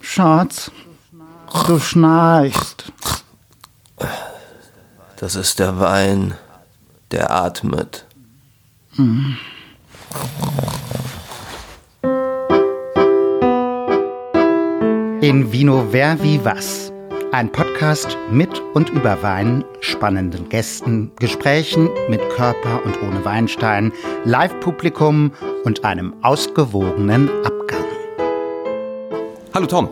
Schatz, du schnarchst. Das ist der Wein, der atmet. In Vino Ver Wie Was. Ein Podcast mit und über Wein, spannenden Gästen, Gesprächen mit Körper und ohne Weinstein, Live-Publikum und einem ausgewogenen Abgang. Hallo Tom.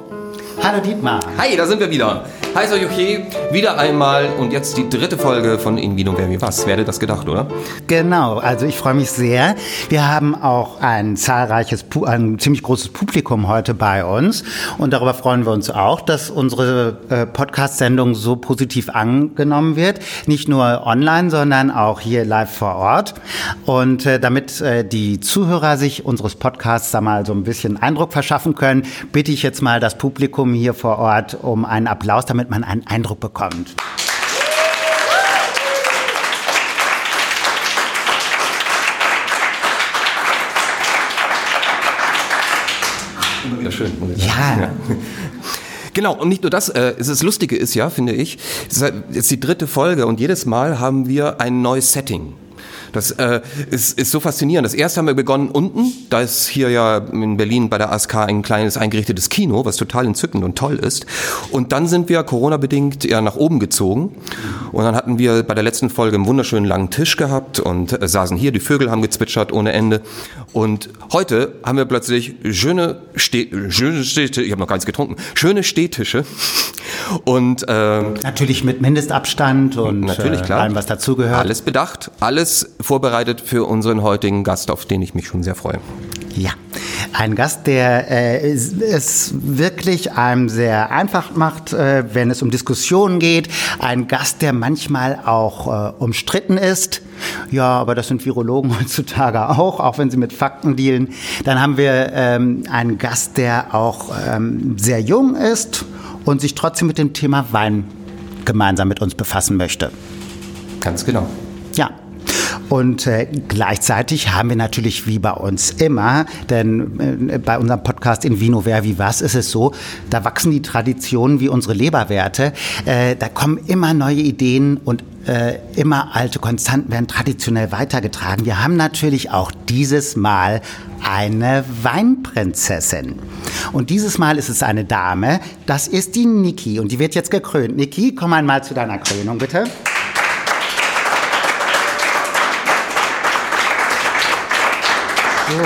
Hallo Dietmar. Hi, da sind wir wieder. Hi, euch okay? Wieder einmal und jetzt die dritte Folge von In Vino Vermi Was. Wer hätte das gedacht, oder? Genau, also ich freue mich sehr. Wir haben auch ein zahlreiches, ein ziemlich großes Publikum heute bei uns und darüber freuen wir uns auch, dass unsere äh, Podcast-Sendung so positiv angenommen wird. Nicht nur online, sondern auch hier live vor Ort. Und äh, damit äh, die Zuhörer sich unseres Podcasts da mal so ein bisschen Eindruck verschaffen können, bitte ich jetzt mal das Publikum hier vor Ort um einen Applaus, damit damit man einen Eindruck bekommt. Wieder schön. Ja. ja. Genau, und nicht nur das, äh, das Lustige ist ja, finde ich, es ist jetzt die dritte Folge und jedes Mal haben wir ein neues Setting. Das äh, ist, ist so faszinierend. Das erste haben wir begonnen unten. Da ist hier ja in Berlin bei der ASK ein kleines eingerichtetes Kino, was total entzückend und toll ist. Und dann sind wir Corona-bedingt ja nach oben gezogen. Und dann hatten wir bei der letzten Folge einen wunderschönen langen Tisch gehabt und äh, saßen hier. Die Vögel haben gezwitschert ohne Ende. Und heute haben wir plötzlich schöne, Ste schöne Städte, ich habe noch gar nichts getrunken, schöne Stehtische. Und ähm, natürlich mit Mindestabstand und natürlich, klar. allem, was dazugehört. Alles bedacht, alles vorbereitet für unseren heutigen Gast, auf den ich mich schon sehr freue. Ja, ein Gast, der äh, es wirklich einem sehr einfach macht, äh, wenn es um Diskussionen geht. Ein Gast, der manchmal auch äh, umstritten ist. Ja, aber das sind Virologen heutzutage auch, auch wenn sie mit Fakten dealen. Dann haben wir ähm, einen Gast, der auch ähm, sehr jung ist und sich trotzdem mit dem Thema Wein gemeinsam mit uns befassen möchte. Ganz genau. Ja, und äh, gleichzeitig haben wir natürlich wie bei uns immer, denn äh, bei unserem Podcast in Vino Ver Was ist es so, da wachsen die Traditionen wie unsere Leberwerte. Äh, da kommen immer neue Ideen und äh, immer alte Konstanten werden traditionell weitergetragen. Wir haben natürlich auch dieses Mal eine Weinprinzessin. Und dieses Mal ist es eine Dame, das ist die Niki und die wird jetzt gekrönt. Niki, komm einmal zu deiner Krönung, bitte. So.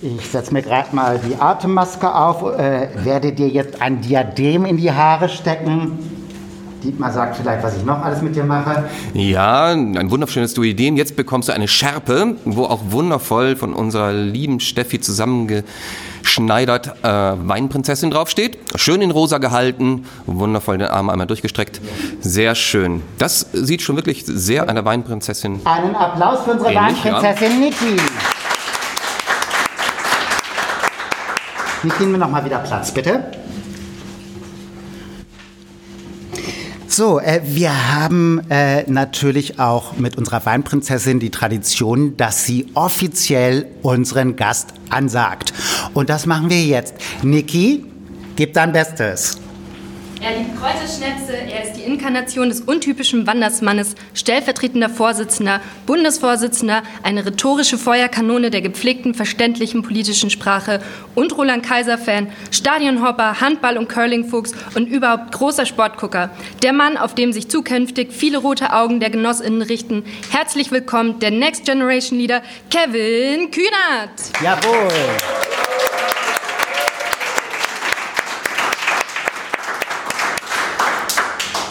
Ich setze mir gerade mal die Atemmaske auf, äh, werde dir jetzt ein Diadem in die Haare stecken. Dietmar sagt vielleicht, was ich noch alles mit dir mache. Ja, ein wunderschönes Duidem. Jetzt bekommst du eine Schärpe, wo auch wundervoll von unserer lieben Steffi zusammengeschneidert äh, Weinprinzessin draufsteht. Schön in rosa gehalten, wundervoll den Arm einmal durchgestreckt. Sehr schön. Das sieht schon wirklich sehr einer Weinprinzessin. Einen Applaus für unsere ähnlich, Weinprinzessin ja. Niki. Niki, nehmen wir nochmal wieder Platz, bitte. So, äh, wir haben äh, natürlich auch mit unserer Weinprinzessin die Tradition, dass sie offiziell unseren Gast ansagt. Und das machen wir jetzt. Niki, gib dein Bestes. Er liebt Kräuterschnäpse, er ist die Inkarnation des untypischen Wandersmannes, stellvertretender Vorsitzender, Bundesvorsitzender, eine rhetorische Feuerkanone der gepflegten, verständlichen politischen Sprache und Roland Kaiser-Fan, Stadionhopper, Handball- und Curlingfuchs und überhaupt großer Sportgucker. Der Mann, auf dem sich zukünftig viele rote Augen der GenossInnen richten. Herzlich willkommen, der Next Generation Leader Kevin Kühnert. Jawohl.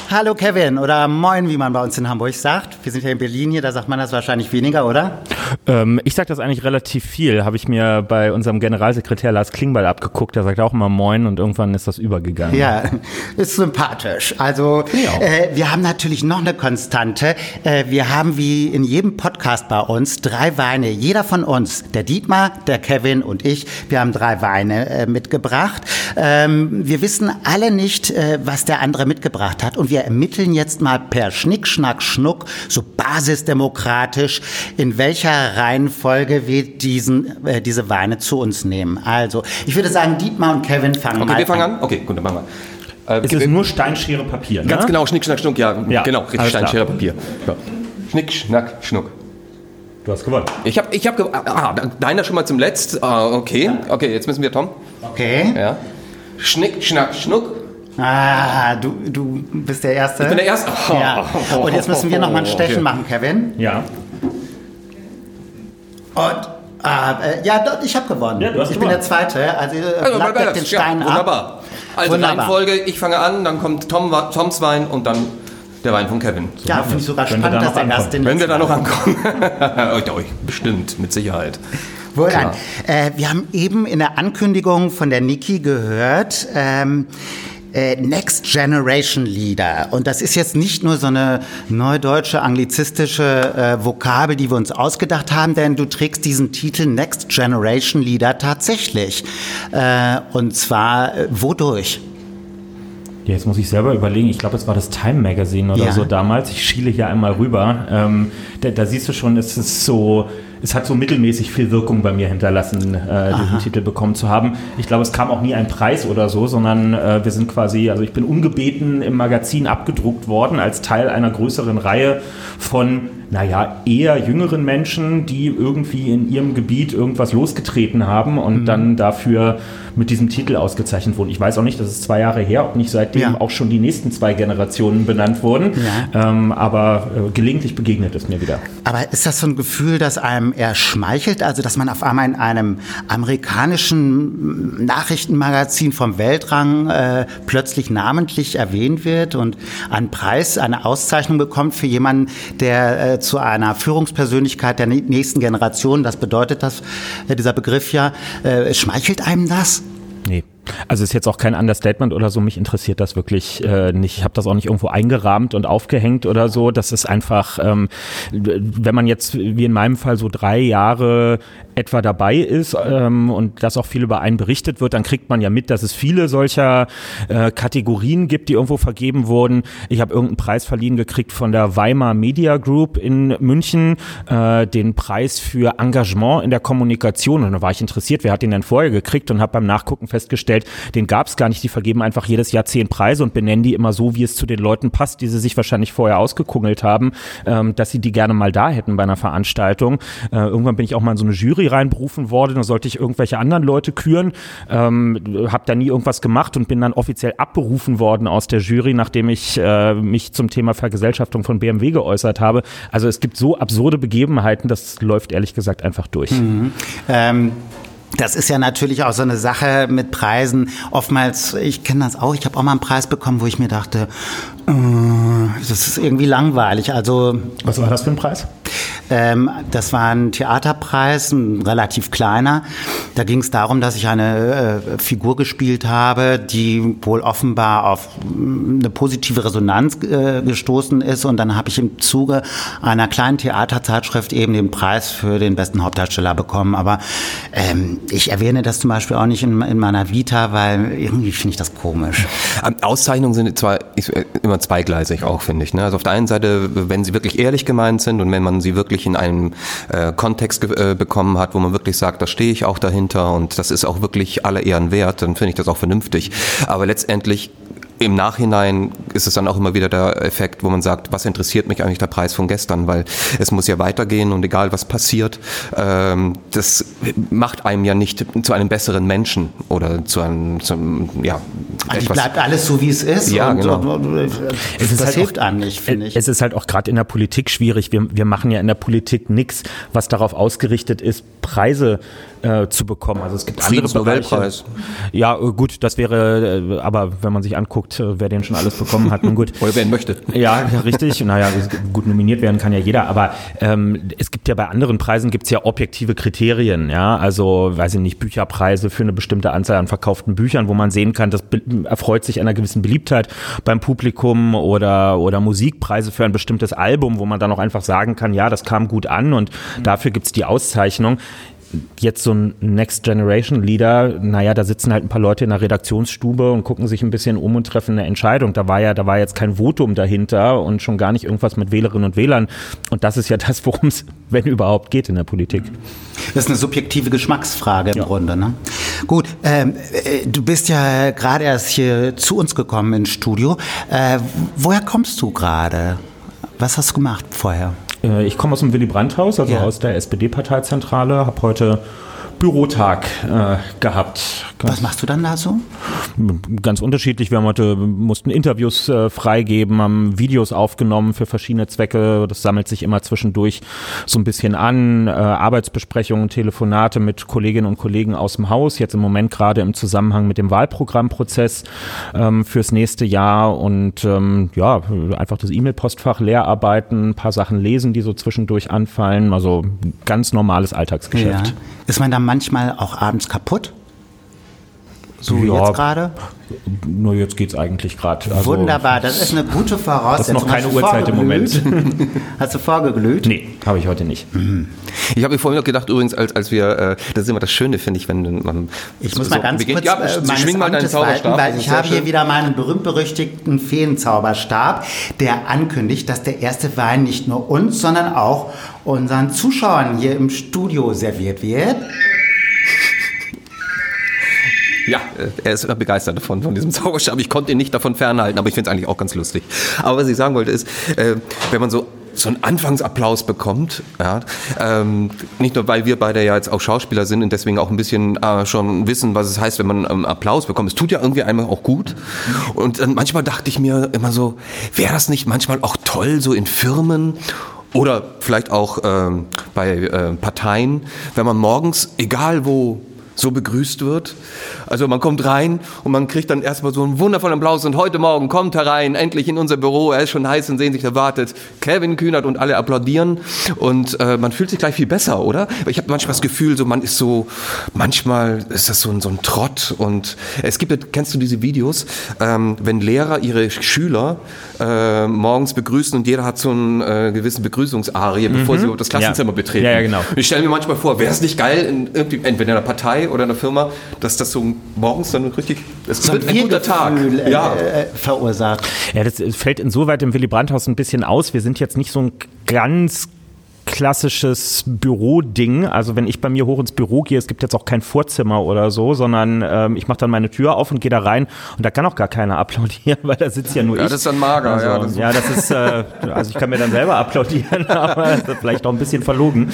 Hallo Kevin oder Moin, wie man bei uns in Hamburg sagt. Wir sind ja in Berlin hier, da sagt man das wahrscheinlich weniger, oder? Ähm, ich sage das eigentlich relativ viel, habe ich mir bei unserem Generalsekretär Lars Klingbeil abgeguckt, der sagt auch immer Moin und irgendwann ist das übergegangen. Ja, ist sympathisch. Also äh, wir haben natürlich noch eine Konstante. Äh, wir haben wie in jedem Podcast bei uns drei Weine. Jeder von uns, der Dietmar, der Kevin und ich, wir haben drei Weine äh, mitgebracht. Ähm, wir wissen alle nicht, äh, was der andere mitgebracht hat und wir ermitteln jetzt mal per Schnick, Schnack, Schnuck, so basisdemokratisch, in welcher Reihenfolge wir diesen, äh, diese Weine zu uns nehmen. Also, ich würde sagen, Dietmar und Kevin fangen Okay, mal wir fangen an. an? Okay, gut, dann machen wir. Äh, Es ist nur Steinschere Papier. Ne? Ganz genau, Schnick, Schnack, Schnuck, ja, Ja, genau, richtig, alles Stein, klar. Schere, Papier. Ja. Schnick, Schnack, Schnuck. Du hast gewonnen. Ich habe, ich habe, ah, deiner schon mal zum Letzt. Ah, okay, okay, jetzt müssen wir Tom. Okay. Ja. Schnick, Schnack, Schnuck. Ah, du, du bist der Erste. Ich bin der Erste. Ja. Und jetzt müssen wir noch mal ein Stechen Okay. machen, Kevin. Ja. Und, ah, äh, ja, ich habe gewonnen. Ja, ich bin der Zweite. Also, äh, Also, deckt den das. Ja, Stein ab. wunderbar. Also Wunderbar. Reihenfolge, ich fange an, dann kommt Tom, Toms Wein und dann der Wein von Kevin. Ja, finde ich sogar spannend, da dass der Gast den Wenn wir da noch ankommen. Euch, euch, bestimmt, mit Sicherheit. Wohlan. Äh, wir haben eben in der Ankündigung von der Niki gehört, ähm, äh, Next Generation Leader. Und das ist jetzt nicht nur so eine neudeutsche, anglizistische äh, Vokabel, die wir uns ausgedacht haben, denn du trägst diesen Titel Next Generation Leader tatsächlich. Äh, und zwar äh, wodurch? Ja, jetzt muss ich selber überlegen. Ich glaube, es war das Time Magazine oder Ja. so damals. Ich schiele hier einmal rüber. Ähm, da, da siehst du schon, es ist so, es hat so mittelmäßig viel Wirkung bei mir hinterlassen, äh, diesen Titel bekommen zu haben. Ich glaube, es kam auch nie ein Preis oder so, sondern äh, wir sind quasi, also ich bin ungebeten im Magazin abgedruckt worden als Teil einer größeren Reihe von, naja, eher jüngeren Menschen, die irgendwie in ihrem Gebiet irgendwas losgetreten haben und dann dafür mit diesem Titel ausgezeichnet wurden. Ich weiß auch nicht, das ist zwei Jahre her, ob nicht seitdem Ja. auch schon die nächsten zwei Generationen benannt wurden. Ähm, aber äh, gelegentlich begegnet es mir wieder. Aber ist das so ein Gefühl, das einem eher schmeichelt? Also, dass man auf einmal in einem amerikanischen Nachrichtenmagazin vom Weltrang äh, plötzlich namentlich erwähnt wird und einen Preis, eine Auszeichnung bekommt für jemanden, der äh, zu einer Führungspersönlichkeit der nä- nächsten Generation, das bedeutet das, äh, dieser Begriff ja, äh, schmeichelt einem das? Nee. Also ist jetzt auch kein Understatement oder so. Mich interessiert das wirklich äh, nicht. Ich habe das auch nicht irgendwo eingerahmt und aufgehängt oder so. Das ist einfach, ähm, wenn man jetzt wie in meinem Fall so drei Jahre etwa dabei ist ähm, und das auch viel über einen berichtet wird, dann kriegt man ja mit, dass es viele solcher äh, Kategorien gibt, die irgendwo vergeben wurden. Ich habe irgendeinen Preis verliehen gekriegt von der Weimar Media Group in München, äh, den Preis für Engagement in der Kommunikation. Und da war ich interessiert, wer hat den denn vorher gekriegt und habe beim Nachgucken festgestellt, den gab es gar nicht. Die vergeben einfach jedes Jahr zehn Preise und benennen die immer so, wie es zu den Leuten passt, die sie sich wahrscheinlich vorher ausgekungelt haben, ähm, dass sie die gerne mal da hätten bei einer Veranstaltung. Äh, irgendwann bin ich auch mal in so eine Jury reinberufen worden, da sollte ich irgendwelche anderen Leute küren, ähm, habe da nie irgendwas gemacht und bin dann offiziell abberufen worden aus der Jury, nachdem ich äh, mich zum Thema Vergesellschaftung von BMW geäußert habe. Also es gibt so absurde Begebenheiten, das läuft ehrlich gesagt einfach durch. Ähm, das ist ja natürlich auch so eine Sache mit Preisen. Oftmals, ich kenne das auch, ich habe auch mal einen Preis bekommen, wo ich mir dachte, das ist irgendwie langweilig. Also Was war das für ein Preis? ähm, das war ein Theaterpreis, ein relativ kleiner. Da ging es darum, dass ich eine äh, Figur gespielt habe, die wohl offenbar auf mm, eine positive Resonanz äh, gestoßen ist. Und dann habe ich im Zuge einer kleinen Theaterzeitschrift eben den Preis für den besten Hauptdarsteller bekommen. Aber ähm, ich erwähne das zum Beispiel auch nicht in, in meiner Vita, weil irgendwie finde ich das komisch. Ähm, Auszeichnungen sind zwar äh, immer zweigleisig auch, finde ich. Ne? Also auf der einen Seite, wenn sie wirklich ehrlich gemeint sind und wenn man sie wirklich in einem äh, Kontext äh, bekommen hat, wo man wirklich sagt, da stehe ich auch dahinter und das ist auch wirklich alle Ehren wert, dann finde ich das auch vernünftig. Aber letztendlich im Nachhinein ist es dann auch immer wieder der Effekt, wo man sagt, was interessiert mich eigentlich der Preis von gestern, weil es muss ja weitergehen und egal was passiert, ähm, das macht einem ja nicht zu einem besseren Menschen oder zu einem, zu einem ja, Eigentlich bleibt alles so, wie es ist. Ja, und, genau. und, und, Es ist das halt hilft auch- einem nicht, finde ich. Es ist halt auch gerade in der Politik schwierig. Wir, wir machen ja in der Politik nichts, was darauf ausgerichtet ist, Preise äh, zu bekommen. Also es gibt andere Friedensnobelpreis. Bereiche. Ja, äh, gut, das wäre, äh, aber wenn man sich anguckt, äh, wer den schon alles bekommen hat. Nun gut. Oder werden möchte. Ja, richtig. Naja, gut nominiert werden kann ja jeder, aber ähm, es gibt ja bei anderen Preisen gibt es ja objektive Kriterien, ja. Also, weiß ich nicht, Bücherpreise für eine bestimmte Anzahl an verkauften Büchern, wo man sehen kann, das erfreut sich einer gewissen Beliebtheit beim Publikum oder, oder Musikpreise für ein bestimmtes Album, wo man dann auch einfach sagen kann, ja, das kam gut an und mhm. dafür gibt es die Auszeichnung jetzt so ein Next Generation Leader, naja, da sitzen halt ein paar Leute in der Redaktionsstube und gucken sich ein bisschen um und treffen eine Entscheidung. Da war ja, da war jetzt kein Votum dahinter und schon gar nicht irgendwas mit Wählerinnen und Wählern. Und das ist ja das, worum es, wenn überhaupt, geht in der Politik. Das ist eine subjektive Geschmacksfrage im ja. Grunde. Ne? Gut, ähm, äh, du bist ja gerade erst hier zu uns gekommen ins Studio. Äh, woher kommst du gerade? Was hast du gemacht vorher? Äh, ich komme aus dem Willy Brandt-Haus, also ja. aus der SPD-Parteizentrale, habe heute Bürotag äh, gehabt. Was machst du dann da so? Ganz unterschiedlich. Wir haben heute mussten Interviews äh, freigeben, haben Videos aufgenommen für verschiedene Zwecke. Das sammelt sich immer zwischendurch so ein bisschen an. Äh, Arbeitsbesprechungen, Telefonate mit Kolleginnen und Kollegen aus dem Haus. Jetzt im Moment gerade im Zusammenhang mit dem Wahlprogrammprozess ähm, fürs nächste Jahr und ähm, ja einfach das E-Mail-Postfach leer arbeiten, ein paar Sachen lesen, die so zwischendurch anfallen. Also ganz normales Alltagsgeschäft. Ja. Ist man da manchmal auch abends kaputt? So ja, jetzt gerade? Nur jetzt geht es eigentlich gerade. Also Wunderbar, das ist eine gute Voraussetzung. Das ist noch keine Uhrzeit im Moment. Hast du vorgeglüht? Nee, habe ich heute nicht. Mhm. Ich habe mir vorhin noch gedacht, übrigens, als, als wir, äh, das ist immer das Schöne, finde ich, wenn man. Ich muss so, mal ganz kurz ja, äh, schwing mal deinen Zauberstab. Walten, weil ich habe hier wieder meinen berühmt-berüchtigten Feenzauberstab, der ankündigt, dass der erste Wein nicht nur uns, sondern auch unseren Zuschauern hier im Studio serviert wird. Ja, äh, er ist begeistert davon, von diesem Zauberstab. Ich konnte ihn nicht davon fernhalten, aber ich finde es eigentlich auch ganz lustig. Aber was ich sagen wollte ist, äh, wenn man so so einen Anfangsapplaus bekommt, ja, ähm, nicht nur, weil wir beide ja jetzt auch Schauspieler sind und deswegen auch ein bisschen äh, schon wissen, was es heißt, wenn man ähm, Applaus bekommt. Es tut ja irgendwie einmal auch gut. Und dann manchmal dachte ich mir immer so, wäre das nicht manchmal auch toll, so in Firmen oder vielleicht auch ähm, bei äh, Parteien, wenn man morgens, egal wo, so begrüßt wird. Also man kommt rein und man kriegt dann erstmal so einen wundervollen Applaus und heute Morgen kommt herein, endlich in unser Büro, er ist schon heiß und sehnsüchtig erwartet. Kevin Kühnert und alle applaudieren und äh, man fühlt sich gleich viel besser, oder? Ich habe manchmal das Gefühl, so man ist so, manchmal ist das so ein, so ein Trott und es gibt, kennst du diese Videos, ähm, wenn Lehrer ihre Schüler äh, morgens begrüßen und jeder hat so einen äh, gewissen Begrüßungsarie, bevor mhm. sie das Klassenzimmer ja. betreten. Ja, ja, genau. Ich stelle mir manchmal vor, wäre es nicht geil, in, entweder in einer Partei oder einer Firma, dass das so morgens dann richtig, es so wird ein guter Tag äh, ja. äh, verursacht. Ja, das fällt insoweit im Willy Brandt-Haus ein bisschen aus. Wir sind jetzt nicht so ein ganz klassisches Büroding. Also wenn ich bei mir hoch ins Büro gehe, es gibt jetzt auch kein Vorzimmer oder so, sondern ähm, ich mache dann meine Tür auf und gehe da rein und da kann auch gar keiner applaudieren, weil da sitzt ja nur ja, ich. das ist dann mager. Also, ja, das, ja, das ist, äh, also ich kann mir dann selber applaudieren, aber vielleicht auch ein bisschen verlogen.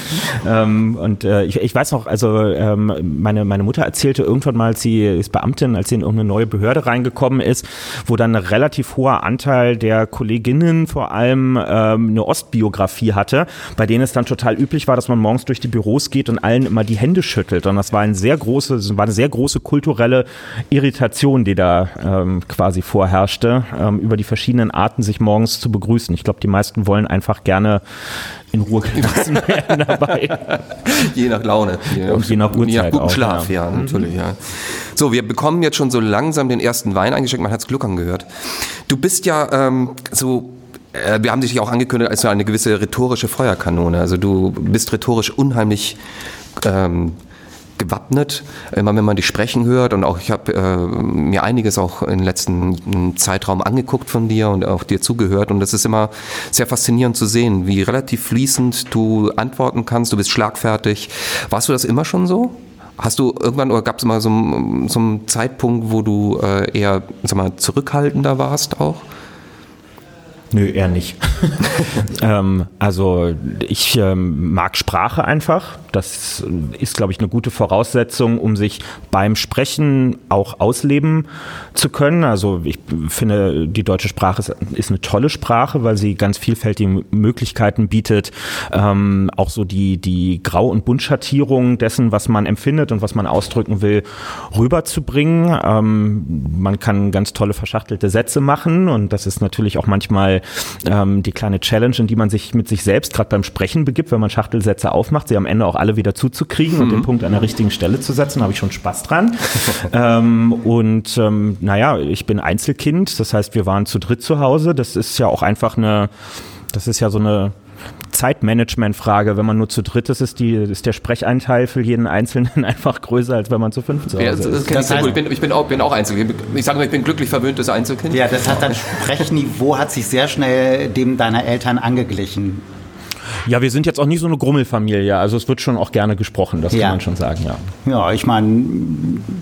Ähm, und äh, ich, ich weiß noch, also ähm, meine, meine Mutter erzählte irgendwann mal, sie ist Beamtin, als sie in irgendeine neue Behörde reingekommen ist, wo dann ein relativ hoher Anteil der Kolleginnen vor allem ähm, eine Ostbiografie hatte, bei denen es dann total üblich war, dass man morgens durch die Büros geht und allen immer die Hände schüttelt. Und das war, ein sehr große, war eine sehr große kulturelle Irritation, die da ähm, quasi vorherrschte, ähm, über die verschiedenen Arten, sich morgens zu begrüßen. Ich glaube, die meisten wollen einfach gerne in Ruhe gelassen werden dabei. Je nach Laune. Je nach, und je nach Uhrzeit je nach guten auch, Schlaf, ja, ja mhm. natürlich. Ja. So, wir bekommen jetzt schon so langsam den ersten Wein eingeschenkt. Man hat es Glück angehört. Du bist ja ähm, so wir haben dich auch angekündigt als eine gewisse rhetorische Feuerkanone. Also du bist rhetorisch unheimlich ähm, gewappnet, immer wenn man dich sprechen hört und auch ich habe äh, mir einiges auch im letzten Zeitraum angeguckt von dir und auch dir zugehört und es ist immer sehr faszinierend zu sehen, wie relativ fließend du antworten kannst, du bist schlagfertig. Warst du das immer schon so? Hast du irgendwann oder gab es mal so, so einen Zeitpunkt, wo du äh, eher sag mal, zurückhaltender warst auch? Nö, eher nicht. ähm, also ich ähm, mag Sprache einfach. Das ist, glaube ich, eine gute Voraussetzung, um sich beim Sprechen auch ausleben zu können. Also ich finde, die deutsche Sprache ist, ist eine tolle Sprache, weil sie ganz vielfältige Möglichkeiten bietet, ähm, auch so die, die Grau- und Buntschattierung dessen, was man empfindet und was man ausdrücken will, rüberzubringen. Ähm, man kann ganz tolle verschachtelte Sätze machen und das ist natürlich auch manchmal ähm, die kleine Challenge, in die man sich mit sich selbst gerade beim Sprechen begibt, wenn man Schachtelsätze aufmacht, sie am Ende auch alle wieder zuzukriegen mhm. und den mhm. Punkt an der richtigen Stelle zu setzen, habe ich schon Spaß dran. ähm, und ähm, naja, ich bin Einzelkind, das heißt, wir waren zu dritt zu Hause. Das ist ja auch einfach eine, das ist ja so eine Zeitmanagement-Frage. Wenn man nur zu dritt ist, ist, die, ist der Sprecheinteil für jeden Einzelnen einfach größer, als wenn man zu fünf zu Hause ja, das, das ist. Das heißt, ich, bin, ich bin, auch, bin auch Einzelkind. Ich sage mal, ich bin glücklich verwöhntes Einzelkind. Ja, das heißt, dein Sprechniveau hat sich sehr schnell dem deiner Eltern angeglichen. Ja, wir sind jetzt auch nicht so eine Grummelfamilie. Also es wird schon auch gerne gesprochen, das ja. kann man schon sagen, ja. Ja, ich meine,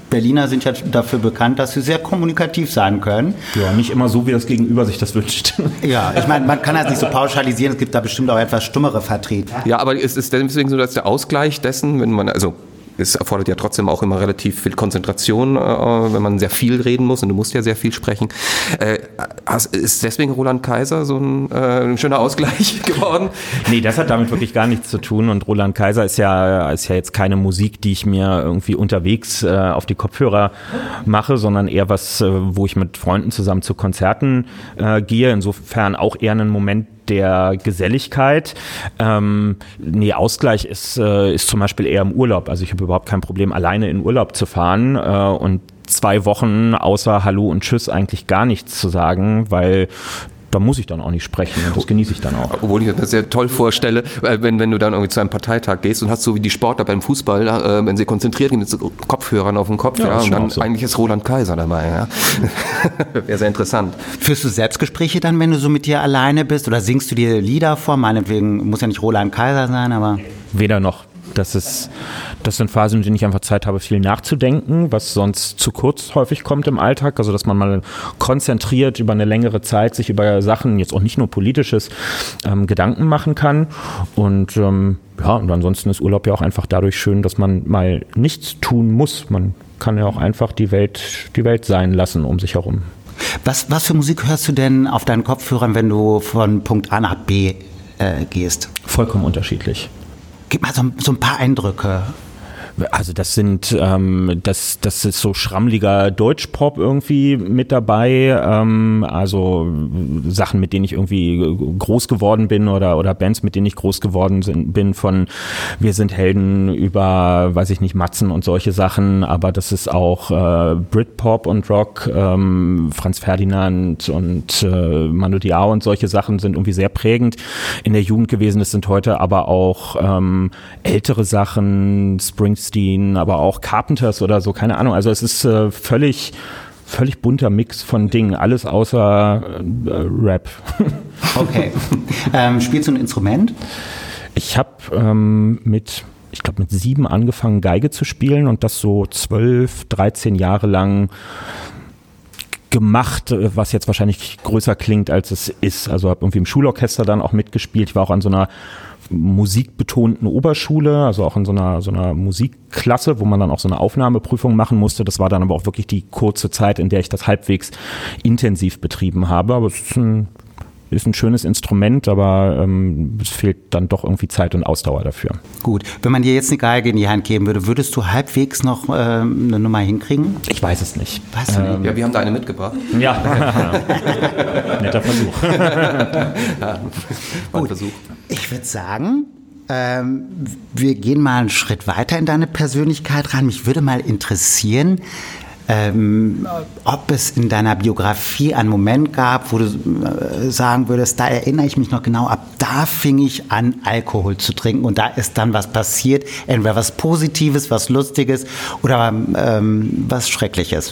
Berliner sind ja dafür bekannt, dass sie sehr kommunikativ sein können. Ja, nicht immer so, wie das Gegenüber sich das wünscht. Ja, ich meine, man kann das nicht so pauschalisieren. Es gibt da bestimmt auch etwas stummere Vertreter. Ja, aber es ist deswegen so, dass der Ausgleich dessen, wenn man, also es erfordert ja trotzdem auch immer relativ viel Konzentration, äh, wenn man sehr viel reden muss und du musst ja sehr viel sprechen. Äh, ist deswegen Roland Kaiser so ein, äh, ein, schöner Ausgleich geworden? Nee, das hat damit wirklich gar nichts zu tun und Roland Kaiser ist ja, ist ja jetzt keine Musik, die ich mir irgendwie unterwegs auf die Kopfhörer mache, sondern eher was, wo ich mit Freunden zusammen zu Konzerten gehe. Insofern auch eher einen Moment der Geselligkeit. Ähm, nee, Ausgleich ist, äh, ist zum Beispiel eher im Urlaub. Also ich habe überhaupt kein Problem, alleine in Urlaub zu fahren äh, und zwei Wochen außer Hallo und Tschüss eigentlich gar nichts zu sagen, weil da muss ich dann auch nicht sprechen und das genieße ich dann auch. Obwohl ich das sehr toll vorstelle, wenn, wenn du dann irgendwie zu einem Parteitag gehst und hast so wie die Sportler beim Fußball, äh, wenn sie konzentriert sind mit so Kopfhörern auf dem Kopf, ja, ja und dann so. eigentlich ist Roland Kaiser dabei, ja. Wäre sehr interessant. Führst du Selbstgespräche dann, wenn du so mit dir alleine bist oder singst du dir Lieder vor? Meinetwegen muss ja nicht Roland Kaiser sein, aber. Weder noch. Das, ist, das sind Phasen, in denen ich einfach Zeit habe, viel nachzudenken, was sonst zu kurz häufig kommt im Alltag. Also, dass man mal konzentriert über eine längere Zeit sich über Sachen, jetzt auch nicht nur politisches, ähm, Gedanken machen kann. Und ähm, ja, und ansonsten ist Urlaub ja auch einfach dadurch schön, dass man mal nichts tun muss. Man kann ja auch einfach die Welt, die Welt sein lassen um sich herum. Was, was für Musik hörst du denn auf deinen Kopfhörern, wenn du von Punkt A nach B äh, gehst? Vollkommen unterschiedlich. Gib mal so, so ein paar Eindrücke. Also das sind, ähm, das, das ist so schrammliger Deutschpop irgendwie mit dabei. Ähm, also Sachen, mit denen ich irgendwie groß geworden bin oder, oder Bands, mit denen ich groß geworden sind, bin von Wir sind Helden über, weiß ich nicht, Matzen und solche Sachen. Aber das ist auch äh, Britpop und Rock, ähm, Franz Ferdinand und äh, Manu Diao und solche Sachen sind irgendwie sehr prägend in der Jugend gewesen. Es sind heute aber auch ähm, ältere Sachen, Springsteen Springsteen, aber auch Carpenters oder so, keine Ahnung. Also es ist äh, völlig völlig bunter Mix von Dingen, alles außer äh, Rap. Okay. ähm, spielst du ein Instrument? Ich habe ähm, mit ich glaube, mit sieben angefangen, Geige zu spielen und das so zwölf, dreizehn Jahre lang gemacht, was jetzt wahrscheinlich größer klingt, als es ist. Also habe irgendwie im Schulorchester dann auch mitgespielt. Ich war auch an so einer musikbetonten Oberschule, also auch in so einer, so einer Musikklasse, wo man dann auch so eine Aufnahmeprüfung machen musste. Das war dann aber auch wirklich die kurze Zeit, in der ich das halbwegs intensiv betrieben habe. Aber es ist ein ist ein schönes Instrument, aber ähm, es fehlt dann doch irgendwie Zeit und Ausdauer dafür. Gut, wenn man dir jetzt eine Geige in die Hand geben würde, würdest du halbwegs noch äh, eine Nummer hinkriegen? Ich weiß es nicht. Weißt du ähm, Ja, wir haben da eine mitgebracht. Ja, netter Versuch. ja, Gut. Versuch. Ich würde sagen, ähm, wir gehen mal einen Schritt weiter in deine Persönlichkeit rein. Mich würde mal interessieren, ähm, ob es in deiner Biografie einen Moment gab, wo du äh, sagen würdest, da erinnere ich mich noch genau, ab da fing ich an, Alkohol zu trinken und da ist dann was passiert, entweder was Positives, was Lustiges oder ähm, was Schreckliches.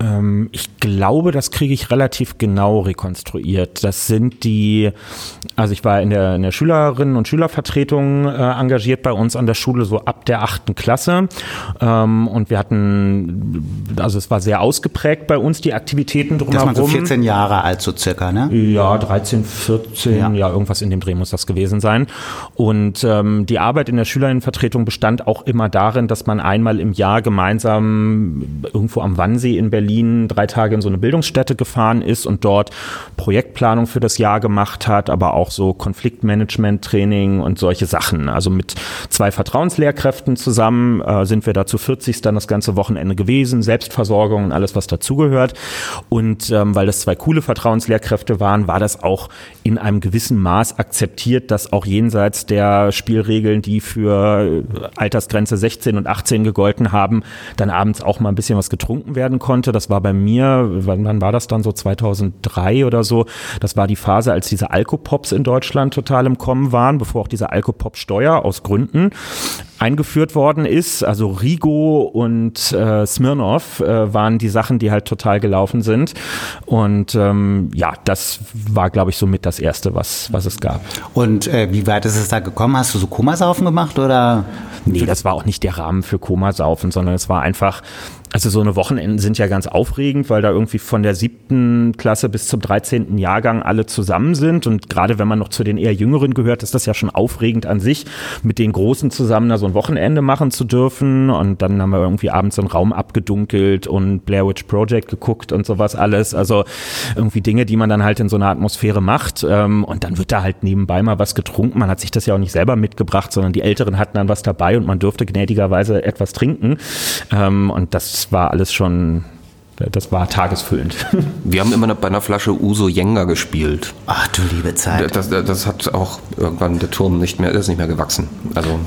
Ähm, ich glaube, das kriege ich relativ genau rekonstruiert. Das sind die, also ich war in der, in der Schülerinnen- und Schülervertretung äh, engagiert bei uns an der Schule, so ab der achten Klasse. Ähm, und wir hatten, also es war sehr ausgeprägt bei uns, die Aktivitäten drumherum. Das waren so 14 Jahre alt, so circa, ne? Ja, 13, 14, ja. ja, irgendwas in dem Dreh muss das gewesen sein. Und ähm, die Arbeit in der Schülerinnenvertretung bestand auch immer darin, dass man einmal im Jahr gemeinsam irgendwo am Wannsee in Berlin Berlin drei Tage in so eine Bildungsstätte gefahren ist und dort Projektplanung für das Jahr gemacht hat, aber auch so Konfliktmanagement-Training und solche Sachen. Also mit zwei Vertrauenslehrkräften zusammen äh, sind wir da zu 40 dann das ganze Wochenende gewesen, Selbstversorgung und alles, was dazugehört. Und ähm, weil das zwei coole Vertrauenslehrkräfte waren, war das auch in einem gewissen Maß akzeptiert, dass auch jenseits der Spielregeln, die für Altersgrenze 16 und 18 gegolten haben, dann abends auch mal ein bisschen was getrunken werden konnte. Das war bei mir, wann, wann war das dann so 2003 oder so? Das war die Phase, als diese Alkopops in Deutschland total im Kommen waren, bevor auch diese Alkopop-Steuer aus Gründen eingeführt worden ist. Also Rigo und äh, Smirnov äh, waren die Sachen, die halt total gelaufen sind. Und ähm, ja, das war, glaube ich, somit das Erste, was, was es gab. Und äh, wie weit ist es da gekommen? Hast du so Komasaufen gemacht oder? Nee, das war auch nicht der Rahmen für Komasaufen, sondern es war einfach also so eine Wochenenden sind ja ganz aufregend, weil da irgendwie von der siebten Klasse bis zum dreizehnten Jahrgang alle zusammen sind. Und gerade wenn man noch zu den eher Jüngeren gehört, ist das ja schon aufregend an sich, mit den Großen zusammen da so ein Wochenende machen zu dürfen. Und dann haben wir irgendwie abends so einen Raum abgedunkelt und Blair Witch Project geguckt und sowas alles. Also irgendwie Dinge, die man dann halt in so einer Atmosphäre macht. Ähm, und dann wird da halt nebenbei mal was getrunken. Man hat sich das ja auch nicht selber mitgebracht, sondern die Älteren hatten dann was dabei und man durfte gnädigerweise etwas trinken. Ähm, und das war alles schon das war tagesfüllend. Wir haben immer bei einer Flasche Uso Jenga gespielt. Ach du liebe Zeit. Das, das, das, hat auch irgendwann der Turm nicht mehr, ist nicht mehr gewachsen. Also.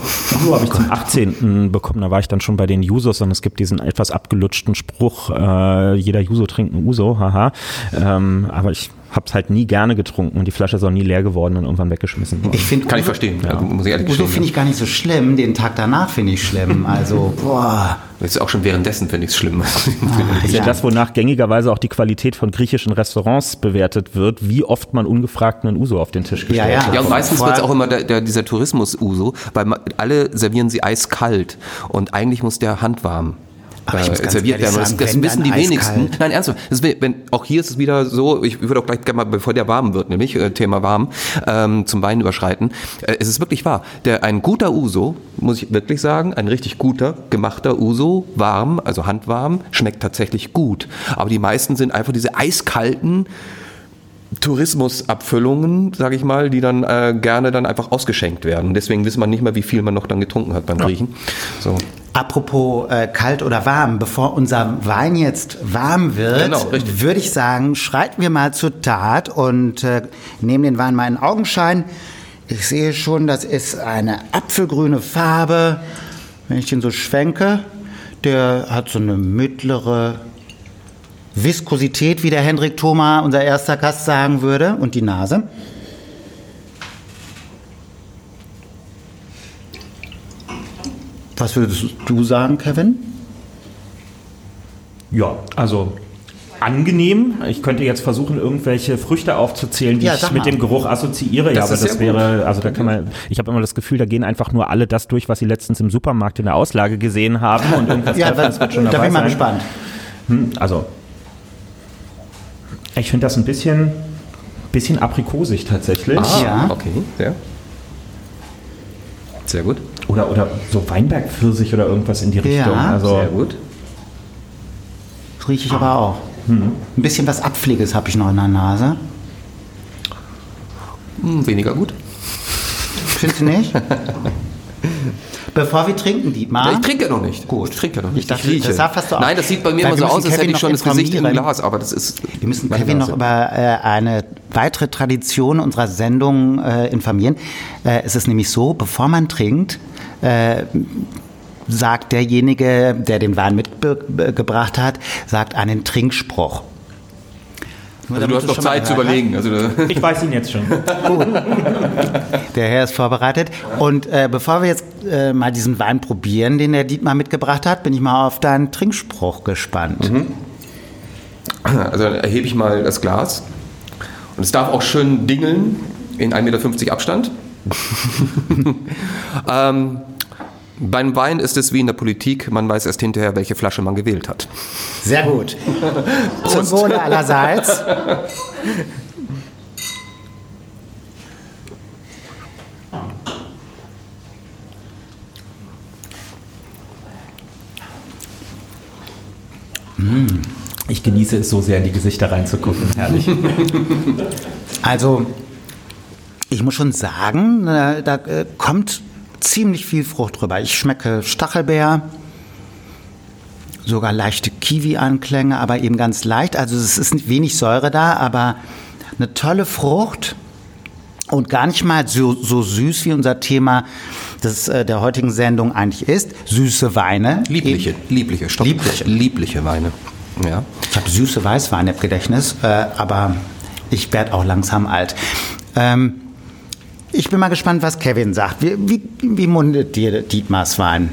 Uso habe ich zum 18. bekommen, da war ich dann schon bei den Jusos und es gibt diesen etwas abgelutschten Spruch, äh, jeder Juso trinkt einen Uso, haha. Ähm, aber ich habe es halt nie gerne getrunken und die Flasche ist auch nie leer geworden und irgendwann weggeschmissen worden. Ich find, Kann ich verstehen. Ja. Muss ich Uso finde ich gar nicht so schlimm. Den Tag danach finde ich schlimm. Also, boah. Ist auch schon währenddessen finde ich es schlimm. Ah, das ist ja das, wonach gängigerweise auch die Qualität von griechischen Restaurants bewertet wird, wie oft man ungefragt einen Uso auf den Tisch gestellt ja, ja. hat. Ja, und meistens wird es auch immer der, der, dieser Tourismus-Uso, weil alle servieren sie eiskalt und eigentlich muss der handwarm Ach, äh, serviert werden. Das, das wissen die wenigsten. Eiskalt. Nein, ernsthaft. Das, wenn, auch hier ist es wieder so, ich würde auch gleich gerne mal, bevor der warm wird, nämlich äh, Thema warm, ähm, zum Wein überschreiten. Äh, es ist wirklich wahr. Der, ein guter Uso, muss ich wirklich sagen, ein richtig guter, gemachter Uso, warm, also handwarm, schmeckt tatsächlich gut. Aber die meisten sind einfach diese eiskalten, Tourismusabfüllungen, sage ich mal, die dann äh, gerne dann einfach ausgeschenkt werden. Deswegen weiß man nicht mehr, wie viel man noch dann getrunken hat beim Griechen. So. Apropos äh, kalt oder warm, bevor unser Wein jetzt warm wird, genau, würde ich sagen, schreiten wir mal zur Tat und äh, nehmen den Wein mal in Augenschein. Ich sehe schon, das ist eine apfelgrüne Farbe. Wenn ich den so schwenke, der hat so eine mittlere Viskosität, wie der Hendrik Thoma, unser erster Gast, sagen würde, und die Nase. Was würdest du sagen, Kevin? Ja, also angenehm. Ich könnte jetzt versuchen, irgendwelche Früchte aufzuzählen, die ja, ich mit dem Geruch assoziiere. Das ja, aber das wäre, also da kann man, ich habe immer das Gefühl, da gehen einfach nur alle das durch, was sie letztens im Supermarkt in der Auslage gesehen haben und irgendwas ja, das wird schon dabei Da bin ich mal gespannt. Hm, also, ich finde das ein bisschen, bisschen aprikosig tatsächlich. Ah, ja. okay, ja. Sehr gut. Oder, oder so Weinbergpfirsich oder irgendwas in die Richtung. Ja, also, sehr gut. Das rieche ich aber auch. Hm. Ein bisschen was Abpfleges habe ich noch in der Nase. Hm, weniger gut. Findest du nicht? Bevor wir trinken, Dietmar. Ich trinke noch nicht. Gut. Ich trinke noch nicht. Ich dachte, ich das fast so Nein, das sieht bei mir immer so aus, als hätte ich schon das Gesicht im Glas, aber das ist. Wir müssen Kevin noch über äh, eine weitere Tradition unserer Sendung äh, informieren. Äh, es ist nämlich so, bevor man trinkt, äh, sagt derjenige, der den Wein mitgebracht hat, sagt einen Trinkspruch. Nur also du hast noch Zeit zu überlegen. Also ich weiß ihn jetzt schon. Gut. Der Herr ist vorbereitet. Und äh, bevor wir jetzt äh, mal diesen Wein probieren, den der Dietmar mitgebracht hat, bin ich mal auf deinen Trinkspruch gespannt. Mhm. Also dann erhebe ich mal das Glas. Und es darf auch schön dingeln in 1,50 Meter Abstand. ähm, beim Wein ist es wie in der Politik, man weiß erst hinterher, welche Flasche man gewählt hat. Sehr gut. Zum Wohle allerseits. Ich genieße es so sehr, in die Gesichter reinzugucken. Herrlich. Also, ich muss schon sagen, äh, da äh, kommt ziemlich viel Frucht drüber. Ich schmecke Stachelbeer, sogar leichte Kiwi-Anklänge, aber eben ganz leicht. Also es ist wenig Säure da, aber eine tolle Frucht und gar nicht mal so, so süß wie unser Thema des, äh, der heutigen Sendung eigentlich ist. Süße Weine. Liebliche, liebliche, stopp. Liebliche. Liebliche Weine. Ja. Ich habe süße Weißweine im Gedächtnis, äh, aber ich werde auch langsam alt. Ähm, ich bin mal gespannt, was Kevin sagt. Wie, wie, wie mundet dir Dietmars Wein?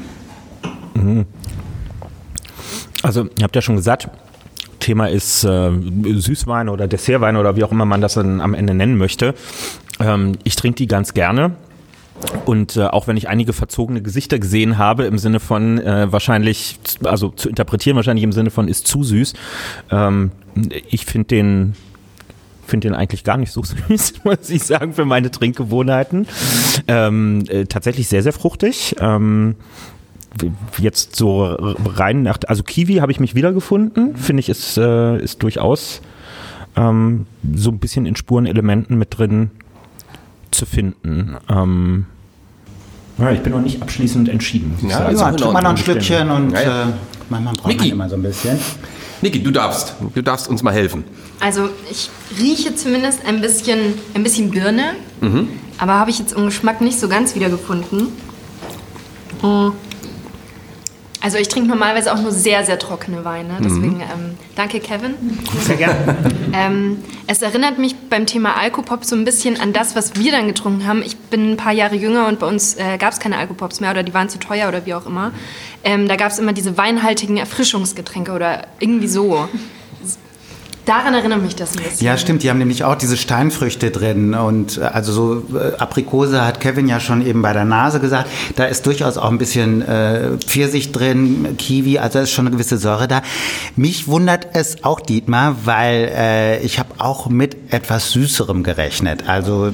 Also, ihr habt ja schon gesagt, Thema ist äh, Süßwein oder Dessertwein oder wie auch immer man das dann am Ende nennen möchte. Ähm, ich trinke die ganz gerne. Und äh, auch wenn ich einige verzogene Gesichter gesehen habe, im Sinne von äh, wahrscheinlich, also zu interpretieren wahrscheinlich im Sinne von ist zu süß, ähm, ich finde den finde den eigentlich gar nicht so süß, muss ich sagen, für meine Trinkgewohnheiten. Ähm, äh, tatsächlich sehr, sehr fruchtig. Ähm, jetzt so rein nach, also Kiwi habe ich mich wiedergefunden, finde ich, ist, äh, ist durchaus ähm, so ein bisschen in Spurenelementen mit drin zu finden. Ähm, ja, ich bin noch nicht abschließend entschieden. Ja, ja, trink mal noch ein. Schlückchen und Ja, ja. äh, manchmal braucht man immer so ein bisschen. Niki, du darfst. Du darfst uns mal helfen. Also ich rieche zumindest ein bisschen, ein bisschen Birne, aber habe ich jetzt im Geschmack nicht so ganz wiedergefunden. Also ich trinke normalerweise auch nur sehr, sehr trockene Weine. Deswegen ähm, danke, Kevin. Sehr gerne. Ähm, es erinnert mich beim Thema Alkopop so ein bisschen an das, was wir dann getrunken haben. Ich bin ein paar Jahre jünger und bei uns äh, gab es keine Alkopops mehr oder die waren zu teuer oder wie auch immer. Ähm, da gab es immer diese weinhaltigen Erfrischungsgetränke oder irgendwie so. Daran erinnert mich das ein bisschen. Ja, stimmt. Die haben nämlich auch diese Steinfrüchte drin. Und äh, also so äh, Aprikose hat Kevin ja schon eben bei der Nase gesagt. Da ist durchaus auch ein bisschen äh, Pfirsich drin, Kiwi, also ist schon eine gewisse Säure da. Mich wundert es auch, Dietmar, weil äh, ich habe auch mit etwas Süßerem gerechnet. Also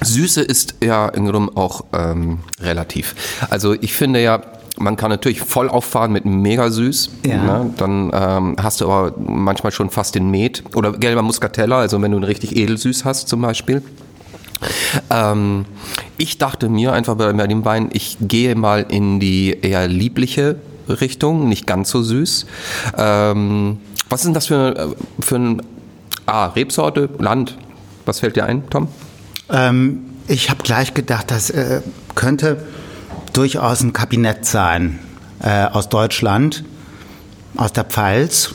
Süße ist ja im Grunde auch ähm, relativ. Also ich finde ja, man kann natürlich voll auffahren mit mega süß. Ja. Ne? Dann ähm, hast du aber manchmal schon fast den Met. Oder gelber Muscatella, also wenn du einen richtig edelsüß hast zum Beispiel. Ähm, ich dachte mir einfach bei, bei dem Wein, ich gehe mal in die eher liebliche Richtung, nicht ganz so süß. Ähm, was ist denn das für, äh, für ein ah, Rebsorte, Land? Was fällt dir ein, Tom? ähm, ich habe gleich gedacht, das äh, könnte durchaus ein Kabinett sein äh, aus Deutschland, aus der Pfalz.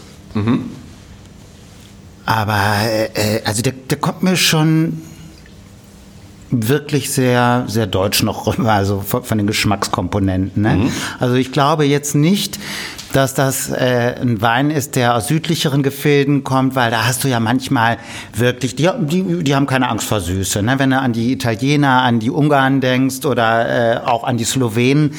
Aber äh, also der, der kommt mir schon wirklich sehr, sehr deutsch noch rüber, also von, den Geschmackskomponenten. Ne? Also ich glaube jetzt nicht, dass das äh, ein Wein ist, der aus südlicheren Gefilden kommt, weil da hast du ja manchmal wirklich, die, die, die haben keine Angst vor Süße. Ne? Wenn du an die Italiener, an die Ungarn denkst oder äh, auch an die Slowenen,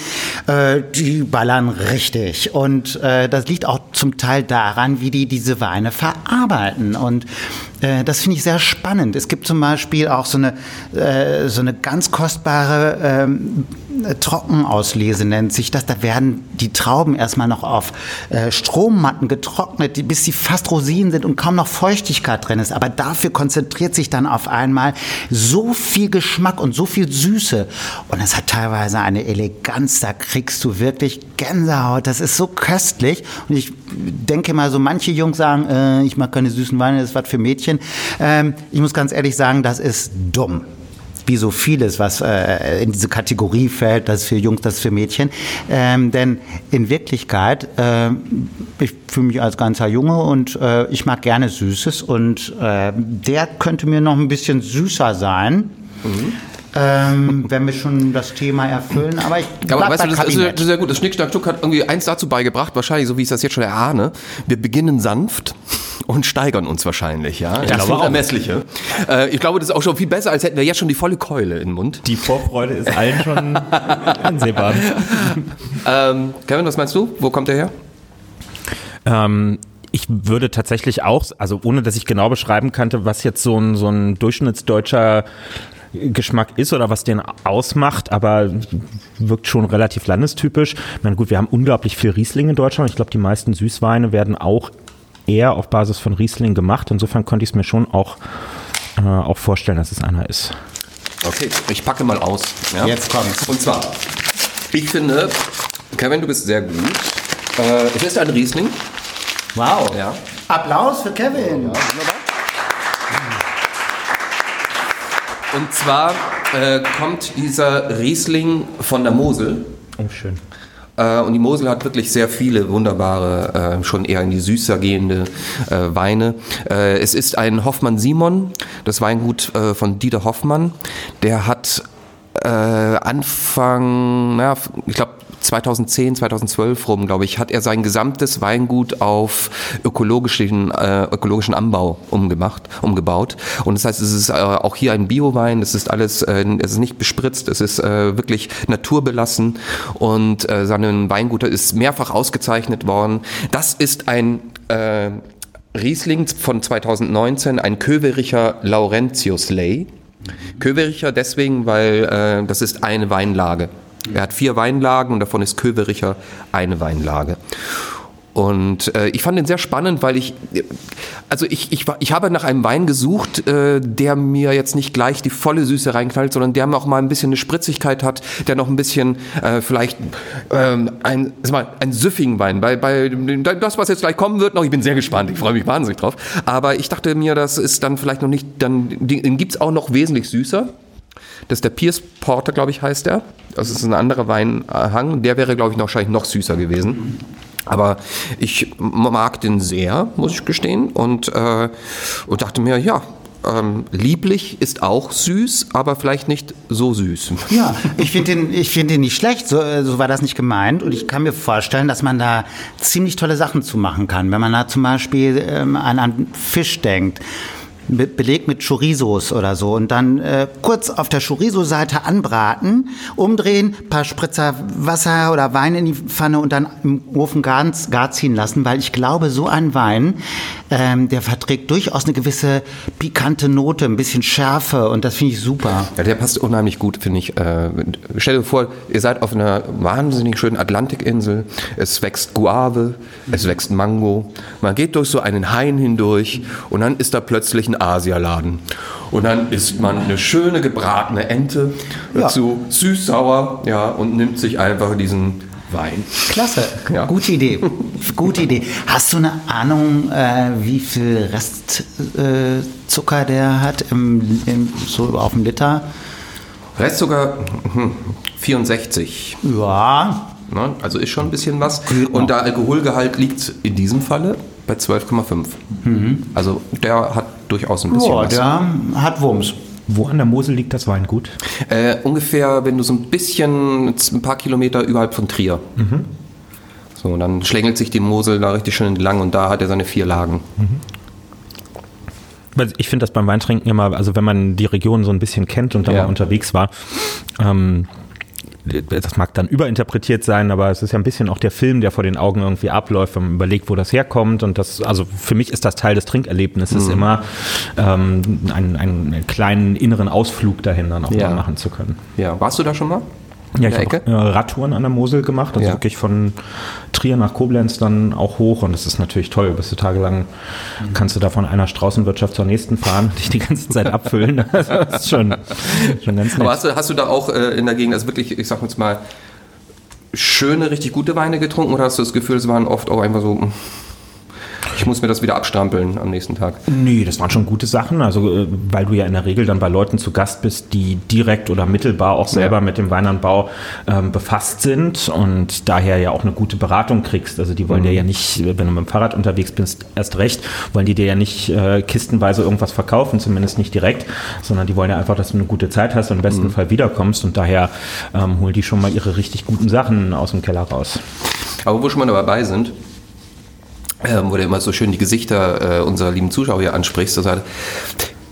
äh, die ballern richtig. Und äh, das liegt auch zum Teil daran, wie die diese Weine verarbeiten. Und äh, das finde ich sehr spannend. Es gibt zum Beispiel auch so eine, äh, so eine ganz kostbare ähm, Trockenauslese nennt sich das. Da werden die Trauben erstmal noch auf äh, Strommatten getrocknet, bis sie fast Rosinen sind und kaum noch Feuchtigkeit drin ist. Aber dafür konzentriert sich dann auf einmal so viel Geschmack und so viel Süße. Und es hat teilweise eine Eleganz, da kriegst du wirklich Gänsehaut. Das ist so köstlich. Und ich denke mal, so manche Jungs sagen, äh, ich mag keine süßen Weine, das ist was für Mädchen. Ähm, ich muss ganz ehrlich sagen, das ist dumm wie so vieles, was äh, in diese Kategorie fällt, das ist für Jungs, das ist für Mädchen. Ähm, denn in Wirklichkeit, äh, ich fühle mich als ganzer Junge und äh, ich mag gerne Süßes und äh, der könnte mir noch ein bisschen süßer sein. Ähm, wenn wir schon das Thema erfüllen. Aber ich Aber bleib weißt du, das ist, Kabinett. das ist sehr gut. Das Schnick, Schnack, Schnuck hat irgendwie eins dazu beigebracht, wahrscheinlich, so wie ich das jetzt schon erahne. Wir beginnen sanft und steigern uns wahrscheinlich, ja. Das glaube auch. Unermessliche. Äh, ich glaube, das ist auch schon viel besser, als hätten wir jetzt schon die volle Keule im Mund. Die Vorfreude ist allen schon ansehbar. Ähm, Kevin, was meinst du? Wo kommt der her? Ähm, ich würde tatsächlich auch, also ohne dass ich genau beschreiben kannte, was jetzt so ein, so ein durchschnittsdeutscher Geschmack ist oder was den ausmacht, aber wirkt schon relativ landestypisch. Ich meine, gut, wir haben unglaublich viel Riesling in Deutschland. Ich glaube, die meisten Süßweine werden auch eher auf Basis von Riesling gemacht. Insofern könnte ich es mir schon auch, äh, auch vorstellen, dass es einer ist. Okay, ich packe mal aus. Ja? Jetzt kommt's. Und zwar, ich finde, Kevin, du bist sehr gut. Äh, es ist ein Riesling. Wow. Ja. Applaus für Kevin. Und zwar äh, kommt dieser Riesling von der Mosel. Oh, schön. Äh, und die Mosel hat wirklich sehr viele wunderbare, äh, schon eher in die süßer gehende äh, Weine. Äh, es ist ein Hoffmann Simon, das Weingut äh, von Dieter Hoffmann. Der hat äh, Anfang, naja, ich glaube 2010, 2012 rum, glaube ich, hat er sein gesamtes Weingut auf ökologischen, äh, ökologischen Anbau umgemacht, umgebaut. Und das heißt, es ist äh, auch hier ein Biowein, es ist alles, äh, es ist nicht bespritzt, es ist äh, wirklich naturbelassen und äh, sein Weingut ist mehrfach ausgezeichnet worden. Das ist ein äh, Riesling von 2019, ein Kövericher Laurentius Ley. Kövericher deswegen, weil äh, das ist eine Weinlage. Er hat vier Weinlagen und davon ist Kövericher eine Weinlage. Und äh, ich fand den sehr spannend, weil ich, also ich, ich, ich habe nach einem Wein gesucht, äh, der mir jetzt nicht gleich die volle Süße reinknallt, sondern der mir auch mal ein bisschen eine Spritzigkeit hat, der noch ein bisschen äh, vielleicht ähm, ein, sag mal, ein süffigen Wein. Bei, bei das, was jetzt gleich kommen wird, noch, ich bin sehr gespannt, ich freue mich wahnsinnig drauf. Aber ich dachte mir, das ist dann vielleicht noch nicht, dann den gibt's auch noch wesentlich süßer. Das ist der Pierce Porter, glaube ich, heißt der. Das ist ein anderer Weinhang. Der wäre, glaube ich, noch, wahrscheinlich noch süßer gewesen. Aber ich mag den sehr, muss ich gestehen. Und, äh, und dachte mir, ja, ähm, lieblich ist auch süß, aber vielleicht nicht so süß. Ja, ich finde den, ich finde den nicht schlecht, so, äh, so war das nicht gemeint. Und ich kann mir vorstellen, dass man da ziemlich tolle Sachen zu machen kann. Wenn man da zum Beispiel ähm, an, an Fisch denkt, be belegt mit Chorizos oder so und dann äh, kurz auf der Chorizo-Seite anbraten, umdrehen, paar Spritzer Wasser oder Wein in die Pfanne und dann im Ofen gar, gar ziehen lassen, weil ich glaube, so ein Wein, ähm, der verträgt durchaus eine gewisse pikante Note, ein bisschen Schärfe und das finde ich super. Ja, der passt unheimlich gut, finde ich. Äh, stell dir vor, ihr seid auf einer wahnsinnig schönen Atlantikinsel. Es wächst Guave, es wächst Mango. Man geht durch so einen Hain hindurch und dann ist da plötzlich ein Asialaden. Und dann isst man eine schöne gebratene Ente Ja. dazu, süß-sauer, ja, und nimmt sich einfach diesen Wein. Klasse, Ja. gute Idee. Gute Idee. Hast du eine Ahnung, äh, wie viel Restzucker äh, der hat im, im, so auf dem Liter? Rest sogar hm, 64. Ja, Ne? Also ist schon ein bisschen was. Und der Alkoholgehalt liegt in diesem Falle bei 12,5. Also der hat durchaus ein bisschen Boah, was. der hat Wumms. Wo an der Mosel liegt das Weingut? Äh, ungefähr, wenn du so ein bisschen, ein paar Kilometer überhalb von Trier. So, und dann schlängelt sich die Mosel da richtig schön entlang und da hat er seine vier Lagen. Weil Ich finde das beim Weintrinken immer, also wenn man die Region so ein bisschen kennt und da Ja. mal unterwegs war, ähm, das mag dann überinterpretiert sein, aber es ist ja ein bisschen auch der Film, der vor den Augen irgendwie abläuft, wenn man überlegt, wo das herkommt. Und das, also für mich ist das Teil des Trinkerlebnisses Mhm. immer, ähm, einen, einen kleinen inneren Ausflug dahin dann auch Ja. machen zu können. Ja, warst du da schon mal? Ja, ich habe äh, Radtouren an der Mosel gemacht, also Ja. wirklich von Trier nach Koblenz dann auch hoch und das ist natürlich toll. Bist du tagelang, kannst du da von einer Straußenwirtschaft zur nächsten fahren, dich die ganze Zeit abfüllen. Das ist schon, schon ganz nett. Aber hast du, hast du da auch äh, in der Gegend, also wirklich, ich sag jetzt mal, schöne, richtig gute Weine getrunken oder hast du das Gefühl, es waren oft auch einfach so, hm, ich muss mir das wieder abstrampeln am nächsten Tag. Nee, das waren schon gute Sachen. Also, äh, weil du ja in der Regel dann bei Leuten zu Gast bist, die direkt oder mittelbar auch selber ja. mit dem Weinanbau ähm, befasst sind und daher ja auch eine gute Beratung kriegst. Also, die wollen mhm. dir ja nicht, wenn du mit dem Fahrrad unterwegs bist, erst recht, wollen die dir ja nicht äh, kistenweise irgendwas verkaufen, zumindest nicht direkt, sondern die wollen ja einfach, dass du eine gute Zeit hast und im besten mhm. Fall wiederkommst und daher ähm, holen die schon mal ihre richtig guten Sachen aus dem Keller raus. Aber wo schon mal dabei sind, ähm, wo du immer so schön die Gesichter äh, unserer lieben Zuschauer hier ansprichst, so sagt,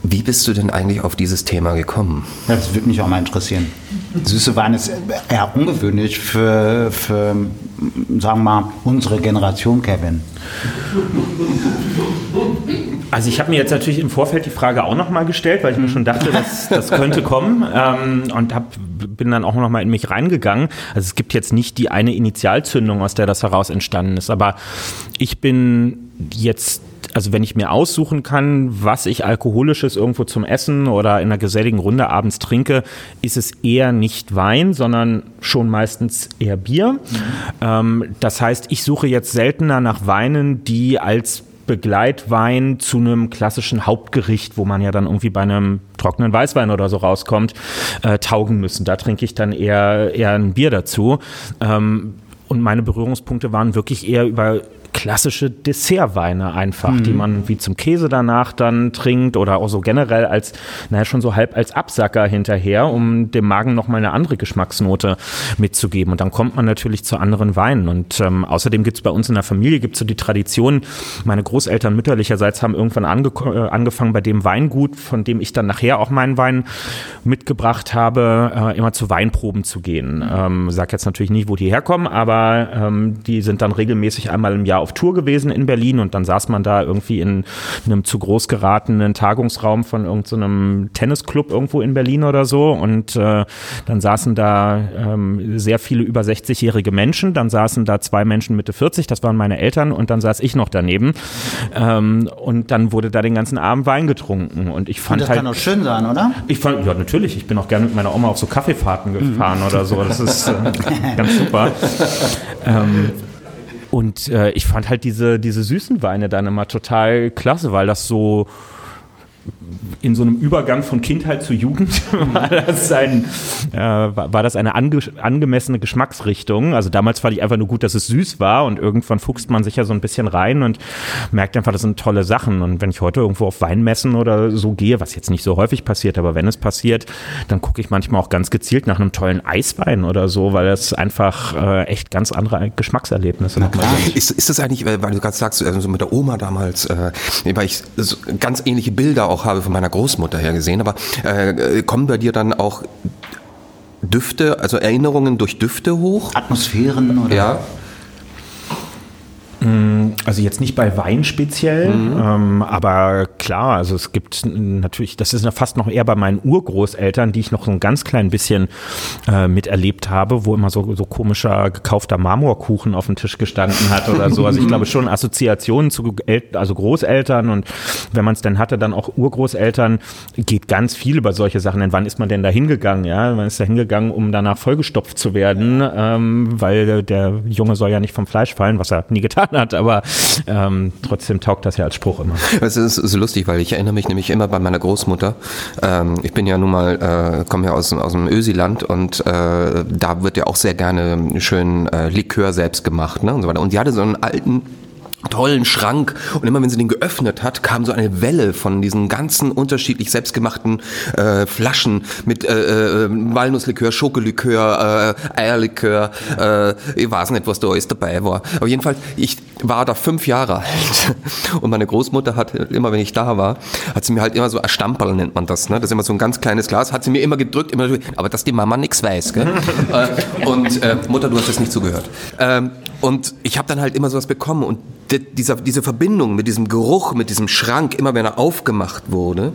wie bist du denn eigentlich auf dieses Thema gekommen? Das würde mich auch mal interessieren. Süße Wein ist eher ungewöhnlich für, für sagen wir mal, unsere Generation, Kevin. Also ich habe mir jetzt natürlich im Vorfeld die Frage auch nochmal gestellt, weil ich mir schon dachte, dass das könnte kommen ähm, und hab, bin dann auch nochmal in mich reingegangen. Also es gibt jetzt nicht die eine Initialzündung, aus der das heraus entstanden ist, aber ich bin jetzt also wenn ich mir aussuchen kann, was ich alkoholisches irgendwo zum Essen oder in einer geselligen Runde abends trinke, ist es eher nicht Wein, sondern schon meistens eher Bier. Mhm. Ähm, das heißt, ich suche jetzt seltener nach Weinen, die als Begleitwein zu einem klassischen Hauptgericht, wo man ja dann irgendwie bei einem trockenen Weißwein oder so rauskommt, äh, taugen müssen. Da trinke ich dann eher, eher ein Bier dazu. Ähm, und meine Berührungspunkte waren wirklich eher über klassische Dessertweine einfach, mhm. die man wie zum Käse danach dann trinkt oder auch so generell als, naja, schon so halb als Absacker hinterher, um dem Magen nochmal eine andere Geschmacksnote mitzugeben. Und dann kommt man natürlich zu anderen Weinen. Und ähm, außerdem gibt es bei uns in der Familie gibt's so die Tradition, meine Großeltern mütterlicherseits haben irgendwann ange äh, angefangen, bei dem Weingut, von dem ich dann nachher auch meinen Wein mitgebracht habe, äh, immer zu Weinproben zu gehen. Ähm, sag jetzt natürlich nicht, wo die herkommen, aber ähm, die sind dann regelmäßig einmal im Jahr Jahr auf Tour gewesen in Berlin und dann saß man da irgendwie in einem zu groß geratenen Tagungsraum von irgendeinem so Tennisclub irgendwo in Berlin oder so und äh, dann saßen da ähm, sehr viele über 60-jährige Menschen, dann saßen da zwei Menschen Mitte 40, das waren meine Eltern und dann saß ich noch daneben ähm, und dann wurde da den ganzen Abend Wein getrunken und ich fand und das halt, kann auch schön sein, oder? Ich fand, ja natürlich, ich bin auch gerne mit meiner Oma auf so Kaffeefahrten gefahren mhm. oder so, das ist äh, ganz super. ähm, und äh, ich fand halt diese, diese süßen Weine dann immer total klasse, weil das so in so einem Übergang von Kindheit zu Jugend war das, ein, äh, war das eine ange angemessene Geschmacksrichtung. Also damals fand ich einfach nur gut, dass es süß war und irgendwann fuchst man sich ja so ein bisschen rein und merkt einfach, das sind tolle Sachen. Und wenn ich heute irgendwo auf Weinmessen oder so gehe, was jetzt nicht so häufig passiert, aber wenn es passiert, dann gucke ich manchmal auch ganz gezielt nach einem tollen Eiswein oder so, weil das einfach äh, echt ganz andere Geschmackserlebnisse sind. Ist, ist das eigentlich, weil du gerade sagst, also mit der Oma damals, äh, weil ich ganz ähnliche Bilder auch habe von meiner Großmutter her gesehen, aber äh, kommen bei dir dann auch Düfte, also Erinnerungen durch Düfte hoch? Atmosphären oder? Ja. Mm, also jetzt nicht bei Wein speziell, mhm. ähm, aber klar, also es gibt natürlich, das ist fast noch eher bei meinen Urgroßeltern, die ich noch so ein ganz klein bisschen äh, miterlebt habe, wo immer so, so komischer gekaufter Marmorkuchen auf dem Tisch gestanden hat oder so. Also ich glaube schon Assoziationen zu El also Großeltern und wenn man es denn hatte, dann auch Urgroßeltern, geht ganz viel über solche Sachen. Denn wann ist man denn da hingegangen? Ja, man ist da hingegangen, um danach vollgestopft zu werden, ähm, weil der Junge soll ja nicht vom Fleisch fallen, was er nie getan getan hat, aber ähm, trotzdem taugt das ja als Spruch immer. Es ist so lustig, weil ich erinnere mich nämlich immer bei meiner Großmutter. Ähm, ich bin ja nun mal, äh, komme ja aus, aus dem Ösiland und äh, da wird ja auch sehr gerne schön äh, Likör selbst gemacht ne, und so weiter. Und die hatte so einen alten tollen Schrank und immer wenn sie den geöffnet hat, kam so eine Welle von diesen ganzen unterschiedlich selbstgemachten äh, Flaschen mit äh, äh, Walnusslikör, Schokolikör, äh, Eierlikör, äh, ich weiß nicht, was da alles dabei war. Aber jedenfalls, ich war da fünf Jahre alt und meine Großmutter hat immer, wenn ich da war, hat sie mir halt immer so ein Stamperl nennt man das, ne? Das ist immer so ein ganz kleines Glas, hat sie mir immer gedrückt, immer, aber dass die Mama nichts weiß, gell? äh, und äh, Mutter, du hast das nicht zugehört. Ähm, und ich habe dann halt immer sowas bekommen und dieser, diese Verbindung mit diesem Geruch, mit diesem Schrank, immer wenn er aufgemacht wurde,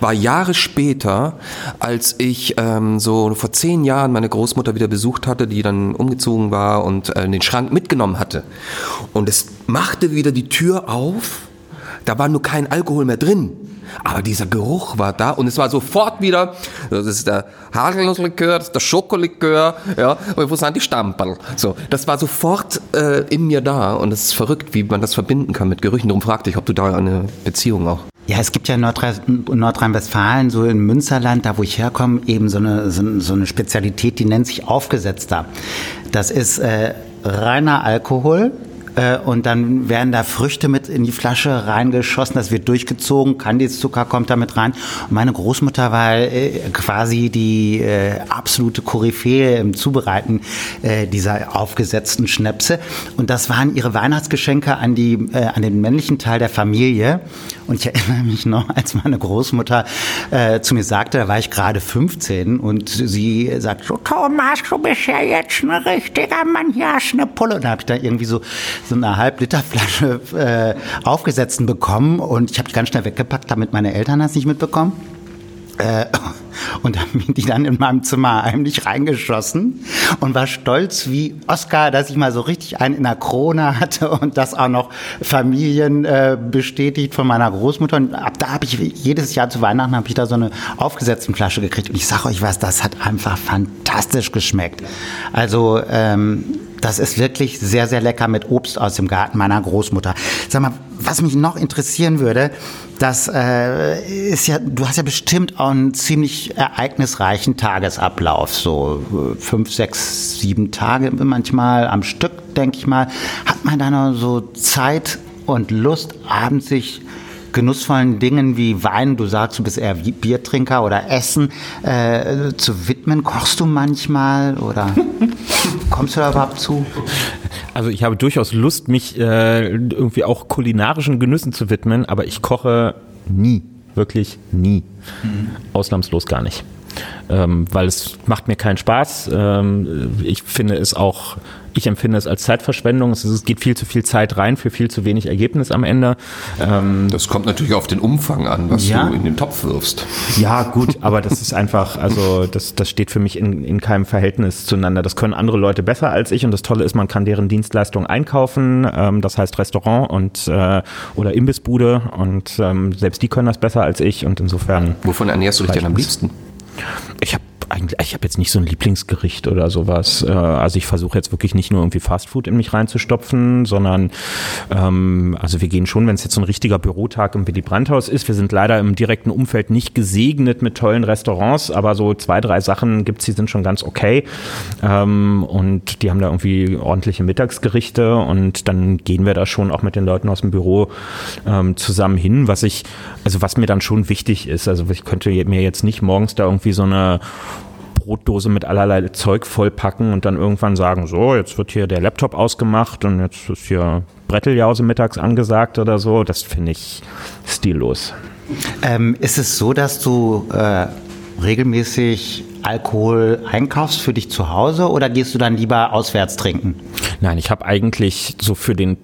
war Jahre später, als ich ähm, so vor zehn Jahren meine Großmutter wieder besucht hatte, die dann umgezogen war und äh, den Schrank mitgenommen hatte. Und es machte wieder die Tür auf, da war nur kein Alkohol mehr drin. Aber dieser Geruch war da und es war sofort wieder, das ist der Haselnusslikör, das ist der Schokolikör, ja, aber wo sind die Stamperl? So, das war sofort äh, in mir da und es ist verrückt, wie man das verbinden kann mit Gerüchen. Darum fragte ich, ob du da eine Beziehung auch ja, es gibt ja in Nordrhein-Westfalen, so in Münsterland, da wo ich herkomme, eben so eine, so eine Spezialität, die nennt sich Aufgesetzter. Das ist äh, reiner Alkohol äh, und dann werden da Früchte mit in die Flasche reingeschossen, das wird durchgezogen, Kandiszucker kommt da mit rein. Und meine Großmutter war äh, quasi die äh, absolute Koryphäe im Zubereiten äh, dieser aufgesetzten Schnäpse. Und das waren ihre Weihnachtsgeschenke an, die, äh, an den männlichen Teil der Familie. Und ich erinnere mich noch, als meine Großmutter zu mir sagte, da war ich gerade 15 und sie sagt so, Thomas, du bist ja jetzt ein richtiger Mann, hier hast eine Pulle. Und da habe ich da irgendwie so so eine Halb-Liter-Flasche äh, aufgesetzten bekommen und ich habe die ganz schnell weggepackt, damit meine Eltern das nicht mitbekommen. Äh, und haben die dann in meinem Zimmer heimlich reingeschossen und war stolz wie Oscar, dass ich mal so richtig einen in der Krone hatte und das auch noch Familien äh, bestätigt von meiner Großmutter. Und ab da habe ich jedes Jahr zu Weihnachten habe ich da so eine aufgesetzte Flasche gekriegt. Und ich sage euch was, das hat einfach fantastisch geschmeckt. Also ähm, das ist wirklich sehr, sehr lecker mit Obst aus dem Garten meiner Großmutter. Sag mal, was mich noch interessieren würde, das äh, ist ja, du hast ja bestimmt auch einen ziemlich ereignisreichen Tagesablauf, so äh, fünf, sechs, sieben Tage manchmal am Stück, denke ich mal. Hat man da noch so Zeit und Lust, abends sich genussvollen Dingen wie Wein, du sagst, du bist eher Biertrinker oder Essen, äh, zu widmen? Kochst du manchmal oder kommst du da überhaupt zu? Also ich habe durchaus Lust, mich äh, irgendwie auch kulinarischen Genüssen zu widmen, aber ich koche nie, wirklich nie. Mhm. Ausnahmslos gar nicht. Ähm, weil es macht mir keinen Spaß. Ähm, ich finde es auch ich empfinde es als Zeitverschwendung. Es geht viel zu viel Zeit rein für viel zu wenig Ergebnis am Ende. Ähm das kommt natürlich auf den Umfang an, was ja. du in den Topf wirfst. Ja, gut, aber das ist einfach, also das, das steht für mich in, in keinem Verhältnis zueinander. Das können andere Leute besser als ich und das Tolle ist, man kann deren Dienstleistungen einkaufen. Ähm, das heißt Restaurant und äh, oder Imbissbude und ähm, selbst die können das besser als ich und insofern. Wovon ernährst du dich denn am liebsten? Ich habe eigentlich, ich habe jetzt nicht so ein Lieblingsgericht oder sowas. Äh, also ich versuche jetzt wirklich nicht nur irgendwie Fastfood in mich reinzustopfen, sondern ähm, also wir gehen schon, wenn es jetzt so ein richtiger Bürotag im Willy Brandt-Haus ist. Wir sind leider im direkten Umfeld nicht gesegnet mit tollen Restaurants, aber so zwei, drei Sachen gibt's, die sind schon ganz okay. Ähm, und die haben da irgendwie ordentliche Mittagsgerichte und dann gehen wir da schon auch mit den Leuten aus dem Büro ähm, zusammen hin, was ich, also was mir dann schon wichtig ist. Also ich könnte mir jetzt nicht morgens da irgendwie so eine Brotdose mit allerlei Zeug vollpacken und dann irgendwann sagen, so, jetzt wird hier der Laptop ausgemacht und jetzt ist hier Bretteljause mittags angesagt oder so. Das finde ich stillos. Ähm, ist es so, dass du äh, regelmäßig Alkohol einkaufst für dich zu Hause oder gehst du dann lieber auswärts trinken? Nein, ich habe eigentlich so für den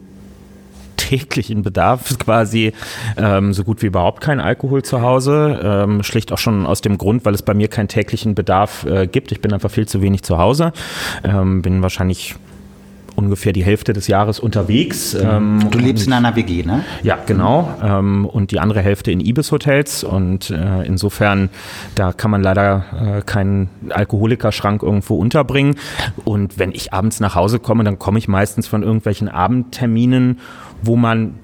täglichen Bedarf quasi ähm, so gut wie überhaupt kein Alkohol zu Hause. Ähm, schlicht auch schon aus dem Grund, weil es bei mir keinen täglichen Bedarf äh, gibt. Ich bin einfach viel zu wenig zu Hause. Ähm, bin wahrscheinlich ungefähr die Hälfte des Jahres unterwegs. Ähm, du lebst in einer WG, ne? Ja, genau. Ähm, und die andere Hälfte in Ibis-Hotels. Und äh, insofern, da kann man leider äh, keinen Alkoholikerschrank irgendwo unterbringen. Und wenn ich abends nach Hause komme, dann komme ich meistens von irgendwelchen Abendterminen wo man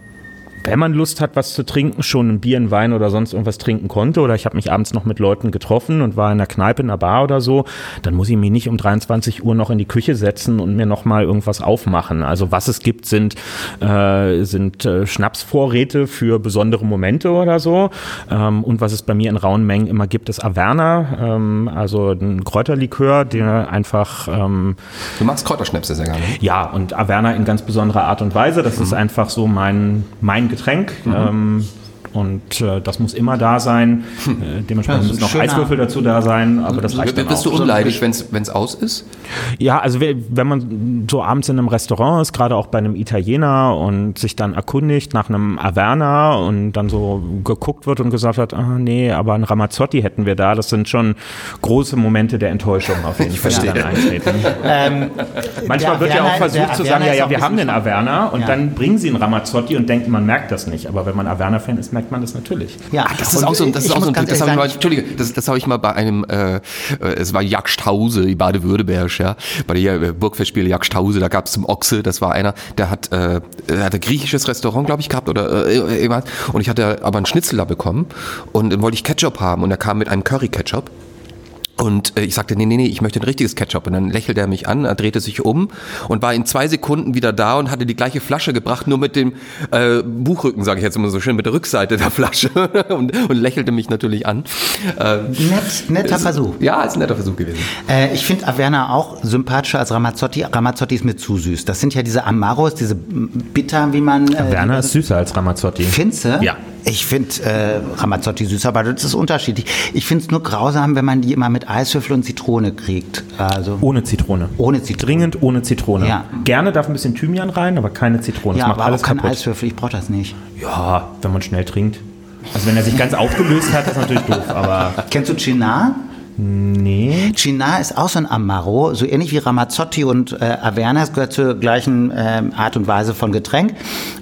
wenn man Lust hat, was zu trinken, schon ein Bier, ein Wein oder sonst irgendwas trinken konnte, oder ich habe mich abends noch mit Leuten getroffen und war in der Kneipe, in der Bar oder so, dann muss ich mich nicht um 23 Uhr noch in die Küche setzen und mir nochmal irgendwas aufmachen. Also was es gibt, sind, äh, sind äh, Schnapsvorräte für besondere Momente oder so. Ähm, und was es bei mir in rauen Mengen immer gibt, ist Averna, ähm, also ein Kräuterlikör, der einfach... Ähm, du machst Kräuterschnäpse sehr gerne. Ja, und Averna in ganz besonderer Art und Weise. Das mhm. ist einfach so mein, mein Getränk. Mhm. Ähm, und äh, das muss immer da sein. Hm. Äh, dementsprechend ja, müssen noch Eiswürfel dazu da sein, aber das reicht Bist du unleidig, wenn es aus ist? Ja, also wenn man so abends in einem Restaurant ist, gerade auch bei einem Italiener und sich dann erkundigt nach einem Averna und dann so geguckt wird und gesagt hat, ah, nee, aber ein Ramazzotti hätten wir da, das sind schon große Momente der Enttäuschung auf jeden Fall, die dann eintreten. Ähm, Manchmal wird ja auch versucht zu sagen, ja, ja, wir haben den Averna und ja. dann bringen sie einen Ramazzotti und denken, man merkt das nicht. Aber wenn man Averna-Fan ist, merkt merkt man das natürlich. Ja, Ah, das ist und auch so, ein- das ist auch so ein ganz das habe ich mal, Entschuldige, das, das habe ich mal bei einem, äh, äh, es war Jagdhause, die Baden-Württemberg, ja, bei der äh, Burgfestspiele Jagdhause, da gab es zum Ochse, das war einer, der hat, äh, hatte ein griechisches Restaurant, glaube ich, gehabt oder äh, irgendwas, und ich hatte aber einen Schnitzel da bekommen und dann wollte ich Ketchup haben und er kam mit einem Curry-Ketchup. Und äh, ich sagte, nee, nee, nee, ich möchte ein richtiges Ketchup. Und dann lächelte er mich an, er drehte sich um und war in zwei Sekunden wieder da und hatte die gleiche Flasche gebracht, nur mit dem äh, Buchrücken, sage ich jetzt immer so schön, mit der Rückseite der Flasche und, und lächelte mich natürlich an. Äh, Nett, netter ist- Versuch. Ja, ist ein netter Versuch gewesen. Äh, ich finde Averna auch sympathischer als Ramazzotti. Ramazzotti ist mir zu süß. Das sind ja diese Amaros, diese bitter, wie man. Äh, Werner ist süßer als Ramazzotti. Finze? Ja. Ich finde äh, Ramazzotti süß, aber das ist unterschiedlich. Ich finde es nur grausam, wenn man die immer mit Eiswürfel und Zitrone kriegt. Also Ohne Zitrone. Ohne Zitrone. Dringend ohne Zitrone. Ja. Gerne darf ein bisschen Thymian rein, aber keine Zitrone. ja, das macht aber alles auch kein kaputt. Eiswürfel. Ich brauche das nicht. Ja, wenn man schnell trinkt. Also wenn er sich ganz aufgelöst hat, ist natürlich doof, aber Kennst du Chinar? Nee. Chinar ist auch so ein Amaro, so ähnlich wie Ramazzotti und äh, Averna. Es gehört zur gleichen ähm, Art und Weise von Getränk.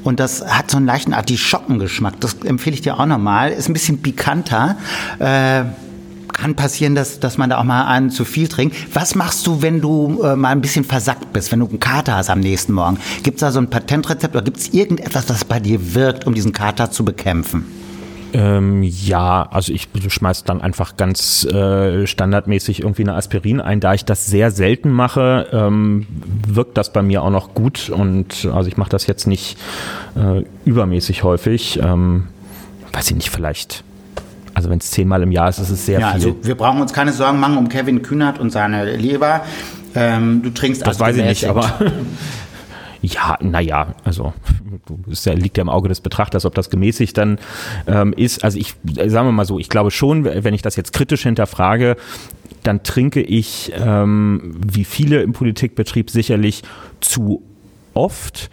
Und das hat so einen leichten Artischockengeschmack. Das empfehle ich dir auch nochmal. Ist ein bisschen pikanter. Äh, kann passieren, dass, dass man da auch mal einen zu viel trinkt. Was machst du, wenn du äh, mal ein bisschen versackt bist, wenn du einen Kater hast am nächsten Morgen? Gibt es da so ein Patentrezept oder gibt es irgendetwas, was bei dir wirkt, um diesen Kater zu bekämpfen? Ähm, ja, also ich schmeiß dann einfach ganz äh, standardmäßig irgendwie eine Aspirin ein. Da ich das sehr selten mache, ähm, wirkt das bei mir auch noch gut und also ich mache das jetzt nicht äh, übermäßig häufig. Ähm, weiß ich nicht, vielleicht. Also wenn es zehnmal im Jahr ist, ist es sehr Ja, viel. also wir brauchen uns keine Sorgen machen um Kevin Kühnert und seine Leber. Ähm, du trinkst Das also weiß ich nicht, aber ja, naja, also es liegt ja im Auge des Betrachters, ob das gemäßigt dann ähm, ist. Also ich, äh, sagen wir mal so, ich glaube schon, wenn ich das jetzt kritisch hinterfrage, dann trinke ich, ähm, wie viele im Politikbetrieb sicherlich zu oft,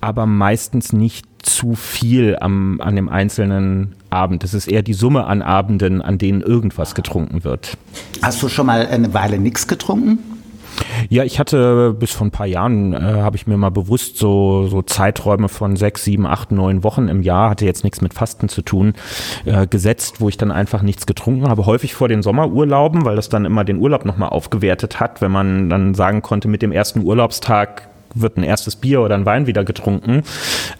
aber meistens nicht zu viel am, an dem einzelnen Abend. Es ist eher die Summe an Abenden, an denen irgendwas getrunken wird. Hast du schon mal eine Weile nichts getrunken? Ja, ich hatte bis vor ein paar Jahren, äh, habe ich mir mal bewusst so, so Zeiträume von sechs, sieben, acht, neun Wochen im Jahr, hatte jetzt nichts mit Fasten zu tun, äh, gesetzt, wo ich dann einfach nichts getrunken habe. Häufig vor den Sommerurlauben, weil das dann immer den Urlaub nochmal aufgewertet hat, wenn man dann sagen konnte, mit dem ersten Urlaubstag wird ein erstes Bier oder ein Wein wieder getrunken.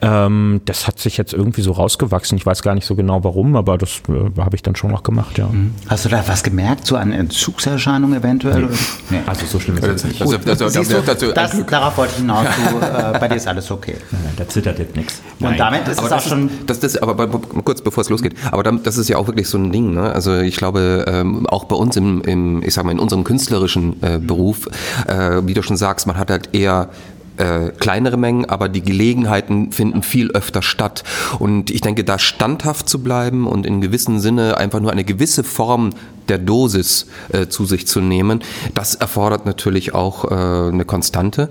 Ähm, das hat sich jetzt irgendwie so rausgewachsen. Ich weiß gar nicht so genau warum, aber das äh, habe ich dann schon noch gemacht, ja. Hast du da was gemerkt, so an Entzugserscheinungen eventuell? Nee. Also so schlimm ist es nicht. Also, also, Siehst du, also, das, darauf wollte ich hinaus. Du, äh, bei dir ist alles okay. Da zittert jetzt nichts. Und damit ist aber es auch das schon... das, das, aber, kurz bevor es losgeht, aber das ist ja auch wirklich so ein Ding. Ne? Also ich glaube, ähm, auch bei uns im, im, ich sag mal, in unserem künstlerischen äh, Beruf, äh, wie du schon sagst, man hat halt eher äh, kleinere Mengen, aber die Gelegenheiten finden viel öfter statt. Und ich denke, da standhaft zu bleiben und in gewissem Sinne einfach nur eine gewisse Form der Dosis äh, zu sich zu nehmen, das erfordert natürlich auch äh, eine Konstante.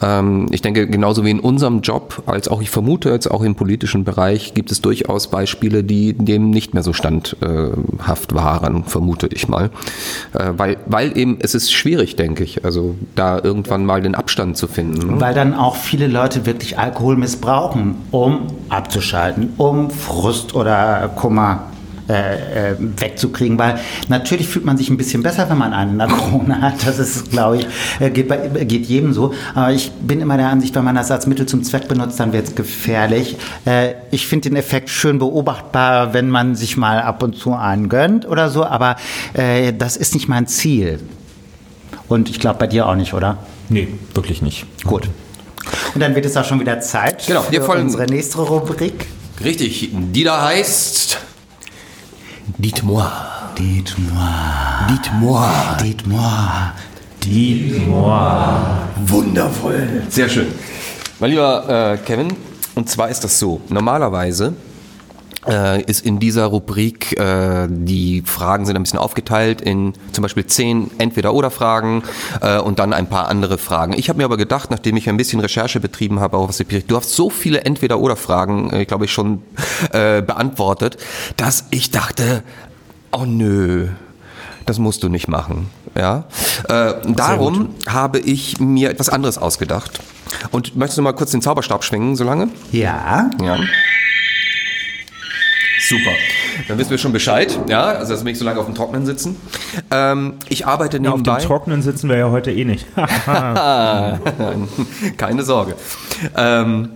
Ähm, ich denke, genauso wie in unserem Job, als auch ich vermute, jetzt auch im politischen Bereich, gibt es durchaus Beispiele, die dem nicht mehr so standhaft waren, vermute ich mal. Äh, weil, weil eben, es ist schwierig, denke ich, also da irgendwann mal den Abstand zu finden. Ne? Weil dann auch viele Leute wirklich Alkohol missbrauchen, um abzuschalten, um Frust oder Kummer äh, äh, wegzukriegen, weil natürlich fühlt man sich ein bisschen besser, wenn man einen in der Krone hat. Das ist, glaube ich, äh, geht, bei, geht jedem so. Aber ich bin immer der Ansicht, wenn man das als Mittel zum Zweck benutzt, dann wird es gefährlich. Äh, ich finde den Effekt schön beobachtbar, wenn man sich mal ab und zu einen gönnt oder so, aber äh, das ist nicht mein Ziel. Und ich glaube bei dir auch nicht, oder? Nee, wirklich nicht. Gut. Und dann wird es auch schon wieder Zeit Genau, wir für folgen- unsere nächste Rubrik. Richtig, die da heißt Dites-moi. Dietmar. Dites-moi. Dietmar. Wundervoll. Sehr schön. Mein lieber äh, Kevin, und zwar ist das so. Normalerweise äh, ist in dieser Rubrik, äh, die Fragen sind ein bisschen aufgeteilt in zum Beispiel zehn Entweder-Oder-Fragen äh, und dann ein paar andere Fragen. Ich habe mir aber gedacht, nachdem ich ein bisschen Recherche betrieben habe, auch was die du hast so viele Entweder-Oder-Fragen, äh, glaube ich, schon äh, beantwortet, dass ich dachte, oh nö, das musst du nicht machen. Ja? Äh, darum habe ich mir etwas anderes ausgedacht. Und möchtest du mal kurz den Zauberstab schwingen, so lange? Ja. Ja. Super. Dann wissen wir schon Bescheid. Ja, also dass wir nicht so lange auf dem Trocknen sitzen. Ähm, ich arbeite Ja, auf nebenbei. dem Trocknen sitzen wir ja heute eh nicht. Keine Sorge. Ähm,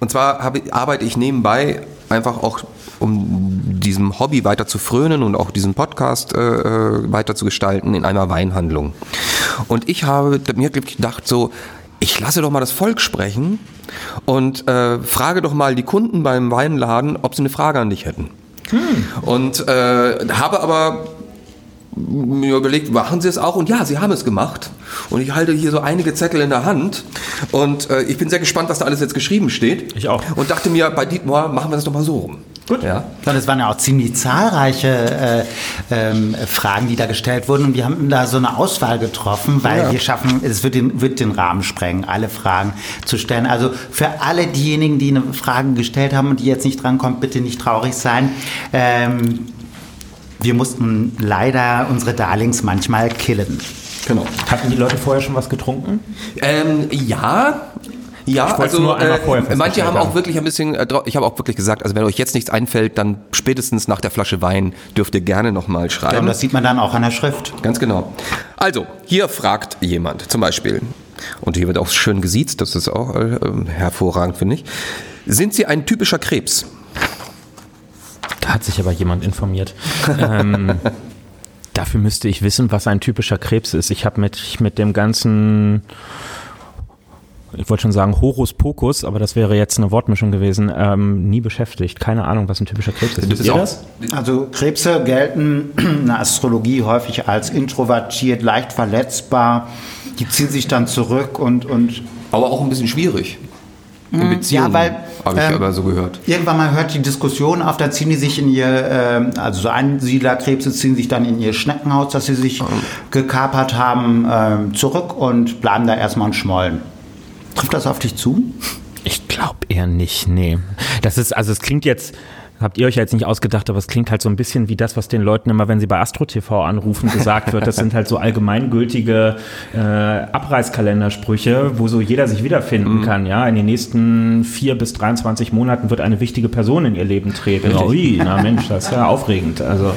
und zwar habe, arbeite ich nebenbei einfach auch, um diesem Hobby weiter zu frönen und auch diesen Podcast äh, äh, weiter zu gestalten in einer Weinhandlung. Und ich habe mir gedacht so, ich lasse doch mal das Volk sprechen und äh, frage doch mal die Kunden beim Weinladen, ob sie eine Frage an dich hätten. Und äh, habe aber mir überlegt, machen Sie es auch? Und ja, Sie haben es gemacht. Und ich halte hier so einige Zettel in der Hand. Und äh, ich bin sehr gespannt, was da alles jetzt geschrieben steht. Ich auch. Und dachte mir, bei Dietmar machen wir das doch mal so rum. Gut. Ja. Und es waren ja auch ziemlich zahlreiche äh, ähm, Fragen, die da gestellt wurden. Und wir haben da so eine Auswahl getroffen, weil Ja. wir schaffen, es wird den, wird den Rahmen sprengen, alle Fragen zu stellen. Also für alle diejenigen, die eine Frage gestellt haben und die jetzt nicht drankommt, bitte nicht traurig sein. Ähm, wir mussten leider unsere Darlings manchmal killen. Genau. Hatten die Leute vorher schon was getrunken? Ähm, ja. Ja, also nur einmal äh, manche haben auch wirklich ein bisschen, äh, ich habe auch wirklich gesagt, also wenn euch jetzt nichts einfällt, dann spätestens nach der Flasche Wein dürft ihr gerne nochmal Ja, und schreiben. das sieht man dann auch an der Schrift. Ganz genau. Also, hier fragt jemand zum Beispiel, und hier wird auch schön gesiezt, das ist auch äh, hervorragend, finde ich. Sind Sie ein typischer Krebs? Da hat sich aber jemand informiert. ähm, dafür müsste ich wissen, was ein typischer Krebs ist. Ich habe mit, mit dem ganzen, ich wollte schon sagen Horus Pocus, aber das wäre jetzt eine Wortmischung gewesen, ähm, nie beschäftigt. Keine Ahnung, was ein typischer Krebs ist. Wisst ihr das? Also Krebse gelten in der Astrologie häufig als introvertiert, leicht verletzbar. Die ziehen sich dann zurück und, und aber auch ein bisschen schwierig. In Beziehungen, ja, weil, habe ich ähm, aber so gehört. irgendwann mal hört die Diskussion auf, dann ziehen die sich in ihr, ähm, also so Einsiedlerkrebse ziehen sich dann in ihr Schneckenhaus, das sie sich gekapert haben, ähm, zurück und bleiben da erstmal und schmollen. Trifft das auf dich zu? Ich glaube eher nicht, nee. Das ist, also es klingt jetzt, habt ihr euch ja jetzt nicht ausgedacht, aber es klingt halt so ein bisschen wie das, was den Leuten immer, wenn sie bei Astro TV anrufen, gesagt wird. Das sind halt so allgemeingültige äh, Abreißkalendersprüche, wo so jeder sich wiederfinden kann. Ja, in den nächsten vier bis 23 Monaten wird eine wichtige Person in ihr Leben treten. Ui, na Mensch, das ist ja aufregend. Also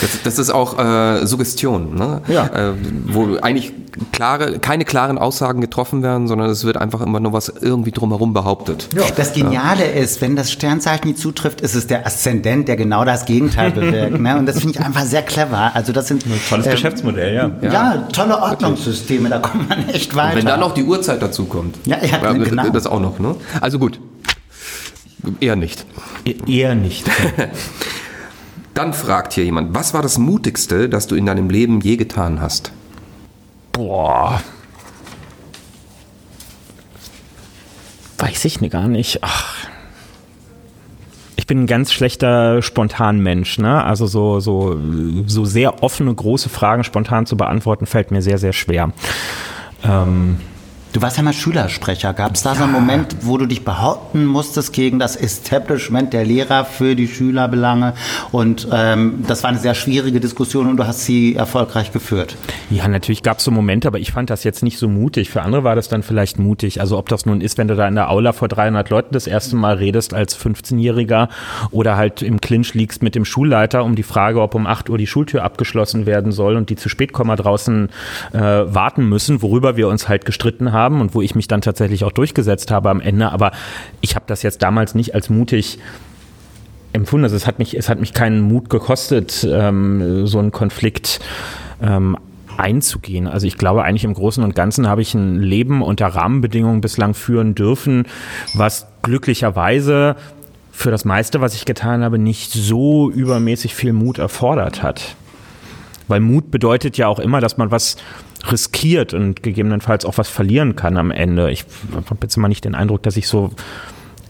Das, das ist auch äh, Suggestion, ne? Ja. Äh, wo eigentlich klare, keine klaren Aussagen getroffen werden, sondern es wird einfach immer nur was irgendwie drumherum behauptet. Das Geniale ist, wenn das Sternzeichen nie zutrifft, ist es der Aszendent, der genau das Gegenteil bewirkt. Ne? Und das finde ich einfach sehr clever. Also das sind tolles ähm, Geschäftsmodell, ja. Ja, tolle Ordnungssysteme, da kommt man echt weiter. Und wenn dann noch die Uhrzeit dazu kommt. Ja, ja, genau. Das auch noch, ne? Also gut. Eher nicht. E- Eher nicht. Dann fragt hier jemand, was war das Mutigste, das du in deinem Leben je getan hast? Boah. Weiß ich ne- gar nicht. Ach. Bin ein ganz schlechter Spontanmensch, ne? Also so, so, so sehr offene, große Fragen spontan zu beantworten, fällt mir sehr, sehr schwer. Ähm, Du warst ja mal Schülersprecher. Gab es da so einen Moment, wo du dich behaupten musstest gegen das Establishment der Lehrer für die Schülerbelange? Und ähm, das war eine sehr schwierige Diskussion und du hast sie erfolgreich geführt. Ja, natürlich gab es so Momente, aber ich fand das jetzt nicht so mutig. Für andere war das dann vielleicht mutig. Also ob das nun ist, wenn du da in der Aula vor 300 Leuten das erste Mal redest als 15-Jähriger oder halt im Clinch liegst mit dem Schulleiter um die Frage, ob um 8 Uhr die Schultür abgeschlossen werden soll und die zu spät kommen draußen äh, warten müssen, worüber wir uns halt gestritten haben und wo ich mich dann tatsächlich auch durchgesetzt habe am Ende. Aber ich habe das jetzt damals nicht als mutig empfunden. Also es hat mich, es hat mich keinen Mut gekostet, ähm, so einen Konflikt ähm, einzugehen. Also ich glaube eigentlich im Großen und Ganzen habe ich ein Leben unter Rahmenbedingungen bislang führen dürfen, was glücklicherweise für das meiste, was ich getan habe, nicht so übermäßig viel Mut erfordert hat. Weil Mut bedeutet ja auch immer, dass man was riskiert und gegebenenfalls auch was verlieren kann am Ende. Ich habe jetzt immer nicht den Eindruck, dass ich so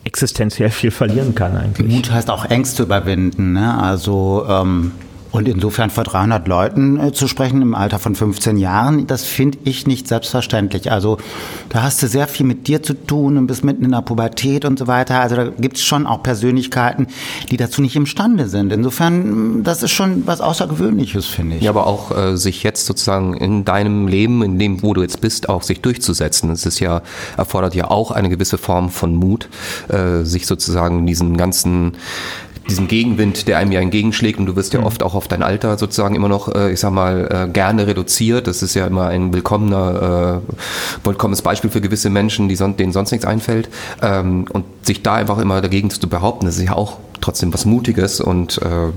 existenziell viel verlieren kann eigentlich. Mut heißt auch Ängste überwinden. Ne? Also ähm, und insofern vor 300 Leuten äh, zu sprechen im Alter von 15 Jahren, das finde ich nicht selbstverständlich. Also da hast du sehr viel mit dir zu tun und bist mitten in der Pubertät und so weiter. Also da gibt es schon auch Persönlichkeiten, die dazu nicht imstande sind. Insofern, das ist schon was Außergewöhnliches, finde ich. Ja, aber auch äh, sich jetzt sozusagen in deinem Leben, in dem, wo du jetzt bist, auch sich durchzusetzen. Es ist ja, erfordert ja auch eine gewisse Form von Mut, äh, sich sozusagen diesen ganzen diesem Gegenwind, der einem ja entgegenschlägt und du wirst ja mhm. oft auch auf dein Alter sozusagen immer noch, äh, ich sag mal, äh, gerne reduziert. Das ist ja immer ein willkommener, äh, willkommenes Beispiel für gewisse Menschen, die son denen sonst nichts einfällt. Ähm, und sich da einfach immer dagegen zu behaupten, das ist ja auch trotzdem was Mutiges und äh,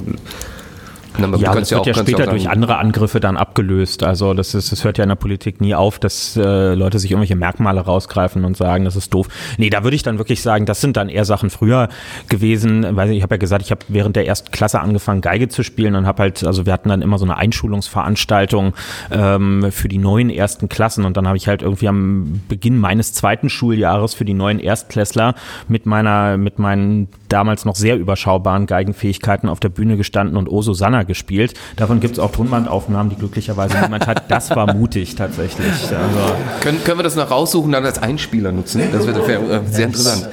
na, ja, das wird ja, auch, ja später durch andere Angriffe dann abgelöst. Also das, ist, das hört ja in der Politik nie auf, dass äh, Leute sich irgendwelche Merkmale rausgreifen und sagen, das ist doof. Nee, da würde ich dann wirklich sagen, das sind dann eher Sachen früher gewesen. Weil ich habe ja gesagt, ich habe während der ersten Klasse angefangen, Geige zu spielen und habe halt, also wir hatten dann immer so eine Einschulungsveranstaltung ähm, für die neuen ersten Klassen und dann habe ich halt irgendwie am Beginn meines zweiten Schuljahres für die neuen Erstklässler mit meiner, mit meinen damals noch sehr überschaubaren Geigenfähigkeiten auf der Bühne gestanden und O Susanna gespielt. Davon gibt es auch Tonbandaufnahmen, die glücklicherweise niemand hat. Das war mutig tatsächlich. Also können, können wir das noch raussuchen und dann als Einspieler nutzen? Das wäre wär, sehr interessant.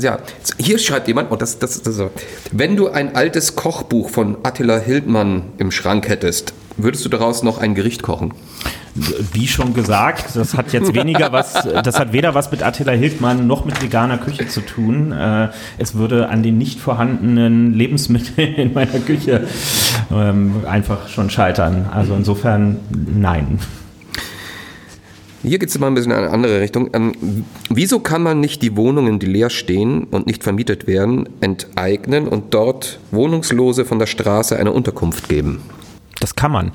Ja, hier schreibt jemand, oh, das, das, das, wenn du ein altes Kochbuch von Attila Hildmann im Schrank hättest, würdest du daraus noch ein Gericht kochen? wie schon gesagt, das hat jetzt weniger was, das hat weder was mit Attila Hildmann noch mit veganer Küche zu tun. Äh, es würde an den nicht vorhandenen Lebensmitteln in meiner Küche ähm, einfach schon scheitern. Also insofern nein. Hier geht es mal ein bisschen in eine andere Richtung. Ähm, wieso kann man nicht die Wohnungen, die leer stehen und nicht vermietet werden, enteignen und dort Wohnungslose von der Straße eine Unterkunft geben? Das kann man.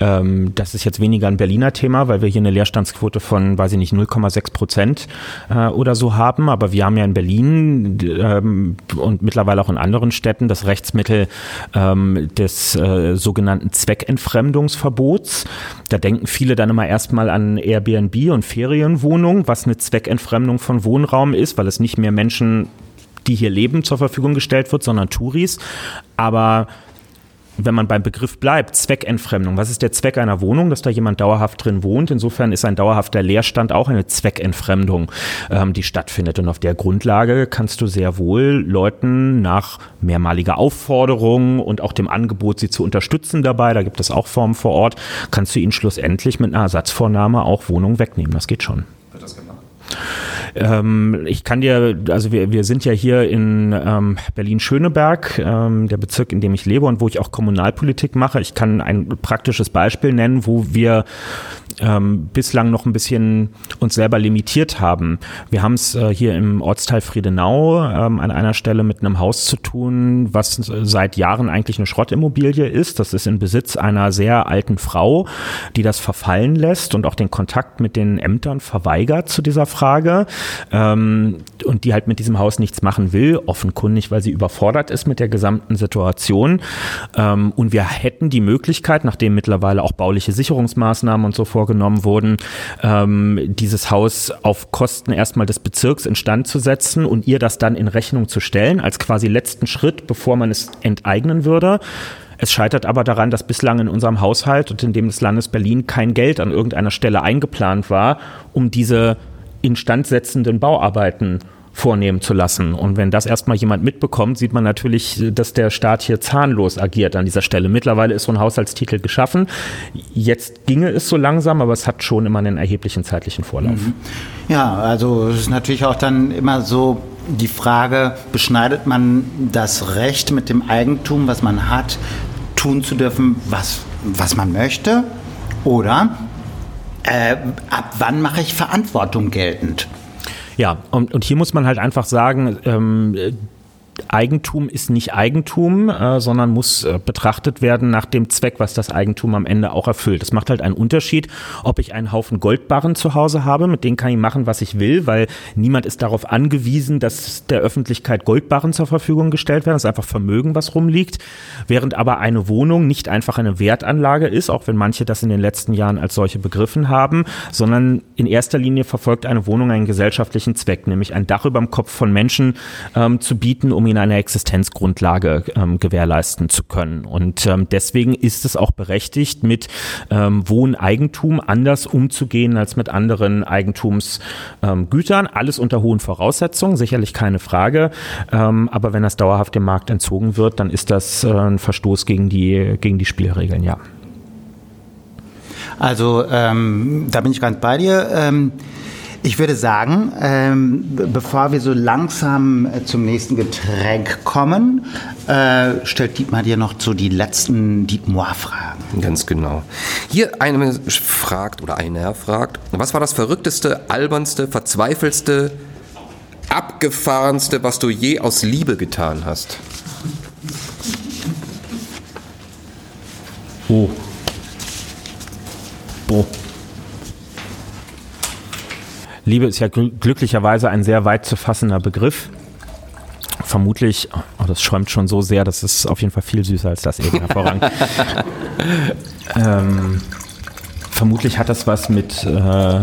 Ähm, das ist jetzt weniger ein Berliner Thema, weil wir hier eine Leerstandsquote von, weiß ich nicht, 0,6 Prozent äh, oder so haben. Aber wir haben ja in Berlin ähm, und mittlerweile auch in anderen Städten das Rechtsmittel ähm, des äh, sogenannten Zweckentfremdungsverbots. Da denken viele dann immer erstmal an Airbnb und Ferienwohnungen, was eine Zweckentfremdung von Wohnraum ist, weil es nicht mehr Menschen die hier leben, zur Verfügung gestellt wird, sondern Touris. Aber wenn man beim Begriff bleibt, Zweckentfremdung. Was ist der Zweck einer Wohnung, dass da jemand dauerhaft drin wohnt? Insofern ist ein dauerhafter Leerstand auch eine Zweckentfremdung, ähm, die stattfindet. Und auf der Grundlage kannst du sehr wohl Leuten nach mehrmaliger Aufforderung und auch dem Angebot, sie zu unterstützen dabei, da gibt es auch Formen vor Ort, kannst du ihnen schlussendlich mit einer Ersatzvornahme auch Wohnungen wegnehmen. Das geht schon. Wird das gemacht? Ähm, ich kann dir, also wir, wir sind ja hier in ähm, Berlin-Schöneberg, ähm, der Bezirk, in dem ich lebe und wo ich auch Kommunalpolitik mache. Ich kann ein praktisches Beispiel nennen, wo wir ähm, bislang noch ein bisschen uns selber limitiert haben. Wir haben es äh, hier im Ortsteil Friedenau ähm, an einer Stelle mit einem Haus zu tun, was seit Jahren eigentlich eine Schrottimmobilie ist. Das ist in Besitz einer sehr alten Frau, die das verfallen lässt und auch den Kontakt mit den Ämtern verweigert zu dieser Frage ähm, und die halt mit diesem Haus nichts machen will, offenkundig, weil sie überfordert ist mit der gesamten Situation. Ähm, und wir hätten die Möglichkeit, nachdem mittlerweile auch bauliche Sicherungsmaßnahmen und so vorgenommen wurden, ähm, dieses Haus auf Kosten erstmal des Bezirks instand zu setzen und ihr das dann in Rechnung zu stellen, als quasi letzten Schritt, bevor man es enteignen würde. Es scheitert aber daran, dass bislang in unserem Haushalt und in dem des Landes Berlin kein Geld an irgendeiner Stelle eingeplant war, um diese instandsetzenden Bauarbeiten vornehmen zu lassen. Und wenn das erstmal jemand mitbekommt, sieht man natürlich, dass der Staat hier zahnlos agiert an dieser Stelle. Mittlerweile ist so ein Haushaltstitel geschaffen. Jetzt ginge es so langsam, aber es hat schon immer einen erheblichen zeitlichen Vorlauf. Mhm. Ja, also es ist natürlich auch dann immer so die Frage, beschneidet man das Recht mit dem Eigentum, was man hat, tun zu dürfen, was, was man möchte? Oder äh, ab wann mache ich Verantwortung geltend? Ja, und, und hier muss man halt einfach sagen, ähm, Eigentum ist nicht Eigentum, äh, sondern muss äh, betrachtet werden nach dem Zweck, was das Eigentum am Ende auch erfüllt. Das macht halt einen Unterschied, ob ich einen Haufen Goldbarren zu Hause habe, mit denen kann ich machen, was ich will, weil niemand ist darauf angewiesen, dass der Öffentlichkeit Goldbarren zur Verfügung gestellt werden. Das ist einfach Vermögen, was rumliegt. Während aber eine Wohnung nicht einfach eine Wertanlage ist, auch wenn manche das in den letzten Jahren als solche begriffen haben, sondern in erster Linie verfolgt eine Wohnung einen gesellschaftlichen Zweck, nämlich ein Dach über dem Kopf von Menschen ähm, zu bieten, um um ihnen eine Existenzgrundlage ähm, gewährleisten zu können. Und ähm, deswegen ist es auch berechtigt, mit ähm, Wohneigentum anders umzugehen als mit anderen Eigentumsgütern. Alles unter hohen Voraussetzungen, sicherlich keine Frage. Ähm, aber wenn das dauerhaft dem Markt entzogen wird, dann ist das äh, ein Verstoß gegen die, gegen die Spielregeln, ja. Also ähm, da bin ich ganz bei dir. Ich würde sagen, ähm, bevor wir so langsam äh, zum nächsten Getränk kommen, äh, stellt Dietmar dir noch so die letzten Dietmar-Fragen. Ganz genau. Hier eine fragt oder einer fragt, was war das verrückteste, albernste, verzweifelste, abgefahrenste, was du je aus Liebe getan hast? Oh. Boah. Liebe ist ja gl glücklicherweise ein sehr weit zu fassender Begriff. Vermutlich, oh, das schäumt schon so sehr, das ist auf jeden Fall viel süßer als das eben hervorragend. ähm, vermutlich hat das was mit äh,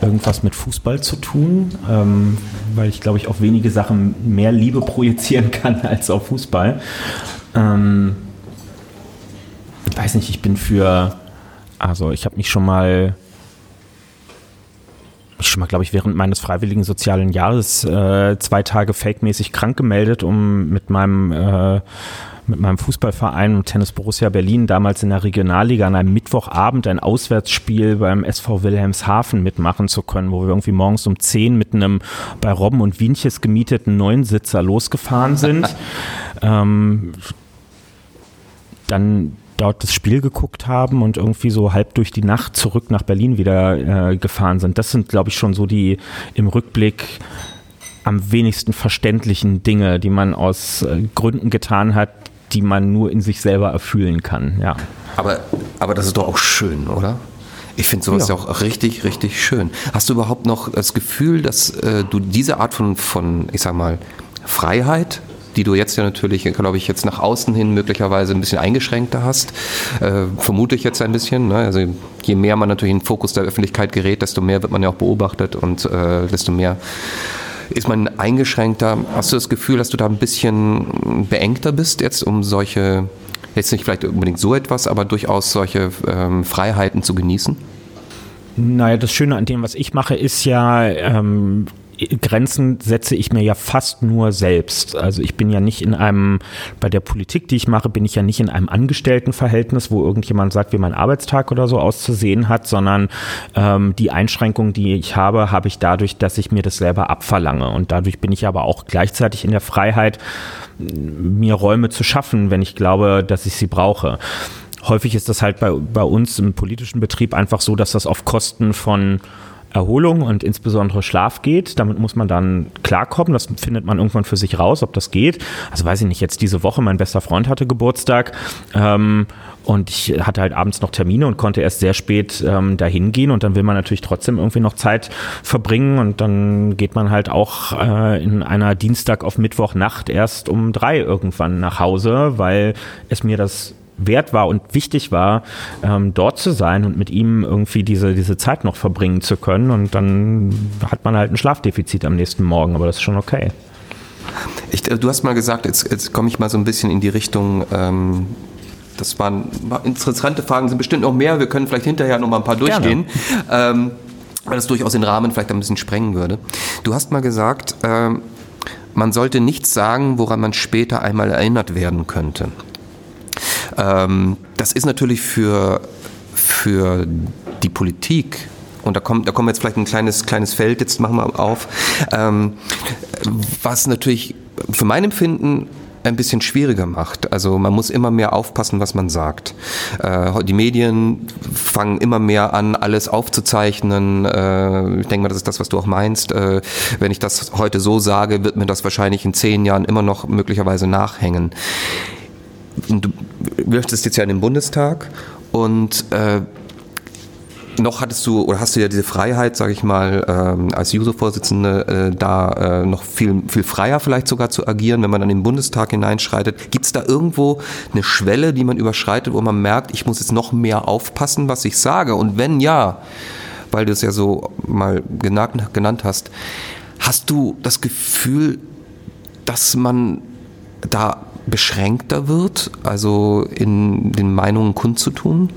irgendwas mit Fußball zu tun, ähm, weil ich glaube ich auf wenige Sachen mehr Liebe projizieren kann als auf Fußball. Ähm, ich weiß nicht, ich bin für, also ich habe mich schon mal schon mal, glaube ich, während meines freiwilligen sozialen Jahres äh, zwei Tage fake-mäßig krank gemeldet, um mit meinem äh, mit meinem Fußballverein Tennis Borussia Berlin damals in der Regionalliga an einem Mittwochabend ein Auswärtsspiel beim SV Wilhelmshaven mitmachen zu können, wo wir irgendwie morgens um 10 mit einem bei Robben und Wienches gemieteten Neunsitzer losgefahren sind. ähm, dann dort das Spiel geguckt haben und irgendwie so halb durch die Nacht zurück nach Berlin wieder äh, gefahren sind. Das sind, glaube ich, schon so die im Rückblick am wenigsten verständlichen Dinge, die man aus äh, Gründen getan hat, die man nur in sich selber erfüllen kann. Ja. Aber, aber das ist doch auch schön, oder? Ich finde sowas ja. auch richtig, richtig schön. Hast du überhaupt noch das Gefühl, dass äh, du diese Art von, von, ich sag mal, Freiheit die du jetzt ja natürlich, glaube ich, jetzt nach außen hin möglicherweise ein bisschen eingeschränkter hast. Äh, vermute ich jetzt ein bisschen. Ne? Also je mehr man natürlich in den Fokus der Öffentlichkeit gerät, desto mehr wird man ja auch beobachtet und äh, desto mehr ist man eingeschränkter. Hast du das Gefühl, dass du da ein bisschen beengter bist jetzt, um solche, jetzt nicht vielleicht unbedingt so etwas, aber durchaus solche ähm, Freiheiten zu genießen? Naja, das Schöne an dem, was ich mache, ist ja, ähm, Grenzen setze ich mir ja fast nur selbst. Also ich bin ja nicht in einem, bei der Politik, die ich mache, bin ich ja nicht in einem Angestelltenverhältnis, wo irgendjemand sagt, wie mein Arbeitstag oder so auszusehen hat, sondern ähm, die Einschränkungen, die ich habe, habe ich dadurch, dass ich mir das selber abverlange. Und dadurch bin ich aber auch gleichzeitig in der Freiheit, mir Räume zu schaffen, wenn ich glaube, dass ich sie brauche. Häufig ist das halt bei, bei uns im politischen Betrieb einfach so, dass das auf Kosten von Erholung und insbesondere Schlaf geht. Damit muss man dann klarkommen. Das findet man irgendwann für sich raus, ob das geht. Also weiß ich nicht, jetzt diese Woche, mein bester Freund hatte Geburtstag. Ähm, und ich hatte halt abends noch Termine und konnte erst sehr spät ähm, dahin gehen. Und dann will man natürlich trotzdem irgendwie noch Zeit verbringen. Und dann geht man halt auch äh, in einer Dienstag auf Mittwochnacht erst um drei irgendwann nach Hause, weil es mir das wert war und wichtig war, ähm, dort zu sein und mit ihm irgendwie diese, diese Zeit noch verbringen zu können. Und dann hat man halt ein Schlafdefizit am nächsten Morgen, aber das ist schon okay. Ich, äh, du hast mal gesagt, jetzt, jetzt komme ich mal so ein bisschen in die Richtung, ähm, das waren interessante Fragen, sind bestimmt noch mehr, wir können vielleicht hinterher noch mal ein paar durchgehen. Ähm, weil das durchaus den Rahmen vielleicht ein bisschen sprengen würde. Du hast mal gesagt, ähm, man sollte nichts sagen, woran man später einmal erinnert werden könnte. Ähm, das ist natürlich für, für die Politik und da kommt, da kommen jetzt vielleicht ein kleines, kleines Feld, jetzt machen wir auf, ähm, was natürlich für mein Empfinden ein bisschen schwieriger macht. Also man muss immer mehr aufpassen, was man sagt. Äh, die Medien fangen immer mehr an, alles aufzuzeichnen. Äh, ich denke mal, das ist das, was du auch meinst. Äh, wenn ich das heute so sage, wird mir das wahrscheinlich in zehn Jahren immer noch möglicherweise nachhängen du möchtest jetzt ja in den Bundestag und äh, noch hattest du oder hast du ja diese Freiheit, sage ich mal, ähm, als Juso-Vorsitzende äh, da äh, noch viel, viel freier vielleicht sogar zu agieren, wenn man dann in den Bundestag hineinschreitet. Gibt es da irgendwo eine Schwelle, die man überschreitet, wo man merkt, ich muss jetzt noch mehr aufpassen, was ich sage? Und wenn ja, weil du es ja so mal genannt, genannt hast, hast du das Gefühl, dass man da beschränkter wird, also in den Meinungen kundzutun?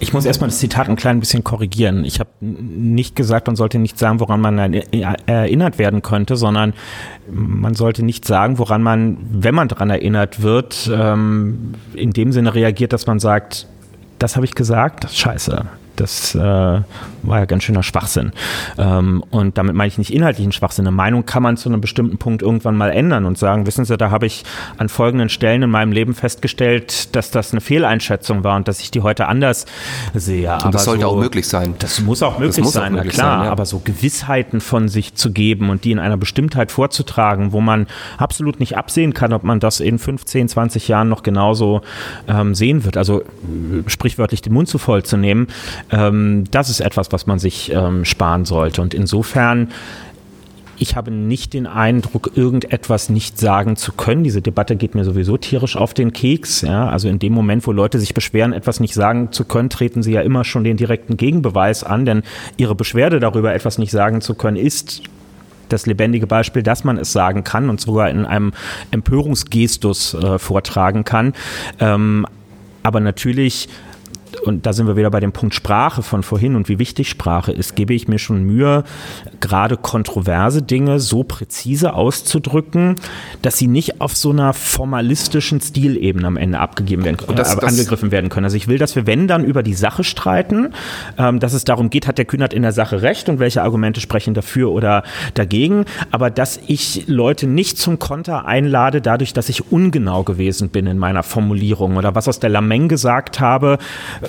Ich muss erstmal das Zitat ein klein bisschen korrigieren. Ich habe nicht gesagt, man sollte nicht sagen, woran man erinnert werden könnte, sondern man sollte nicht sagen, woran man, wenn man daran erinnert wird, ähm, in dem Sinne reagiert, dass man sagt, das habe ich gesagt, scheiße. Das äh, war ja ganz schöner Schwachsinn. Ähm, und damit meine ich nicht inhaltlichen Schwachsinn. Eine Meinung kann man zu einem bestimmten Punkt irgendwann mal ändern und sagen, wissen Sie, da habe ich an folgenden Stellen in meinem Leben festgestellt, dass das eine Fehleinschätzung war und dass ich die heute anders sehe. Und das sollte so, auch möglich sein. Das muss auch möglich muss sein, auch möglich na klar. Sein, ja. Aber so Gewissheiten von sich zu geben und die in einer Bestimmtheit vorzutragen, wo man absolut nicht absehen kann, ob man das in 15, 20 Jahren noch genauso ähm, sehen wird. Also sprichwörtlich den Mund zu voll zu nehmen, ähm, das ist etwas, was man sich ähm, sparen sollte. Und insofern ich habe nicht den Eindruck, irgendetwas nicht sagen zu können. Diese Debatte geht mir sowieso tierisch auf den Keks. Ja, also in dem Moment, wo Leute sich beschweren, etwas nicht sagen zu können, treten sie ja immer schon den direkten Gegenbeweis an, denn ihre Beschwerde darüber, etwas nicht sagen zu können, ist das lebendige Beispiel, dass man es sagen kann und sogar in einem Empörungsgestus äh, vortragen kann. Ähm, aber natürlich und da sind wir wieder bei dem Punkt Sprache von vorhin und wie wichtig Sprache ist, gebe ich mir schon Mühe, gerade kontroverse Dinge so präzise auszudrücken, dass sie nicht auf so einer formalistischen Stilebene am Ende abgegeben werden, äh, das, angegriffen werden können. Also ich will, dass wir, wenn dann über die Sache streiten, ähm, dass es darum geht, hat der Kühnert in der Sache recht und welche Argumente sprechen dafür oder dagegen, aber dass ich Leute nicht zum Konter einlade, dadurch, dass ich ungenau gewesen bin in meiner Formulierung oder was aus der Lameng gesagt habe,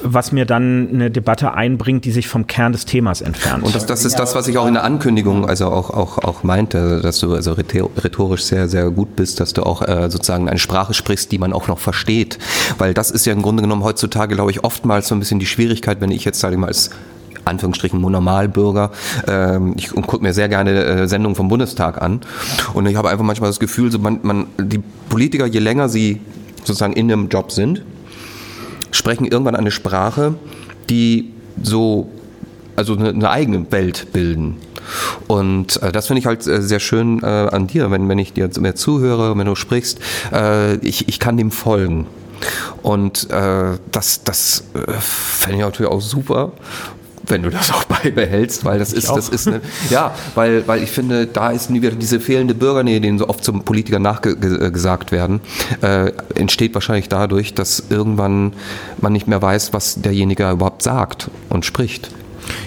was mir dann eine Debatte einbringt, die sich vom Kern des Themas entfernt. Und das, das ist das, was ich auch in der Ankündigung also auch, auch, auch meinte, dass du also rhetorisch sehr, sehr gut bist, dass du auch äh, sozusagen eine Sprache sprichst, die man auch noch versteht. Weil das ist ja im Grunde genommen heutzutage, glaube ich, oftmals so ein bisschen die Schwierigkeit, wenn ich jetzt, sage ich mal, als Anführungsstrichen Normalbürger. Ähm, ich gucke mir sehr gerne äh, Sendungen vom Bundestag an und ich habe einfach manchmal das Gefühl, so man, man, die Politiker, je länger sie sozusagen in einem Job sind, sprechen irgendwann eine Sprache, die so, also eine, eine eigene Welt bilden. Und äh, das finde ich halt äh, sehr schön äh, an dir, wenn, wenn ich dir mehr zuhöre, wenn du sprichst, äh, ich, ich kann dem folgen. Und äh, das, das äh, fände ich natürlich auch super, wenn du das auch beibehältst, weil das ich ist, auch. das ist eine, ja, weil, weil ich finde, da ist nie wieder diese fehlende Bürgernähe, denen so oft zum Politiker nachgesagt werden, äh, entsteht wahrscheinlich dadurch, dass irgendwann man nicht mehr weiß, was derjenige überhaupt sagt und spricht.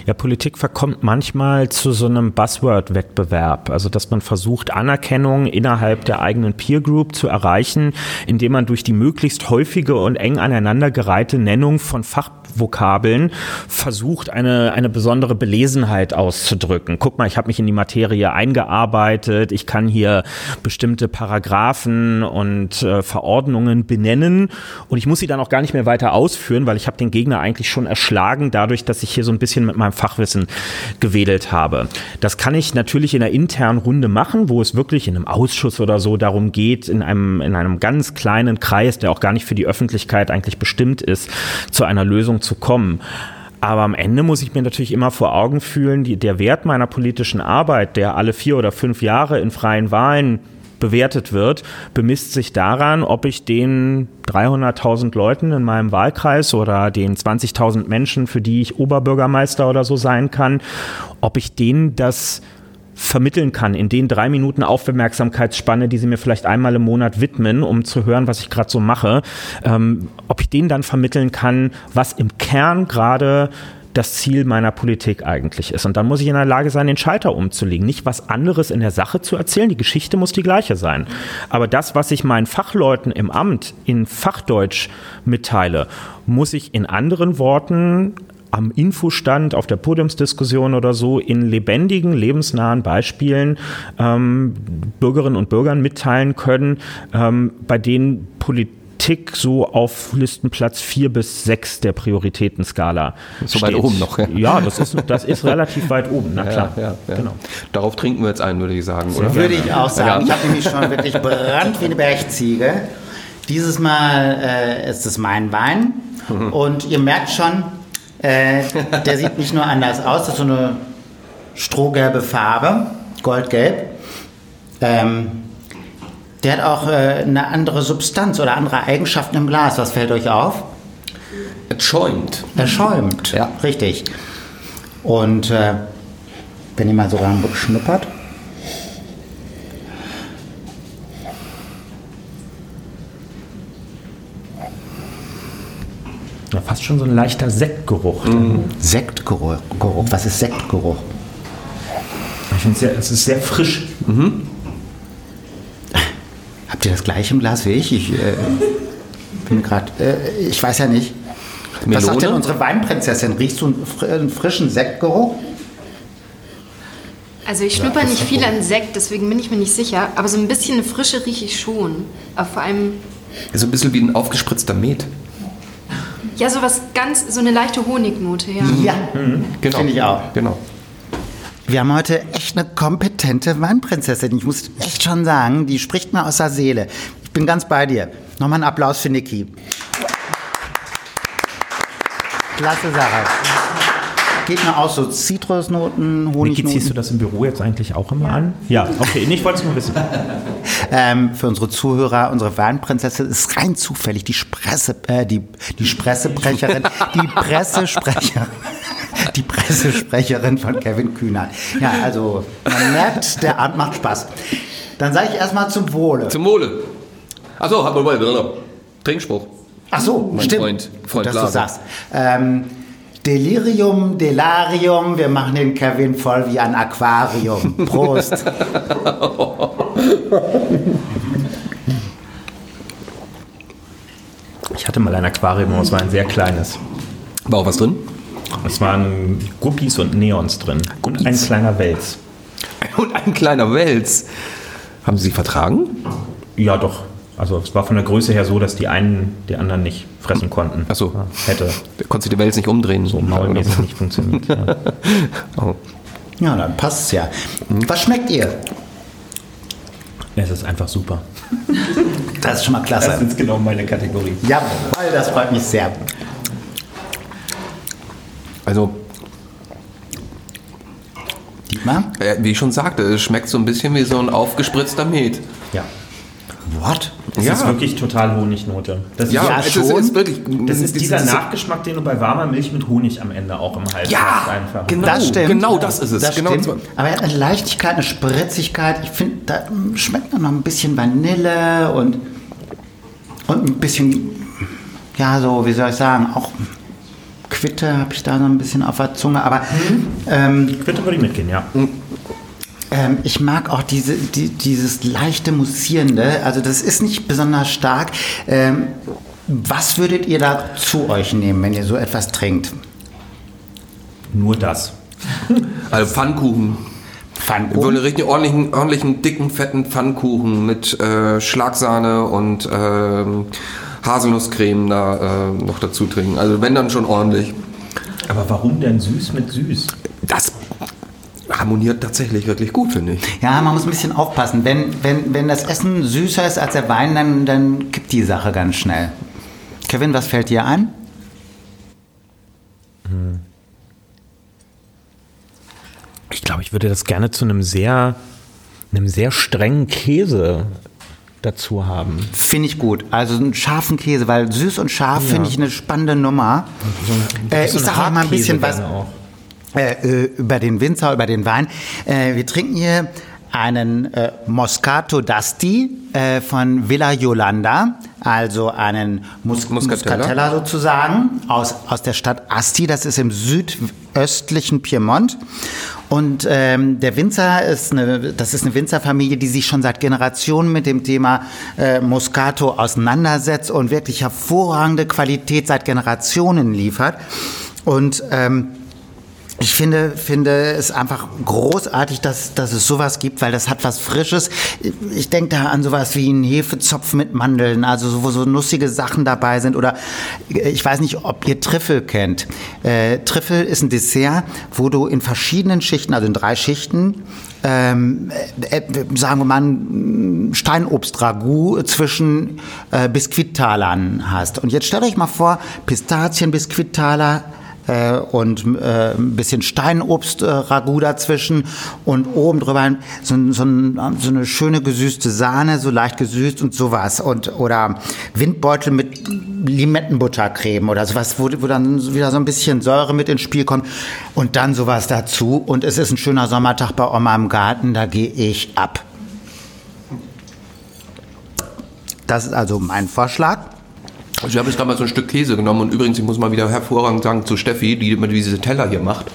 Ja, Politik verkommt manchmal zu so einem Buzzword-Wettbewerb. Also, dass man versucht, Anerkennung innerhalb der eigenen Peer Group zu erreichen, indem man durch die möglichst häufige und eng aneinandergereihte Nennung von Fach Vokabeln versucht, eine, eine besondere Belesenheit auszudrücken. Guck mal, ich habe mich in die Materie eingearbeitet, ich kann hier bestimmte Paragraphen und äh, Verordnungen benennen und ich muss sie dann auch gar nicht mehr weiter ausführen, weil ich habe den Gegner eigentlich schon erschlagen, dadurch, dass ich hier so ein bisschen mit meinem Fachwissen gewedelt habe. Das kann ich natürlich in einer internen Runde machen, wo es wirklich in einem Ausschuss oder so darum geht, in einem, in einem ganz kleinen Kreis, der auch gar nicht für die Öffentlichkeit eigentlich bestimmt ist, zu einer Lösung zu kommen. Aber am Ende muss ich mir natürlich immer vor Augen fühlen, die, der Wert meiner politischen Arbeit, der alle vier oder fünf Jahre in freien Wahlen bewertet wird, bemisst sich daran, ob ich den 300.000 Leuten in meinem Wahlkreis oder den 20.000 Menschen, für die ich Oberbürgermeister oder so sein kann, ob ich denen das vermitteln kann in den drei Minuten Aufmerksamkeitsspanne, die sie mir vielleicht einmal im Monat widmen, um zu hören, was ich gerade so mache, ähm, ob ich denen dann vermitteln kann, was im Kern gerade das Ziel meiner Politik eigentlich ist. Und dann muss ich in der Lage sein, den Schalter umzulegen. Nicht was anderes in der Sache zu erzählen. Die Geschichte muss die gleiche sein. Aber das, was ich meinen Fachleuten im Amt in Fachdeutsch mitteile, muss ich in anderen Worten am Infostand, auf der Podiumsdiskussion oder so in lebendigen, lebensnahen Beispielen ähm, Bürgerinnen und Bürgern mitteilen können, ähm, bei denen Politik so auf Listenplatz 4 bis 6 der Prioritätenskala So steht. weit oben noch. Ja, ja das, ist, das ist relativ weit oben, na klar. Ja, ja, genau. Darauf trinken wir jetzt ein, würde ich sagen. Oder? Würde ich auch sagen. Ich habe nämlich schon wirklich Brand wie eine Bergziege. Dieses Mal äh, ist es mein Wein. Und ihr merkt schon, äh, der sieht nicht nur anders aus, das ist so eine strohgelbe Farbe, goldgelb. Ähm, der hat auch äh, eine andere Substanz oder andere Eigenschaften im Glas. Was fällt euch auf? Er schäumt. Er schäumt, ja. richtig. Und äh, wenn ihr mal so schnuppert. schon fast schon so ein leichter Sektgeruch. Mhm. Sektgeruch. Was ist Sektgeruch? Ich finde es ist sehr frisch. Mhm. Ihr das gleiche im Glas wie ich? Ich äh, bin gerade, äh, ich weiß ja nicht. Melone? Was sagt denn unsere Weinprinzessin? Riechst du einen, einen frischen Sektgeruch? Also ich schnupper nicht viel an Sekt, deswegen bin ich mir nicht sicher. Aber so ein bisschen eine Frische rieche ich schon. Aber vor allem... So ein bisschen wie ein aufgespritzter Met. Ja, so was ganz, so eine leichte Honignote, ja. Ja, mhm. genau. Finde ich auch. Genau. Wir haben heute echt eine kompetente Weinprinzessin. Ich muss echt schon sagen, die spricht mir aus der Seele. Ich bin ganz bei dir. Nochmal einen Applaus für Niki. Klasse Sache. Geht mir auch so Zitrusnoten, Honignoten. Niki, ziehst du das im Büro jetzt eigentlich auch immer an? Ja, okay, ich wollte es nur wissen. ähm, für unsere Zuhörer, unsere Weinprinzessin ist rein zufällig die Spresse, äh, die, die Spressebrecherin, die Pressesprecherin. Die Pressesprecherin von Kevin Kühnert. Ja, also man merkt, der Abend macht Spaß. Dann sage ich erstmal zum Wohle. Zum Wohle. Achso, Trinkspruch. Ach so, mein stimmt. Freund, Freund dass du sagst. Ähm, Delirium, Delarium, wir machen den Kevin voll wie ein Aquarium. Prost. Ich hatte mal ein Aquarium, aber es war ein sehr kleines. War auch was drin? Es waren Guppies und Neons drin. Und ein kleiner Wels. Und ein kleiner Wels. Haben Sie sich vertragen? Ja, doch. Also es war von der Größe her so, dass die einen die anderen nicht fressen konnten. Ach so. Hätte. Konntest du die Wels nicht umdrehen? So maulmäßig nicht funktioniert. Ja. oh. ja, dann passt es ja. Was schmeckt ihr? Es ist einfach super. Das ist schon mal klasse. Das ist genau meine Kategorie. Ja, das freut mich sehr. Also Dietmar? Äh, wie ich schon sagte, es schmeckt so ein bisschen wie so ein aufgespritzter Met. Ja. What? Das ja. ist wirklich total Honignote. Das ja, ja ist, schon. Ist, ist wirklich, das ist dieser Nachgeschmack, den du bei warmer Milch mit Honig am Ende auch im Hals ja, hast. Einfach. Genau, das stimmt. Genau das ist es. Das genau stimmt. Aber er hat eine Leichtigkeit, eine Spritzigkeit. Ich finde, da schmeckt noch ein bisschen Vanille und, und ein bisschen, ja, so, wie soll ich sagen, auch Quitte habe ich da so ein bisschen auf der Zunge. Aber mhm. ähm, Quitte würde ich mitgehen, ja. Ähm, ich mag auch diese, die, dieses leichte Mussierende. Also das ist nicht besonders stark. Ähm, was würdet ihr da zu euch nehmen, wenn ihr so etwas trinkt? Nur das. Also Pfannkuchen. Pfannkuchen? Wir wollen richtig ordentlichen, ordentlichen, dicken, fetten Pfannkuchen mit äh, Schlagsahne und äh, Haselnusscreme da äh, noch dazu trinken. Also wenn dann schon ordentlich. Aber warum denn süß mit süß? Das harmoniert tatsächlich wirklich gut, finde ich. Ja, man muss ein bisschen aufpassen. Wenn, wenn, wenn das Essen süßer ist als der Wein, dann, dann kippt die Sache ganz schnell. Kevin, was fällt dir ein? Ich glaube, ich würde das gerne zu einem sehr, einem sehr strengen Käse dazu haben. Finde ich gut. Also einen scharfen Käse, weil süß und scharf ja. finde ich eine spannende Nummer. So eine, äh, ich sage mal ein bisschen was. Auch. Äh, äh, über den Winzer, über den Wein. Äh, wir trinken hier einen äh, Moscato d'Asti äh, von Villa Yolanda, also einen Mus Muscatella. Muscatella sozusagen aus, aus der Stadt Asti, das ist im südöstlichen Piemont. Und ähm, der Winzer ist eine, das ist eine Winzerfamilie, die sich schon seit Generationen mit dem Thema äh, Moscato auseinandersetzt und wirklich hervorragende Qualität seit Generationen liefert. Und ähm, ich finde, finde es einfach großartig, dass, dass es sowas gibt, weil das hat was Frisches. Ich denke da an sowas wie einen Hefezopf mit Mandeln, also wo so nussige Sachen dabei sind. Oder ich weiß nicht, ob ihr Trüffel kennt. Äh, Trüffel ist ein Dessert, wo du in verschiedenen Schichten, also in drei Schichten, ähm, äh, sagen wir mal, ein zwischen äh, Biskuittalern hast. Und jetzt stellt euch mal vor, Pistazien, Biskuittaler, äh, und äh, ein bisschen Steinobst-Ragout dazwischen und oben drüber so, so, so, eine schöne gesüßte Sahne, so leicht gesüßt und sowas. Und, oder Windbeutel mit Limettenbuttercreme oder sowas, wo, wo dann wieder so ein bisschen Säure mit ins Spiel kommt und dann sowas dazu. Und es ist ein schöner Sommertag bei Oma im Garten, da gehe ich ab. Das ist also mein Vorschlag. Also ich habe jetzt gerade mal so ein Stück Käse genommen und übrigens, ich muss mal wieder hervorragend sagen zu Steffi, die immer diese Teller hier macht.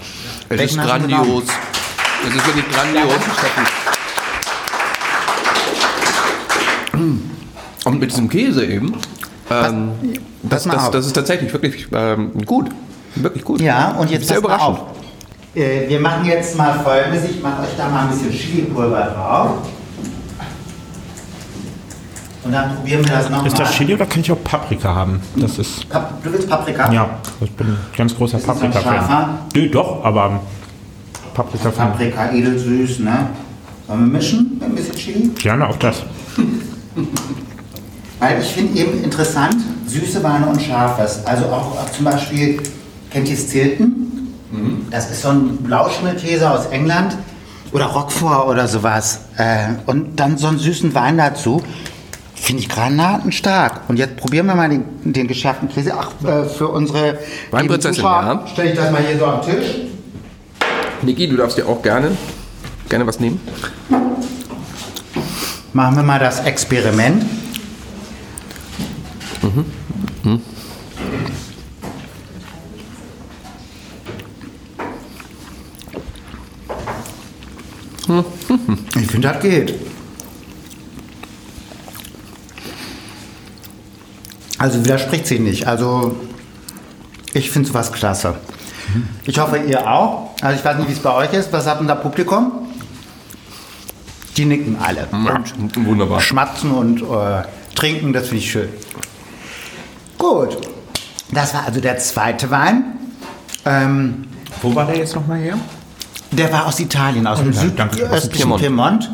Es Welchen ist du grandios. Es ist wirklich grandios. Und mit diesem Käse eben, ähm, das, das, das ist tatsächlich wirklich ähm, gut. Wirklich gut. Ja, und jetzt Sehr überraschend. Äh, wir machen jetzt mal folgendes. Ich mache euch da mal ein bisschen Chili-Pulver drauf. Und dann probieren wir das nochmal. Ist das Chili oder kann ich auch Paprika haben? Das ist. Pap du willst Paprika? Ja, ich bin ein ganz großer Paprika-Fan. Nö, doch, aber Paprika-Fan. Paprika edelsüß, ne? Sollen wir mischen? Ein bisschen Chili? Gerne auch das. Weil ich finde eben interessant, süße Weine und Scharfes. Also auch, auch zum Beispiel, kennt ihr Stilton? Das ist so ein Blauschimmelkäse aus England. Oder Roquefort oder sowas. Äh, und dann so einen süßen Wein dazu. Finde ich granatenstark. Und jetzt probieren wir mal den, den geschärften Käse. Ach, äh, für unsere Weinprinzessin, ja. Stelle ich das mal hier so am Tisch. Niki, du darfst dir auch gerne, gerne was nehmen. Machen wir mal das Experiment. Ich finde, das geht. Also widerspricht sie nicht. Also ich finde sowas klasse. Ich hoffe, ihr auch. Also ich weiß nicht, wie es bei euch ist. Was hat denn da Publikum? Die nicken alle. Und Wunderbar. schmatzen und äh, trinken, das finde ich schön. Gut, das war also der zweite Wein. Ähm, Wo war der jetzt nochmal her? Der war aus Italien, aus dem ja, danke. südöstlichen Aus dem Piemont.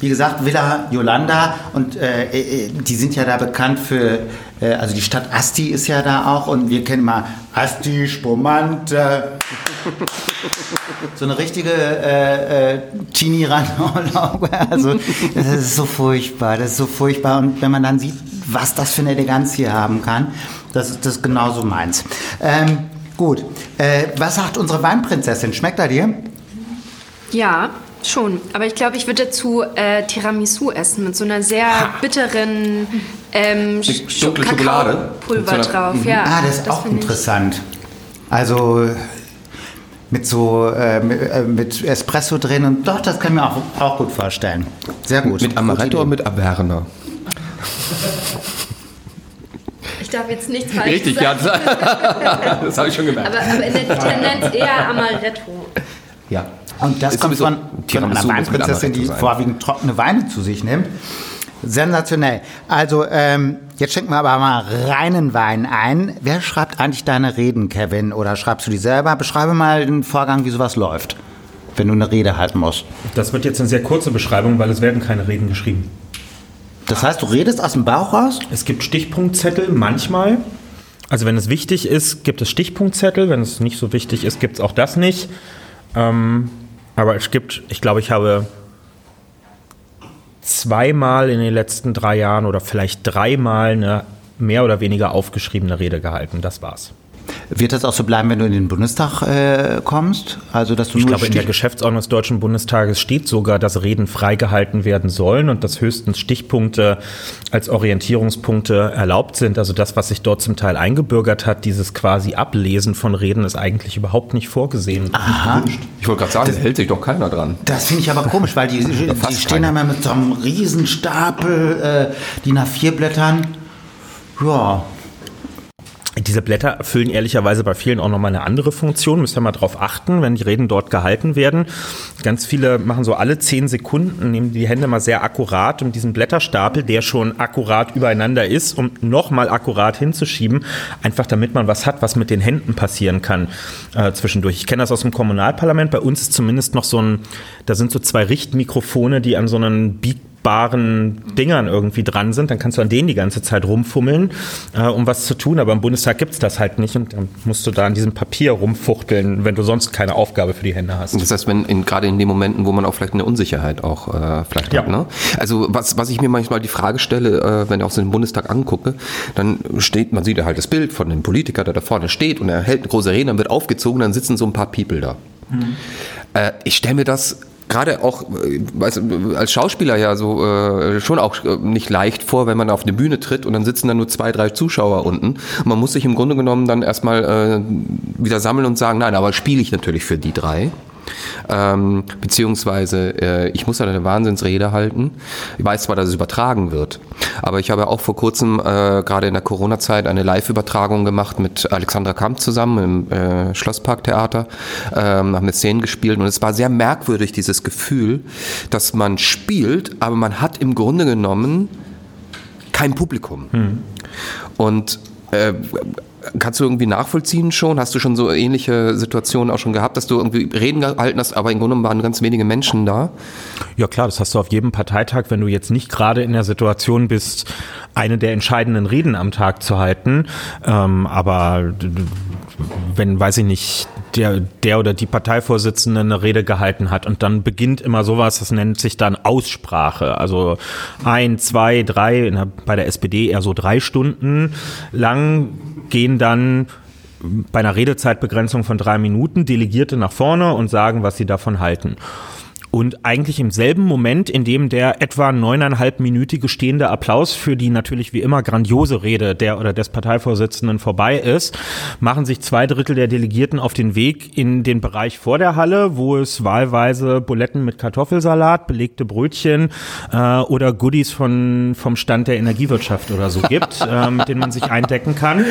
Wie gesagt, Villa Yolanda. Und äh, äh, die sind ja da bekannt für, äh, also die Stadt Asti ist ja da auch. Und wir kennen mal Asti, Spumante. so eine richtige äh, äh, Teenie-Randurlaube. Also das ist so furchtbar, das ist so furchtbar. Und wenn man dann sieht, was das für eine Eleganz hier haben kann, das ist das genauso meins. Ähm, gut, äh, was sagt unsere Weinprinzessin? Schmeckt er dir? Ja, schon. Aber ich glaube, ich würde dazu äh, Tiramisu essen mit so einer sehr bitteren ähm, Sch- dunkle Schokolade. Mit so einer- drauf. Ja, Ah, das ist auch finde ich- interessant. Also mit so äh, mit, äh, mit Espresso drin und doch, das kann ich mir auch, auch gut vorstellen. Sehr gut. Mit Amaretto oder mit Averna? Ich darf jetzt nichts falsch Richtig, ja, sagen. das, das habe ich schon gemerkt. Aber, aber in der Tendenz eher Amaretto. ja. Und das Ist kommt von, von einer Weinprinzessin, die vorwiegend trockene Weine zu sich nimmt. Sensationell. Also, ähm, jetzt schenken wir aber mal reinen Wein ein. Wer schreibt eigentlich deine Reden, Kevin? Oder schreibst du die selber? Beschreibe mal den Vorgang, wie sowas läuft, wenn du eine Rede halten musst. Das wird jetzt eine sehr kurze Beschreibung, weil es werden keine Reden geschrieben. Das heißt, du redest aus dem Bauch raus? Es gibt Stichpunktzettel manchmal. Also wenn es wichtig ist, gibt es Stichpunktzettel. Wenn es nicht so wichtig ist, gibt es auch das nicht. Ähm, aber es gibt, ich glaube, ich habe zweimal in den letzten drei Jahren oder vielleicht dreimal eine mehr oder weniger aufgeschriebene Rede gehalten. Das war's. Wird das auch so bleiben, wenn du in den Bundestag äh, kommst? Also, dass du Ich nur glaube, in der Geschäftsordnung des Deutschen Bundestages steht sogar, dass Reden freigehalten werden sollen und dass höchstens Stichpunkte als Orientierungspunkte erlaubt sind. Also das, was sich dort zum Teil eingebürgert hat, dieses quasi Ablesen von Reden, ist eigentlich überhaupt nicht vorgesehen. Aha. Ich wollte gerade sagen, da hält sich doch keiner dran. Das finde ich aber komisch, weil die, die fast stehen da keiner. mal mit so einem Riesenstapel äh, DIN A4 Blättern. Ja, Diese Blätter erfüllen ehrlicherweise bei vielen auch nochmal eine andere Funktion. Müsst ihr mal drauf achten, wenn die Reden dort gehalten werden. Ganz viele machen so alle zehn Sekunden, nehmen die Hände mal sehr akkurat, um diesen Blätterstapel, der schon akkurat übereinander ist, um nochmal akkurat hinzuschieben. Einfach damit man was hat, was mit den Händen passieren kann äh, zwischendurch. Ich kenne das aus dem Kommunalparlament. Bei uns ist zumindest noch so ein, da sind so zwei Richtmikrofone, die an so einen Beat baren Dingern irgendwie dran sind, dann kannst du an denen die ganze Zeit rumfummeln, äh, um was zu tun. Aber im Bundestag gibt's das halt nicht und dann musst du da an diesem Papier rumfuchteln, wenn du sonst keine Aufgabe für die Hände hast. Das heißt, wenn in, gerade in den Momenten, wo man auch vielleicht eine Unsicherheit auch äh, vielleicht Ja. hat. Ne? Also was, was ich mir manchmal die Frage stelle, äh, wenn ich auch so den Bundestag angucke, dann steht, man sieht ja halt das Bild von dem Politiker, der da vorne steht und er hält eine große Rede, dann wird aufgezogen, dann sitzen so ein paar People da. Äh, ich stelle mir das gerade auch äh, als Schauspieler ja so äh, schon auch äh, nicht leicht vor, wenn man auf eine Bühne tritt und dann sitzen da nur zwei, drei Zuschauer unten. Man muss sich im Grunde genommen dann erstmal äh, wieder sammeln und sagen, nein, aber spiele ich natürlich für die drei. Ähm, beziehungsweise äh, ich muss halt eine Wahnsinnsrede halten. Ich weiß zwar, dass es übertragen wird, aber ich habe auch vor kurzem äh, gerade in der Corona-Zeit eine Live-Übertragung gemacht mit Alexandra Kamp zusammen im äh, Schlossparktheater, ähm, haben eine Szenen gespielt und es war sehr merkwürdig, dieses Gefühl, dass man spielt, aber man hat im Grunde genommen kein Publikum. Hm. Und äh, Kannst du irgendwie nachvollziehen schon? Hast du schon so ähnliche Situationen auch schon gehabt, dass du irgendwie Reden gehalten hast, aber im Grunde waren ganz wenige Menschen da? Ja klar, das hast du auf jedem Parteitag, wenn du jetzt nicht gerade in der Situation bist, eine der entscheidenden Reden am Tag zu halten. Ähm, aber wenn, weiß ich nicht, der, der oder die Parteivorsitzende eine Rede gehalten hat und dann beginnt immer sowas, das nennt sich dann Aussprache. Also ein, zwei, drei, bei der SPD eher so drei Stunden lang gehen dann bei einer Redezeitbegrenzung von drei Minuten Delegierte nach vorne und sagen, was sie davon halten. Und eigentlich im selben Moment, in dem der etwa neuneinhalbminütige stehende Applaus für die natürlich wie immer grandiose Rede der oder des Parteivorsitzenden vorbei ist, machen sich zwei Drittel der Delegierten auf den Weg in den Bereich vor der Halle, wo es wahlweise Buletten mit Kartoffelsalat, belegte Brötchen äh, oder Goodies von, vom Stand der Energiewirtschaft oder so gibt, äh, mit denen man sich eindecken kann.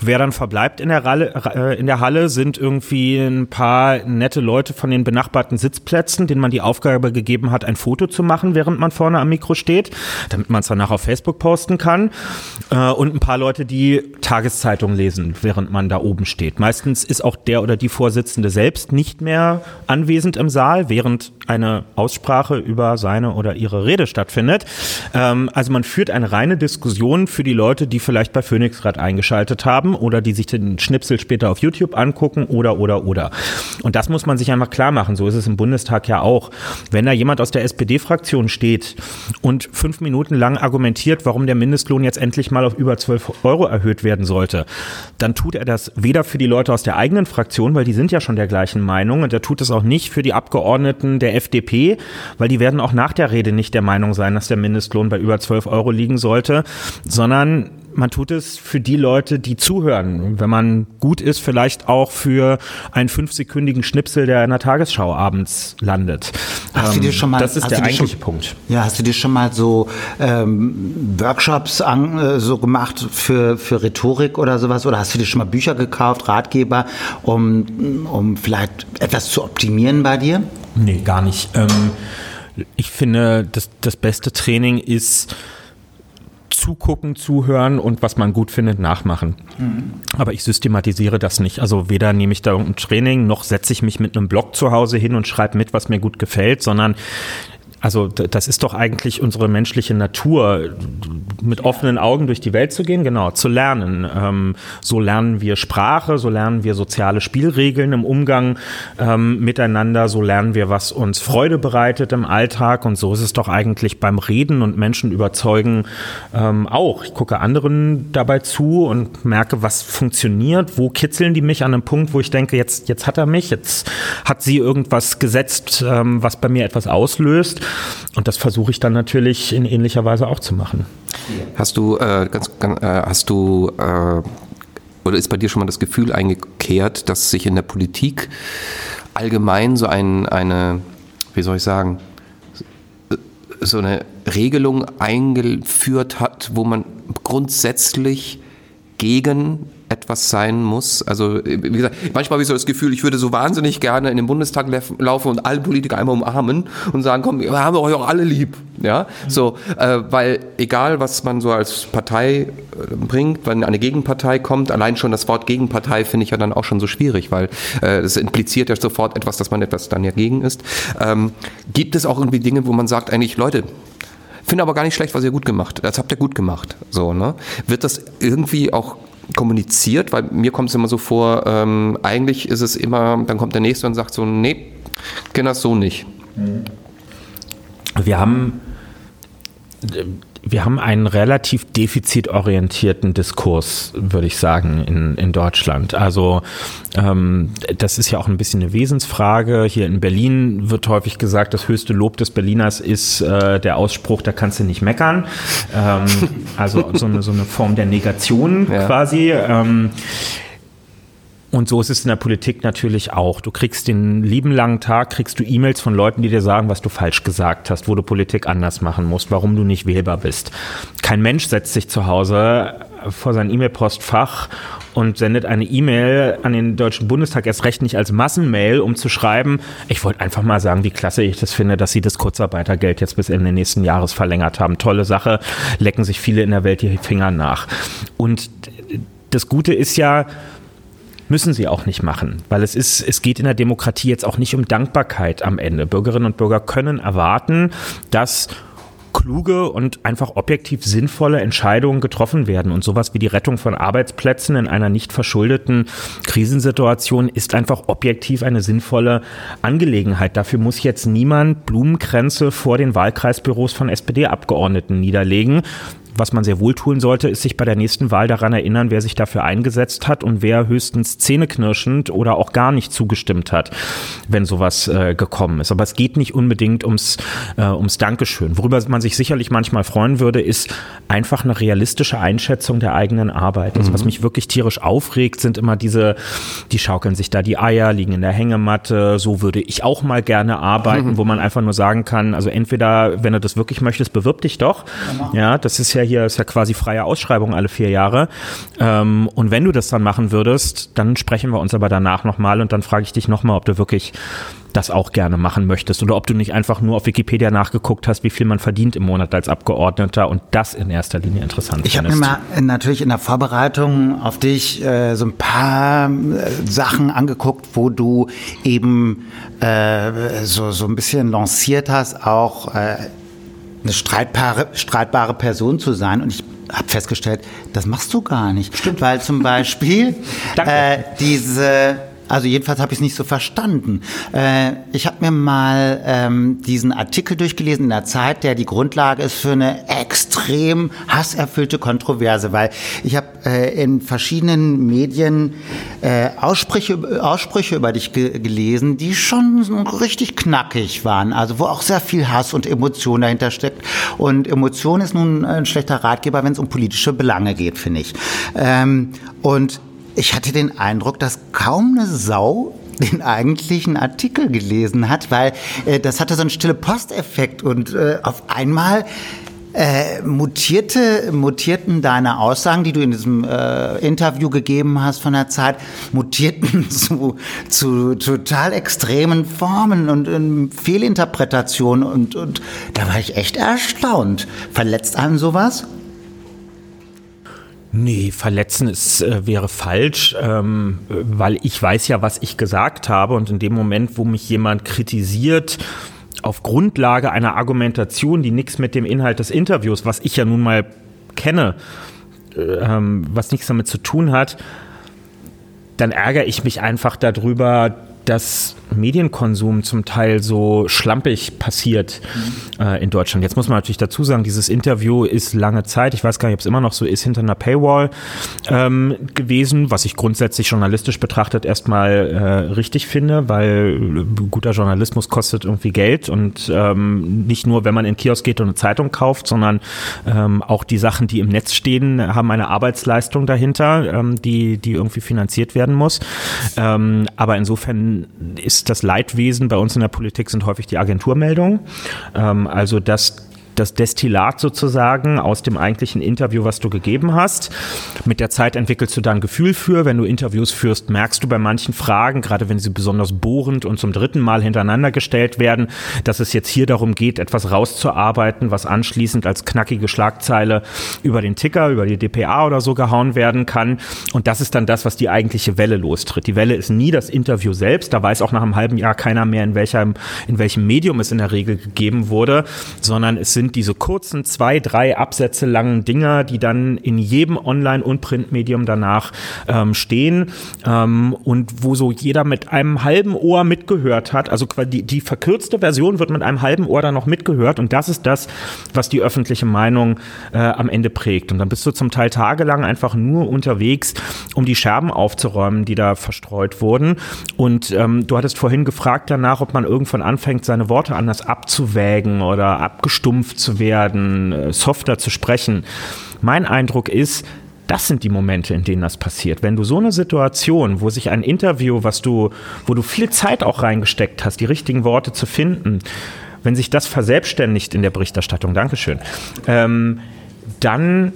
Wer dann verbleibt in der, Ralle, äh, in der Halle, sind irgendwie ein paar nette Leute von den benachbarten Sitzplätzen, denen man die Aufgabe gegeben hat, ein Foto zu machen, während man vorne am Mikro steht, damit man es danach auf Facebook posten kann. Äh, und ein paar Leute, die Tageszeitung lesen, während man da oben steht. Meistens ist auch der oder die Vorsitzende selbst nicht mehr anwesend im Saal, während eine Aussprache über seine oder ihre Rede stattfindet. Ähm, also man führt eine reine Diskussion für die Leute, die vielleicht bei Phoenix gerade eingeschaltet haben oder die sich den Schnipsel später auf YouTube angucken oder oder oder. Und das muss man sich einfach klar machen. So ist es im Bundestag ja auch auch, wenn da jemand aus der SPD-Fraktion steht und fünf Minuten lang argumentiert, warum der Mindestlohn jetzt endlich mal auf über 12 Euro erhöht werden sollte, dann tut er das weder für die Leute aus der eigenen Fraktion, weil die sind ja schon der gleichen Meinung, und er tut es auch nicht für die Abgeordneten der FDP, weil die werden auch nach der Rede nicht der Meinung sein, dass der Mindestlohn bei über 12 Euro liegen sollte, sondern man tut es für die Leute, die zuhören. Wenn man gut ist, vielleicht auch für einen fünfsekündigen Schnipsel, der in der Tagesschau abends landet. Hast ähm, du dir schon mal, das ist der eigentliche schon, Punkt. Ja, hast du dir schon mal so ähm, Workshops an, äh, so gemacht für, für Rhetorik oder sowas? Oder hast du dir schon mal Bücher gekauft, Ratgeber, um, um vielleicht etwas zu optimieren bei dir? Nee, gar nicht. Ähm, ich finde, das, das beste Training ist, zugucken, zuhören und was man gut findet, nachmachen. Mhm. Aber ich systematisiere das nicht. Also weder nehme ich da irgendein Training, noch setze ich mich mit einem Blog zu Hause hin und schreibe mit, was mir gut gefällt, sondern also das ist doch eigentlich unsere menschliche Natur, mit offenen Augen durch die Welt zu gehen, genau, zu lernen. Ähm, so lernen wir Sprache, so lernen wir soziale Spielregeln im Umgang ähm, miteinander, so lernen wir, was uns Freude bereitet im Alltag und so ist es doch eigentlich beim Reden und Menschen überzeugen ähm, auch. Ich gucke anderen dabei zu und merke, was funktioniert, wo kitzeln die mich an einem Punkt, wo ich denke, jetzt, jetzt hat er mich, jetzt hat sie irgendwas gesetzt, ähm, was bei mir etwas auslöst und das versuche ich dann natürlich in ähnlicher Weise auch zu machen. Hast du, äh, ganz, ganz, äh, hast du, äh, oder ist bei dir schon mal das Gefühl eingekehrt, dass sich in der Politik allgemein so ein, eine, wie soll ich sagen, so eine Regelung eingeführt hat, wo man grundsätzlich gegen etwas sein muss. Also, wie gesagt, manchmal habe ich so das Gefühl, ich würde so wahnsinnig gerne in den Bundestag laufen und alle Politiker einmal umarmen und sagen, komm, wir haben euch auch alle lieb. Ja, so, äh, weil egal, was man so als Partei äh, bringt, wenn eine Gegenpartei kommt, allein schon das Wort Gegenpartei finde ich ja dann auch schon so schwierig, weil äh, impliziert ja sofort etwas, dass man etwas dann ja gegen ist. Ähm, gibt es auch irgendwie Dinge, wo man sagt, eigentlich, Leute, Finde aber gar nicht schlecht, was ihr gut gemacht. Das habt ihr gut gemacht. So, ne? Wird das irgendwie auch kommuniziert? Weil mir kommt es immer so vor, ähm, eigentlich ist es immer, dann kommt der Nächste und sagt so, nee, kenne das so nicht. Wir haben wir haben einen relativ defizitorientierten Diskurs, würde ich sagen, in, in Deutschland. Also ähm, das ist ja auch ein bisschen eine Wesensfrage. Hier in Berlin wird häufig gesagt, das höchste Lob des Berliners ist äh, der Ausspruch, da kannst du nicht meckern. Ähm, also so eine, so eine Form der Negation ja. quasi. Ähm, und so ist es in der Politik natürlich auch. Du kriegst den lieben langen Tag, kriegst du E-Mails von Leuten, die dir sagen, was du falsch gesagt hast, wo du Politik anders machen musst, warum du nicht wählbar bist. Kein Mensch setzt sich zu Hause vor sein E-Mail-Postfach und sendet eine E-Mail an den Deutschen Bundestag, erst recht nicht als Massenmail, um zu schreiben, ich wollte einfach mal sagen, wie klasse ich das finde, dass sie das Kurzarbeitergeld jetzt bis Ende nächsten Jahres verlängert haben. Tolle Sache, lecken sich viele in der Welt die Finger nach. Und das Gute ist ja, Müssen sie auch nicht machen, weil es ist, es geht in der Demokratie jetzt auch nicht um Dankbarkeit am Ende. Bürgerinnen und Bürger können erwarten, dass kluge und einfach objektiv sinnvolle Entscheidungen getroffen werden. Und sowas wie die Rettung von Arbeitsplätzen in einer nicht verschuldeten Krisensituation ist einfach objektiv eine sinnvolle Angelegenheit. Dafür muss jetzt niemand Blumenkränze vor den Wahlkreisbüros von SPD-Abgeordneten niederlegen was man sehr wohl tun sollte, ist sich bei der nächsten Wahl daran erinnern, wer sich dafür eingesetzt hat und wer höchstens zähneknirschend oder auch gar nicht zugestimmt hat, wenn sowas äh, gekommen ist. Aber es geht nicht unbedingt ums, äh, ums Dankeschön. Worüber man sich sicherlich manchmal freuen würde, ist einfach eine realistische Einschätzung der eigenen Arbeit. Also mhm. was mich wirklich tierisch aufregt, sind immer diese, die schaukeln sich da die Eier, liegen in der Hängematte, so würde ich auch mal gerne arbeiten, mhm. wo man einfach nur sagen kann, also entweder, wenn du das wirklich möchtest, bewirb dich doch. Ja, das ist ja hier ist ja quasi freie Ausschreibung alle vier Jahre. Ähm, und wenn du das dann machen würdest, dann sprechen wir uns aber danach nochmal und dann frage ich dich nochmal, ob du wirklich das auch gerne machen möchtest oder ob du nicht einfach nur auf Wikipedia nachgeguckt hast, wie viel man verdient im Monat als Abgeordneter und das in erster Linie interessant Ich habe mir mal natürlich in der Vorbereitung auf dich äh, so ein paar äh, Sachen angeguckt, wo du eben äh, so, so ein bisschen lanciert hast, auch äh, eine streitbare, streitbare Person zu sein. Und ich habe festgestellt, das machst du gar nicht. Stimmt. Weil zum Beispiel äh, diese also jedenfalls habe ich es nicht so verstanden. Äh, ich habe mir mal ähm, diesen Artikel durchgelesen in der Zeit, der die Grundlage ist für eine extrem hasserfüllte Kontroverse, weil ich habe äh, in verschiedenen Medien äh, Aussprüche, Aussprüche über dich ge gelesen, die schon richtig knackig waren, also wo auch sehr viel Hass und Emotion dahinter steckt. Und Emotion ist nun ein schlechter Ratgeber, wenn es um politische Belange geht, finde ich. Ähm, und ich hatte den Eindruck, dass kaum eine Sau den eigentlichen Artikel gelesen hat, weil äh, das hatte so einen stille Posteffekt und äh, auf einmal äh, mutierte, mutierten deine Aussagen, die du in diesem äh, Interview gegeben hast von der Zeit, mutierten zu, zu total extremen Formen und, und Fehlinterpretationen und, und da war ich echt erstaunt. Verletzt einem sowas? Nee, verletzen ist, äh, wäre falsch, ähm, weil ich weiß ja, was ich gesagt habe. Und in dem Moment, wo mich jemand kritisiert, auf Grundlage einer Argumentation, die nichts mit dem Inhalt des Interviews, was ich ja nun mal kenne, äh, ähm, was nichts damit zu tun hat, dann ärgere ich mich einfach darüber, dass Medienkonsum zum Teil so schlampig passiert mhm. äh, in Deutschland. Jetzt muss man natürlich dazu sagen, dieses Interview ist lange Zeit, ich weiß gar nicht, ob es immer noch so ist, hinter einer Paywall ähm, gewesen, was ich grundsätzlich journalistisch betrachtet erstmal äh, richtig finde, weil guter Journalismus kostet irgendwie Geld und ähm, nicht nur, wenn man in Kiosk geht und eine Zeitung kauft, sondern ähm, auch die Sachen, die im Netz stehen, haben eine Arbeitsleistung dahinter, ähm, die, die irgendwie finanziert werden muss. Ähm, aber insofern ist das Leidwesen bei uns in der Politik sind häufig die Agenturmeldungen. Ähm, also dass das Destillat sozusagen aus dem eigentlichen Interview, was du gegeben hast. Mit der Zeit entwickelst du da ein Gefühl für. Wenn du Interviews führst, merkst du bei manchen Fragen, gerade wenn sie besonders bohrend und zum dritten Mal hintereinander gestellt werden, dass es jetzt hier darum geht, etwas rauszuarbeiten, was anschließend als knackige Schlagzeile über den Ticker, über die DPA oder so gehauen werden kann. Und das ist dann das, was die eigentliche Welle lostritt. Die Welle ist nie das Interview selbst. Da weiß auch nach einem halben Jahr keiner mehr, in welchem, in welchem Medium es in der Regel gegeben wurde, sondern es sind sind diese kurzen zwei, drei Absätze langen Dinger, die dann in jedem Online- und Printmedium danach ähm, stehen ähm, und wo so jeder mit einem halben Ohr mitgehört hat. Also die, die verkürzte Version wird mit einem halben Ohr dann noch mitgehört und das ist das, was die öffentliche Meinung äh, am Ende prägt. Und dann bist du zum Teil tagelang einfach nur unterwegs, um die Scherben aufzuräumen, die da verstreut wurden. Und ähm, du hattest vorhin gefragt danach, ob man irgendwann anfängt, seine Worte anders abzuwägen oder abgestumpft zu werden, äh, softer zu sprechen. Mein Eindruck ist, das sind die Momente, in denen das passiert. Wenn du so eine Situation, wo sich ein Interview, was du, wo du viel Zeit auch reingesteckt hast, die richtigen Worte zu finden, wenn sich das verselbstständigt in der Berichterstattung, Dankeschön, ähm, dann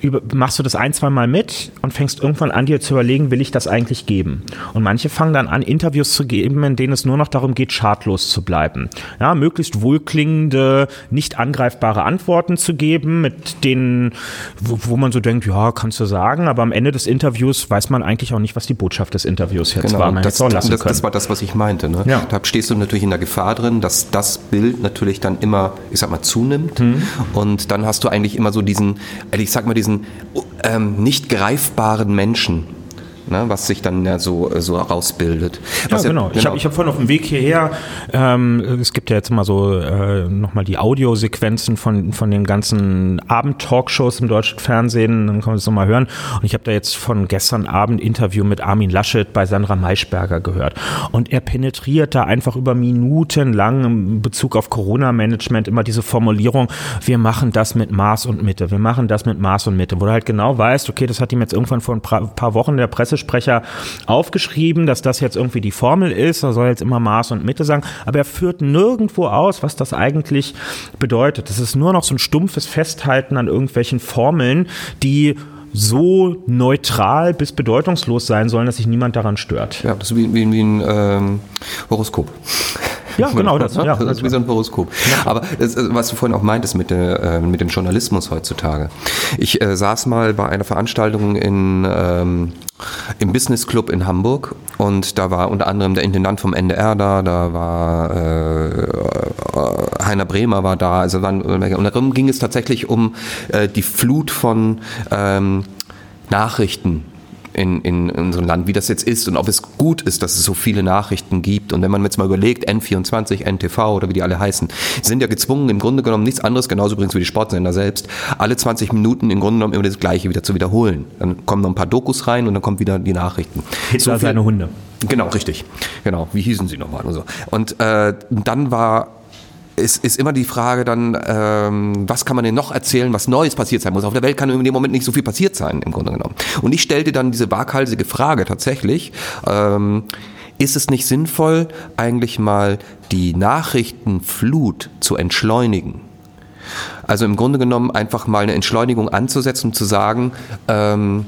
über, machst du das ein, zwei Mal mit und fängst irgendwann an, dir zu überlegen, will ich das eigentlich geben? Und manche fangen dann an, Interviews zu geben, in denen es nur noch darum geht, schadlos zu bleiben. Ja, möglichst wohlklingende, nicht angreifbare Antworten zu geben, mit denen, wo, wo, man so denkt, ja, kannst du sagen, aber am Ende des Interviews weiß man eigentlich auch nicht, was die Botschaft des Interviews jetzt genau, war. Man das, das, das, war das, was ich meinte. Ne? Ja. Da stehst du natürlich in der Gefahr drin, dass das Bild natürlich dann immer, ich sag mal, zunimmt. Mhm. Und dann hast du eigentlich immer so diesen, ich sag mal, diesen diesen ähm, nicht greifbaren Menschen ne, was sich dann ja so, so herausbildet. Ja, genau. Ja, genau. Ich habe ich hab vorhin auf dem Weg hierher, ähm, es gibt ja jetzt immer so äh, nochmal die Audiosequenzen von, von den ganzen Abend-Talkshows im deutschen Fernsehen, dann kann man das nochmal hören. Und ich habe da jetzt von gestern Abend Interview mit Armin Laschet bei Sandra Maischberger gehört. Und er penetriert da einfach über Minuten lang in Bezug auf Corona-Management immer diese Formulierung, wir machen das mit Maß und Mitte, wir machen das mit Maß und Mitte, wo du halt genau weißt, okay, das hat ihm jetzt irgendwann vor ein paar Wochen der Presse Pressesprecher aufgeschrieben, dass das jetzt irgendwie die Formel ist. Er soll jetzt immer Maß und Mitte sagen. Aber er führt nirgendwo aus, was das eigentlich bedeutet. Das ist nur noch so ein stumpfes Festhalten an irgendwelchen Formeln, die so neutral bis bedeutungslos sein sollen, dass sich niemand daran stört. Ja, das ist wie, wie, wie ein ähm, Horoskop. Ja, genau das. Ja, das ist wie so ein Horoskop. Ja. Aber das, was du vorhin auch meintest mit, der, äh, mit dem Journalismus heutzutage. Ich äh, saß mal bei einer Veranstaltung in, ähm, im Business Club in Hamburg und da war unter anderem der Intendant vom NDR da, da war äh, äh, Heiner Bremer war da, also waren, und darum ging es tatsächlich um äh, die Flut von ähm, Nachrichten in, in, in so einem Land, wie das jetzt ist und ob es gut ist, dass es so viele Nachrichten gibt. Und wenn man jetzt mal überlegt, N24, NTV oder wie die alle heißen, sind ja gezwungen, im Grunde genommen nichts anderes, genauso übrigens wie die Sportsender selbst, alle 20 Minuten im Grunde genommen immer das Gleiche wieder zu wiederholen. Dann kommen noch ein paar Dokus rein und dann kommen wieder die Nachrichten. Hitler so seine Hunde. Genau, richtig. Genau, wie hießen sie nochmal und so. Und äh, dann war ist, ist immer die Frage dann, ähm, was kann man denn noch erzählen, was Neues passiert sein muss. Auf der Welt kann in dem Moment nicht so viel passiert sein, im Grunde genommen. Und ich stellte dann diese waghalsige Frage tatsächlich, ähm, ist es nicht sinnvoll, eigentlich mal die Nachrichtenflut zu entschleunigen? Also im Grunde genommen einfach mal eine Entschleunigung anzusetzen und zu sagen, ähm,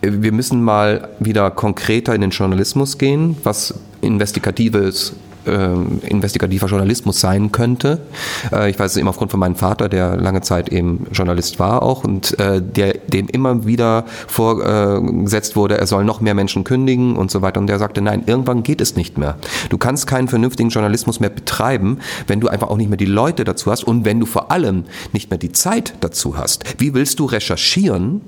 wir müssen mal wieder konkreter in den Journalismus gehen, was investigatives äh, investigativer Journalismus sein könnte. Äh, ich weiß es eben aufgrund von meinem Vater, der lange Zeit eben Journalist war auch und äh, der, dem immer wieder vorgesetzt wurde, er soll noch mehr Menschen kündigen und so weiter. Und der sagte, nein, irgendwann geht es nicht mehr. Du kannst keinen vernünftigen Journalismus mehr betreiben, wenn du einfach auch nicht mehr die Leute dazu hast und wenn du vor allem nicht mehr die Zeit dazu hast. Wie willst du recherchieren,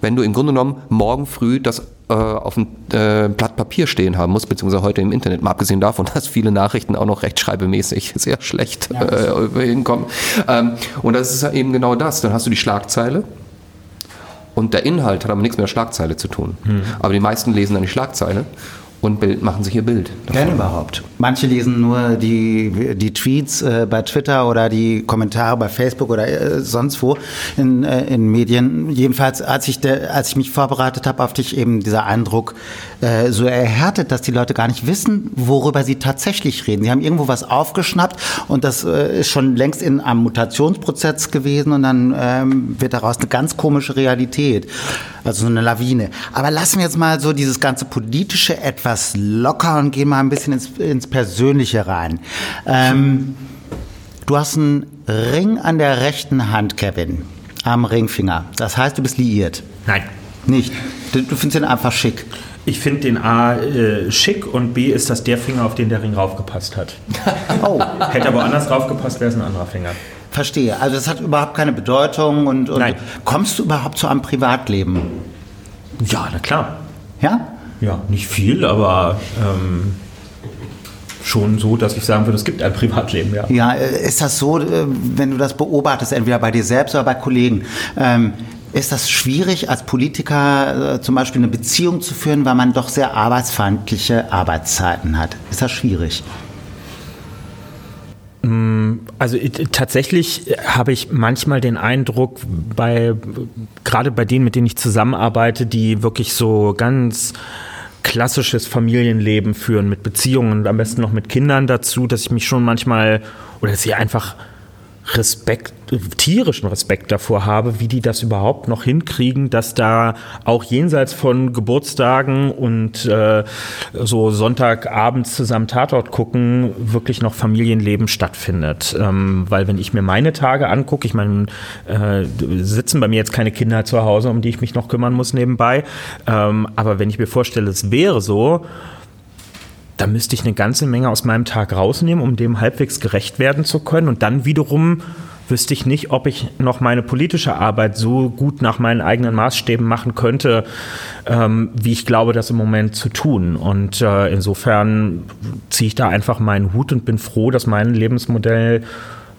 wenn du im Grunde genommen morgen früh das äh, auf dem äh, Blatt Papier stehen haben muss, beziehungsweise heute im Internet, mal abgesehen davon, dass viele Nachrichten auch noch rechtschreibemäßig sehr schlecht ja, äh, hinkommen. Ähm, und das ist eben genau das. Dann hast du die Schlagzeile. Und der Inhalt hat aber nichts mit der Schlagzeile zu tun. Hm. Aber die meisten lesen dann die Schlagzeile und Bild, machen sich ihr Bild. Wenn überhaupt. Manche lesen nur die, die Tweets äh, bei Twitter oder die Kommentare bei Facebook oder äh, sonst wo in, äh, in Medien. Jedenfalls, als ich, de, als ich mich vorbereitet habe, auf dich eben dieser Eindruck äh, so erhärtet, dass die Leute gar nicht wissen, worüber sie tatsächlich reden. Sie haben irgendwo was aufgeschnappt und das äh, ist schon längst in einem Mutationsprozess gewesen und dann ähm, wird daraus eine ganz komische Realität. Also so eine Lawine. Aber lassen wir jetzt mal so dieses ganze politische etwas locker und gehen mal ein bisschen ins, ins Persönliche rein. Ähm, du hast einen Ring an der rechten Hand, Kevin. Am Ringfinger. Das heißt, du bist liiert. Nein. Nicht. Du, du findest ihn einfach schick. Ich finde den A äh, schick und B ist das der Finger, auf den der Ring raufgepasst hat. oh. Hätte aber anders raufgepasst, wäre es ein anderer Finger. verstehe. Also das hat überhaupt keine Bedeutung und, und Nein. kommst du überhaupt zu einem Privatleben? Ja, na klar. Ja? Ja, nicht viel, aber ähm, schon so, dass ich sagen würde, es gibt ein Privatleben, ja. Ja, äh, ist das so, äh, wenn du das beobachtest, entweder bei dir selbst oder bei Kollegen, ähm, ist das schwierig, als Politiker äh, zum Beispiel eine Beziehung zu führen, weil man doch sehr arbeitsfeindliche Arbeitszeiten hat? Ist das schwierig? Also äh, tatsächlich habe ich manchmal den Eindruck, bei gerade bei denen, mit denen ich zusammenarbeite, die wirklich so ganz klassisches Familienleben führen mit Beziehungen und am besten noch mit Kindern dazu, dass ich mich schon manchmal oder dass ich einfach Respekt, tierischen Respekt davor habe, wie die das überhaupt noch hinkriegen, dass da auch jenseits von Geburtstagen und äh, so Sonntagabends zusammen Tatort gucken, wirklich noch Familienleben stattfindet. Ähm, weil wenn ich mir meine Tage angucke, ich meine, äh, sitzen bei mir jetzt keine Kinder zu Hause, um die ich mich noch kümmern muss nebenbei, ähm, aber wenn ich mir vorstelle, es wäre so, da müsste ich eine ganze Menge aus meinem Tag rausnehmen, um dem halbwegs gerecht werden zu können. Und dann wiederum wüsste ich nicht, ob ich noch meine politische Arbeit so gut nach meinen eigenen Maßstäben machen könnte, ähm, wie ich glaube, das im Moment zu tun. Und äh, insofern ziehe ich da einfach meinen Hut und bin froh, dass mein Lebensmodell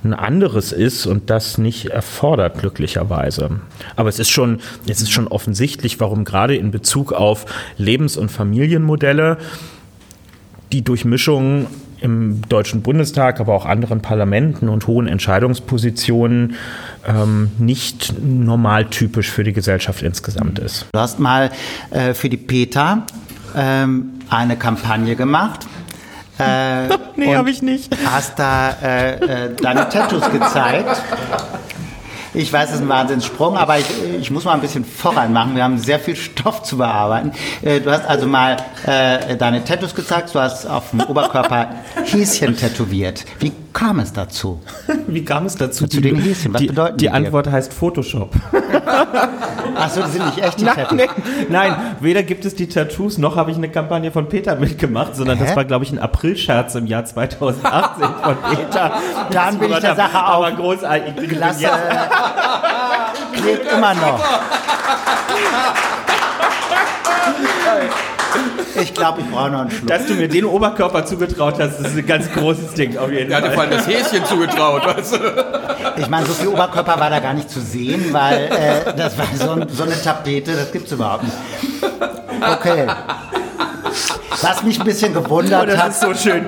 ein anderes ist und das nicht erfordert, glücklicherweise. Aber es ist schon, es ist schon offensichtlich, warum gerade in Bezug auf Lebens- und Familienmodelle die Durchmischung im Deutschen Bundestag, aber auch anderen Parlamenten und hohen Entscheidungspositionen ähm, nicht normaltypisch für die Gesellschaft insgesamt ist. Du hast mal äh, für die PETA ähm, eine Kampagne gemacht. Äh, Nee, und hab ich nicht. Hast da äh, äh, deine Tattoos gezeigt. Ich weiß, es ist ein Wahnsinnssprung, aber ich, ich muss mal ein bisschen voran machen. Wir haben sehr viel Stoff zu bearbeiten. Äh, Du hast also mal äh, deine Tattoos gezeigt. Du hast auf dem Oberkörper Häschen tätowiert. Wie kam es dazu? Wie kam es dazu? Zu den Häschen, was die, bedeuten die die? Antwort heißt Photoshop. Achso, die sind nicht echt, die Nein, nee. Nein, weder gibt es die Tattoos, noch habe ich eine Kampagne von Peter mitgemacht, sondern Hä? das war, glaube ich, ein Aprilscherz im Jahr 2018 von Peter. Dann bin ich der Sache Aber auf. großartig. Ich Klasse. Klebt immer noch. Ich glaube, ich brauche noch einen Schluck. Dass du mir den Oberkörper zugetraut hast, das ist ein ganz großes Ding auf jeden Er hat dir vor Fall. allem das Häschen zugetraut, weißt du? Ich meine, so viel Oberkörper war da gar nicht zu sehen, weil äh, das war so, ein- so eine Tapete, das gibt's überhaupt nicht. Okay. Was mich ein bisschen Oh, gewundert das hat, ist so schön.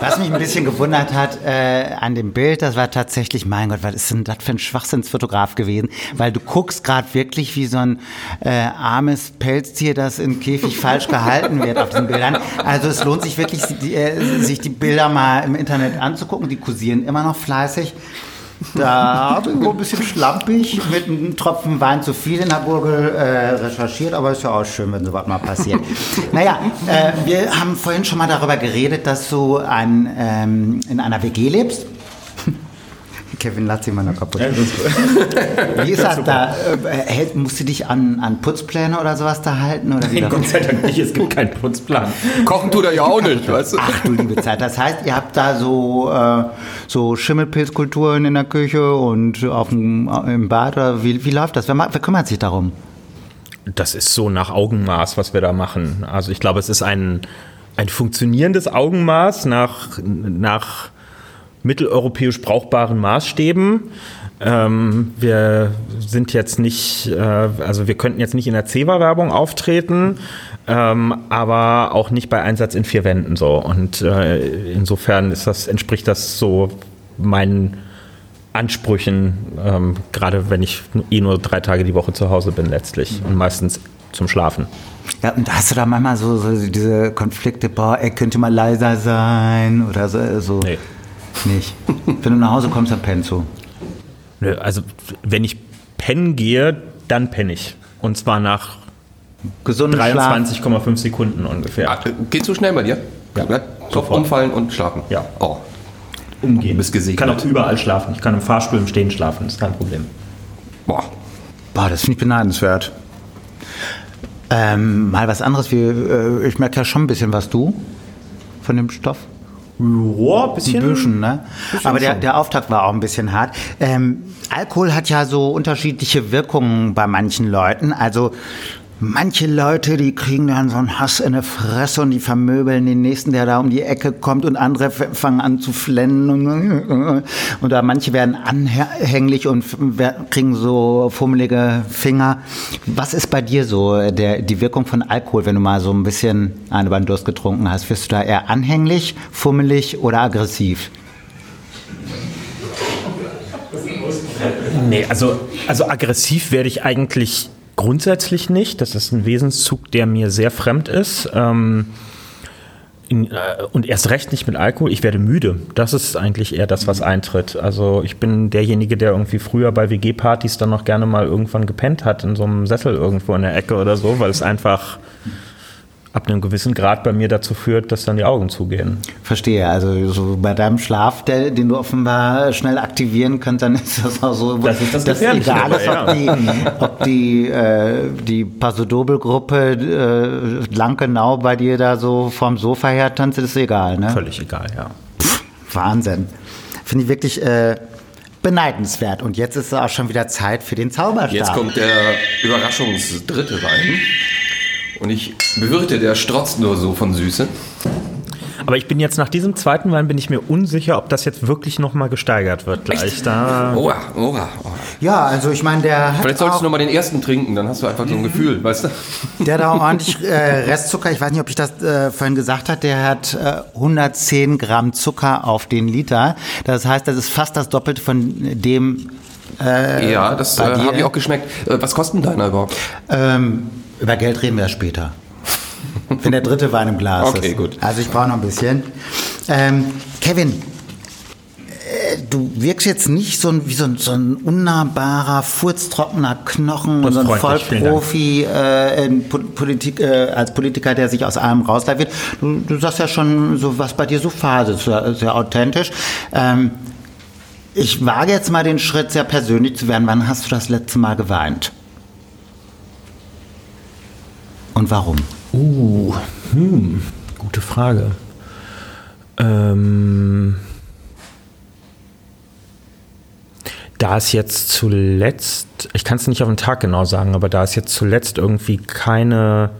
was mich ein bisschen gewundert hat äh, an dem Bild, das war tatsächlich, mein Gott, was ist denn das für ein Schwachsinnsfotograf gewesen? Weil du guckst gerade wirklich wie so ein äh, armes Pelztier, das im Käfig falsch gehalten wird auf diesen Bildern. Also es lohnt sich wirklich, die, äh, sich die Bilder mal im Internet anzugucken. Die kursieren immer noch fleißig. Da habe ich wohl ein bisschen schlampig mit einem Tropfen Wein zu viel in der Gurgel äh, recherchiert, aber ist ja auch schön, wenn sowas mal passiert. naja, äh, wir haben vorhin schon mal darüber geredet, dass du ein, ähm, in einer WG lebst. Kevin, lass ihn mal noch kaputt. Wie ist das da? Äh, musst du dich an, an Putzpläne oder sowas da halten? Oder wie Nein, das- Gott sei Dank nicht, es gibt keinen Putzplan. Kochen tut er ja auch nicht, weißt du? Ach du liebe Zeit. Das heißt, ihr habt da so, äh, so Schimmelpilzkulturen in der Küche und auf dem, im Bad oder wie, wie läuft das? Wer, wer kümmert sich darum? Das ist so nach Augenmaß, was wir da machen. Also ich glaube, es ist ein, ein funktionierendes Augenmaß nach, nach mitteleuropäisch brauchbaren Maßstäben. Ähm, wir sind jetzt nicht, äh, also wir könnten jetzt nicht in der Ceva-Werbung auftreten, ähm, aber auch nicht bei Einsatz in vier Wänden so. Und äh, insofern ist das, entspricht das so meinen Ansprüchen, ähm, gerade wenn ich eh nur drei Tage die Woche zu Hause bin letztlich und meistens zum Schlafen. Ja, und hast du da manchmal so, so diese Konflikte, boah, er könnte mal leiser sein oder so? so Nee. Nicht. Wenn du nach Hause kommst, dann pennst du. Nö, Also wenn ich pennen gehe, dann penne ich. Und zwar nach Gesunden Schlaf. 23,5 Sekunden ungefähr. Ah, Geht so schnell bei dir? Ja. Kopf Sofort. umfallen und schlafen. Ja. Oh. Umgehen. Du bist gesegnet. Ich kann auch überall schlafen. Ich kann im Fahrstuhl im Stehen schlafen, ist kein Problem. Boah. Boah, das finde ich beneidenswert. Ähm, mal was anderes. Wir, äh, ich merke ja schon ein bisschen was du von dem Stoff. Ja, bisschen. Ein bisschen, ne? Bisschen Aber der, der Auftakt war auch ein bisschen hart. Ähm, Alkohol hat ja so unterschiedliche Wirkungen bei manchen Leuten. Also Manche Leute, die kriegen dann so einen Hass in der Fresse und die vermöbeln den nächsten, der da um die Ecke kommt und andere fangen an zu flennen und, oder manche werden anhänglich und kriegen so fummelige Finger. Was ist bei dir so der, die Wirkung von Alkohol, wenn du mal so ein bisschen eine beim Durst getrunken hast? Wirst du da eher anhänglich, fummelig oder aggressiv? Nee, also, also aggressiv werde ich eigentlich Grundsätzlich nicht. Das ist ein Wesenszug, der mir sehr fremd ist. Ähm, in, äh, und erst recht nicht mit Alkohol. Ich werde müde. Das ist eigentlich eher das, was eintritt. Also ich bin derjenige, der irgendwie früher bei WG-Partys dann noch gerne mal irgendwann gepennt hat, in so einem Sessel irgendwo in der Ecke oder so, weil es einfach ab einem gewissen Grad bei mir dazu führt, dass dann die Augen zugehen. Verstehe. Also so bei deinem Schlaf, der, den du offenbar schnell aktivieren könnt, dann ist das auch so, das ist das dass egal ist, ob die, ob die, äh, die Pasodobel-Gruppe äh, lang genau bei dir da so vorm Sofa her tanzt, ist egal, ne? Völlig egal, ja. Pff, Wahnsinn. Finde ich wirklich äh, beneidenswert. Und jetzt ist es auch schon wieder Zeit für den Zauberstab. Jetzt kommt der Überraschungsdritte rein. Und ich bewirte, der strotzt nur so von Süße. Aber ich bin jetzt nach diesem zweiten Wein bin ich mir unsicher, ob das jetzt wirklich nochmal gesteigert wird gleich. Da oha, oha, oha. Ja, also ich meine, der Vielleicht solltest du nochmal den ersten trinken, dann hast du einfach so ein mhm. Gefühl, weißt du? Der hat auch ordentlich äh, Restzucker. Ich weiß nicht, ob ich das äh, vorhin gesagt habe. Der hat äh, 110 Gramm Zucker auf den Liter. Das heißt, das ist fast das Doppelte von dem. Äh, ja, das äh, habe ich auch geschmeckt. Äh, was kostet deiner überhaupt? Ähm, über Geld reden wir später. Wenn der dritte Wein im Glas okay, ist. Okay, gut. Also ich brauche noch ein bisschen. Ähm, Kevin, äh, du wirkst jetzt nicht so ein, wie so ein, so ein unnahbarer, furztrockener Knochen und so ein Vollprofi äh, in Politik, äh, als Politiker, der sich aus allem rausleiht. Du, du sagst ja schon, so was bei dir so Phase, sehr, sehr authentisch. Ähm, ich wage jetzt mal den Schritt, sehr persönlich zu werden. Wann hast du das letzte Mal geweint? Und warum? Uh, hm, gute Frage. Ähm, da es jetzt zuletzt, ich kann es nicht auf den Tag genau sagen, aber da es jetzt zuletzt irgendwie keine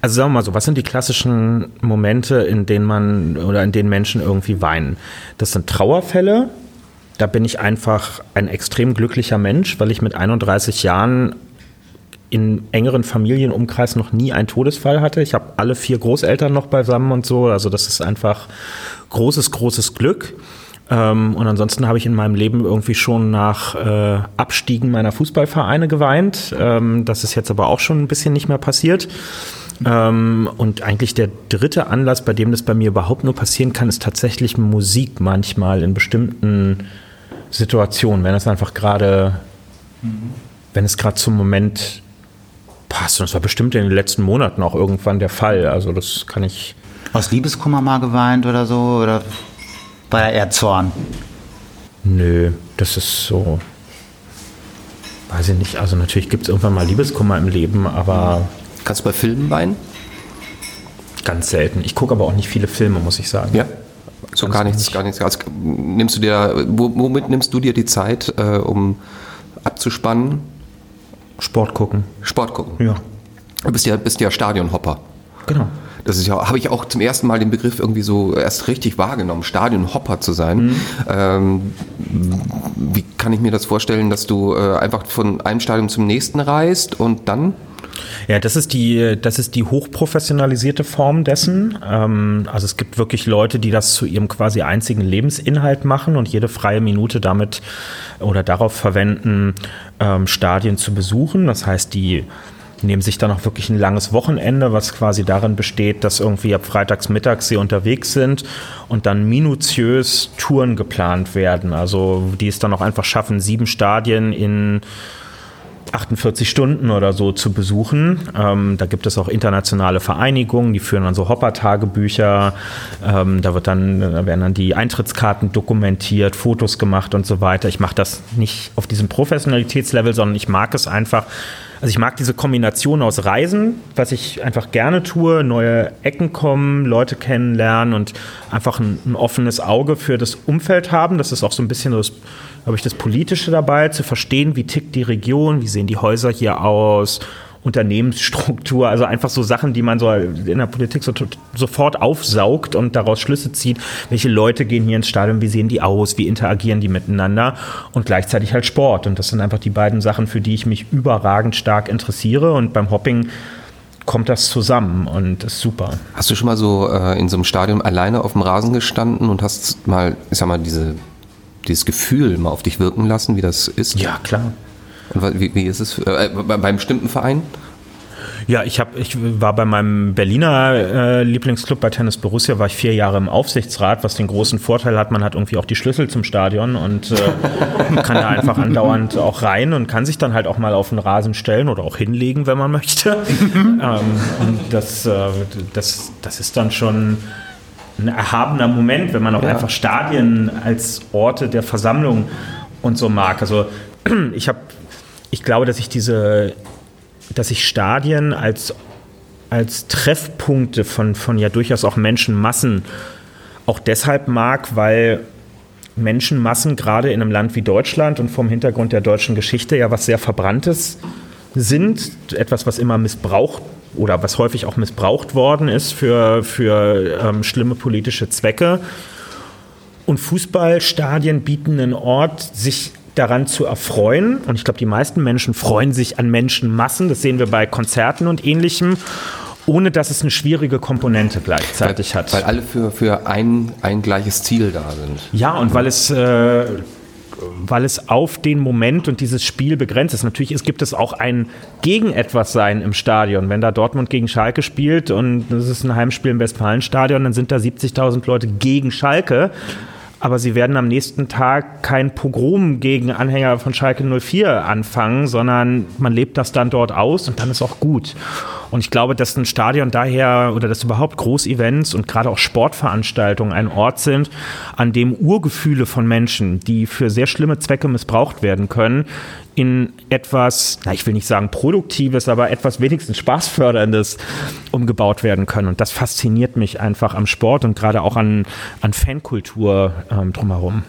also sagen wir mal so, was sind die klassischen Momente, in denen man oder in denen Menschen irgendwie weinen? Das sind Trauerfälle. Da bin ich einfach ein extrem glücklicher Mensch, weil ich mit 31 Jahren in engeren Familienumkreis noch nie einen Todesfall hatte. Ich habe alle vier Großeltern noch beisammen und so. Also das ist einfach großes, großes Glück. Ähm, und ansonsten habe ich in meinem Leben irgendwie schon nach äh, Abstiegen meiner Fußballvereine geweint. Ähm, das ist jetzt aber auch schon ein bisschen nicht mehr passiert. Ähm, und eigentlich der dritte Anlass, bei dem das bei mir überhaupt nur passieren kann, ist tatsächlich Musik manchmal in bestimmten Situationen, wenn es einfach gerade, mhm. wenn es gerade zum Moment passt. Und das war bestimmt in den letzten Monaten auch irgendwann der Fall. Also das kann ich. Aus Liebeskummer mal geweint oder so? Oder war er eher Zorn? Nö, das ist so. Weiß ich nicht. Also natürlich gibt es irgendwann mal Liebeskummer im Leben, aber. Kannst du bei Filmen weinen? Ganz selten. Ich gucke aber auch nicht viele Filme, muss ich sagen. Ja. So gar nichts, nicht. gar nichts. Also, nimmst du dir, womit nimmst du dir die Zeit, äh, um abzuspannen? Sport gucken. Sport gucken. Ja. Du bist ja, bist ja Stadionhopper. Genau. Das ist ja, habe ich auch zum ersten Mal den Begriff irgendwie so erst richtig wahrgenommen, Stadionhopper zu sein. Mhm. Ähm, wie kann ich mir das vorstellen, dass du äh, einfach von einem Stadion zum nächsten reist und dann ja, das ist die, das ist die hochprofessionalisierte Form dessen. Ähm, also es gibt wirklich Leute, die das zu ihrem quasi einzigen Lebensinhalt machen und jede freie Minute damit oder darauf verwenden, ähm, Stadien zu besuchen. Das heißt, die nehmen sich dann auch wirklich ein langes Wochenende, was quasi darin besteht, dass irgendwie ab freitags mittags sie unterwegs sind und dann minutiös Touren geplant werden. Also die es dann auch einfach schaffen, sieben Stadien in 48 Stunden oder so zu besuchen. Ähm, da gibt es auch internationale Vereinigungen, die führen dann so Hopper-Tagebücher. Ähm, da wird dann, da werden dann die Eintrittskarten dokumentiert, Fotos gemacht und so weiter. Ich mache das nicht auf diesem Professionalitätslevel, sondern ich mag es einfach. Also ich mag diese Kombination aus Reisen, was ich einfach gerne tue, neue Ecken kommen, Leute kennenlernen und einfach ein, ein offenes Auge für das Umfeld haben. Das ist auch so ein bisschen das habe ich das Politische dabei, zu verstehen, wie tickt die Region, wie sehen die Häuser hier aus, Unternehmensstruktur, also einfach so Sachen, die man so in der Politik so, sofort aufsaugt und daraus Schlüsse zieht, welche Leute gehen hier ins Stadion, wie sehen die aus, wie interagieren die miteinander und gleichzeitig halt Sport. Und das sind einfach die beiden Sachen, für die ich mich überragend stark interessiere und beim Hopping kommt das zusammen und ist super. Hast du schon mal so äh, in so einem Stadion alleine auf dem Rasen gestanden und hast mal, ich sag mal, diese dieses Gefühl mal auf dich wirken lassen, wie das ist? Ja, klar. Wie, wie ist es äh, beim bestimmten Verein? Ja, ich, hab, ich war bei meinem Berliner äh, Lieblingsclub bei Tennis Borussia, war ich vier Jahre im Aufsichtsrat, was den großen Vorteil hat, man hat irgendwie auch die Schlüssel zum Stadion und äh, kann da einfach andauernd auch rein und kann sich dann halt auch mal auf den Rasen stellen oder auch hinlegen, wenn man möchte. ähm, und das, äh, das, das ist dann schon ein erhabener Moment, wenn man auch ja. einfach Stadien als Orte der Versammlung und so mag. Also ich habe, ich glaube, dass ich diese, dass ich Stadien als, als Treffpunkte von, von ja durchaus auch Menschenmassen auch deshalb mag, weil Menschenmassen gerade in einem Land wie Deutschland und vom Hintergrund der deutschen Geschichte ja was sehr Verbranntes sind, etwas, was immer missbraucht oder was häufig auch missbraucht worden ist für, für ähm, schlimme politische Zwecke. Und Fußballstadien bieten einen Ort, sich daran zu erfreuen. Und ich glaube, die meisten Menschen freuen sich an Menschenmassen. Das sehen wir bei Konzerten und ähnlichem ohne dass es eine schwierige Komponente gleichzeitig weil, hat. Weil alle für, für ein, ein gleiches Ziel da sind. Ja, und weil es äh, weil es auf den Moment und dieses Spiel begrenzt ist. Natürlich es gibt es auch ein gegen etwas sein im Stadion. Wenn da Dortmund gegen Schalke spielt und das ist ein Heimspiel im Westfalenstadion, dann sind da 70.000 Leute gegen Schalke. Aber sie werden am nächsten Tag kein Pogrom gegen Anhänger von Schalke 04 anfangen, sondern man lebt das dann dort aus und dann ist auch gut. Und ich glaube, dass ein Stadion daher oder dass überhaupt Großevents und gerade auch Sportveranstaltungen ein Ort sind, an dem Urgefühle von Menschen, die für sehr schlimme Zwecke missbraucht werden können, in etwas, na, ich will nicht sagen Produktives, aber etwas wenigstens Spaßförderndes umgebaut werden können. Und das fasziniert mich einfach am Sport und gerade auch an, an Fankultur ähm, drumherum.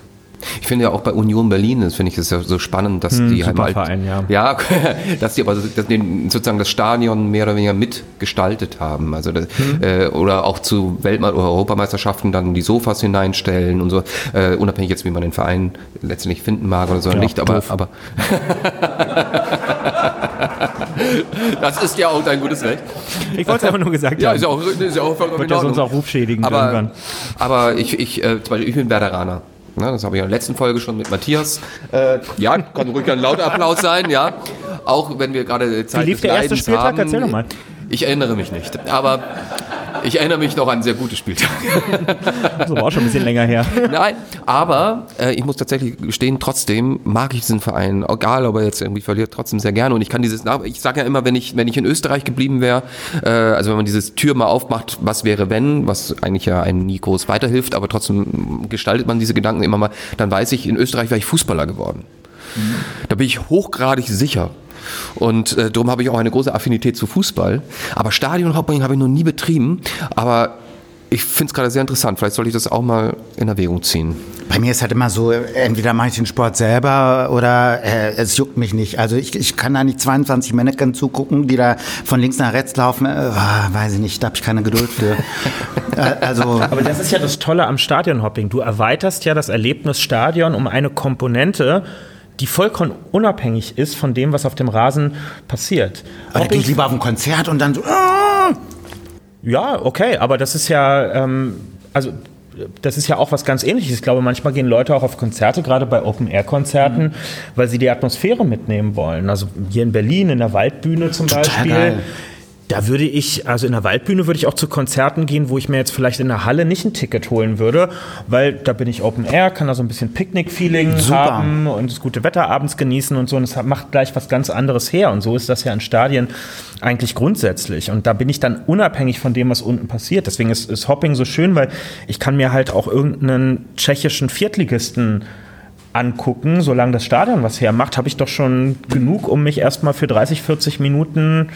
Ich finde ja auch bei Union Berlin, das finde ich ist ja so spannend, dass hm, die halt, Verein, ja. ja, dass die aber dass die sozusagen das Stadion mehr oder weniger mitgestaltet haben, also das, hm. äh, oder auch zu Weltme oder Europameisterschaften dann die Sofas hineinstellen und so, äh, unabhängig jetzt wie man den Verein letztendlich finden mag oder so ja, nicht, aber aber das ist ja auch dein gutes Recht. Ich wollte es einfach nur gesagt ja, haben. Ist ja auch, ist ja auch Wird ja sonst auch Ruf schädigen aber, irgendwann. Aber ich, ich, äh, zum Beispiel, ich bin Werderaner. Ne, das habe ich in der letzten Folge schon mit Matthias. Äh, ja, kann ruhig ein lauter Applaus sein, ja. Auch wenn wir gerade Zeit Wie lief der erste Spieltag? Haben. Erzähl doch mal. Ich erinnere mich nicht. Aber ich erinnere mich noch an sehr gute Spieltage. Das war auch schon ein bisschen länger her. Nein, aber äh, ich muss tatsächlich gestehen, trotzdem mag ich diesen Verein, egal ob er jetzt irgendwie verliert, trotzdem sehr gerne. Und ich kann dieses, ich sage ja immer, wenn ich, wenn ich in Österreich geblieben wäre, äh, also wenn man dieses Tür mal aufmacht, was wäre wenn, was eigentlich ja einen nie groß weiterhilft, aber trotzdem gestaltet man diese Gedanken immer mal, dann weiß ich, in Österreich wäre ich Fußballer geworden. Mhm. Da bin ich hochgradig sicher. Und äh, darum habe ich auch eine große Affinität zu Fußball. Aber Stadionhopping habe ich noch nie betrieben. Aber ich finde es gerade sehr interessant. Vielleicht sollte ich das auch mal in Erwägung ziehen. Bei mir ist halt immer so, entweder mache ich den Sport selber oder äh, es juckt mich nicht. Also ich, ich kann da nicht 22 Mannequin zugucken, die da von links nach rechts laufen. Äh, weiß ich nicht, da habe ich keine Geduld für. äh, also Aber das ist ja das Tolle am Stadionhopping. Du erweiterst ja das Erlebnis Stadion um eine Komponente, die vollkommen unabhängig ist von dem, was auf dem Rasen passiert. Aber gehe ich lieber auf ein Konzert und dann so. Ah! Ja, okay, aber das ist ja, ähm, also das ist ja auch was ganz ähnliches. Ich glaube, manchmal gehen Leute auch auf Konzerte, gerade bei Open-Air-Konzerten, mhm. weil sie die Atmosphäre mitnehmen wollen. Also hier in Berlin, in der Waldbühne zum Total Beispiel. Geil Da würde ich, also in der Waldbühne würde ich auch zu Konzerten gehen, wo ich mir jetzt vielleicht in der Halle nicht ein Ticket holen würde, weil da bin ich Open Air, kann da so ein bisschen Picknick-Feeling haben und das gute Wetter abends genießen und so. Und es macht gleich was ganz anderes her. Und so ist das ja in Stadien eigentlich grundsätzlich. Und da bin ich dann unabhängig von dem, was unten passiert. Deswegen ist, ist Hopping so schön, weil ich kann mir halt auch irgendeinen tschechischen Viertligisten angucken. Solange das Stadion was hermacht, habe ich doch schon genug, um mich erstmal für 30, 40 Minuten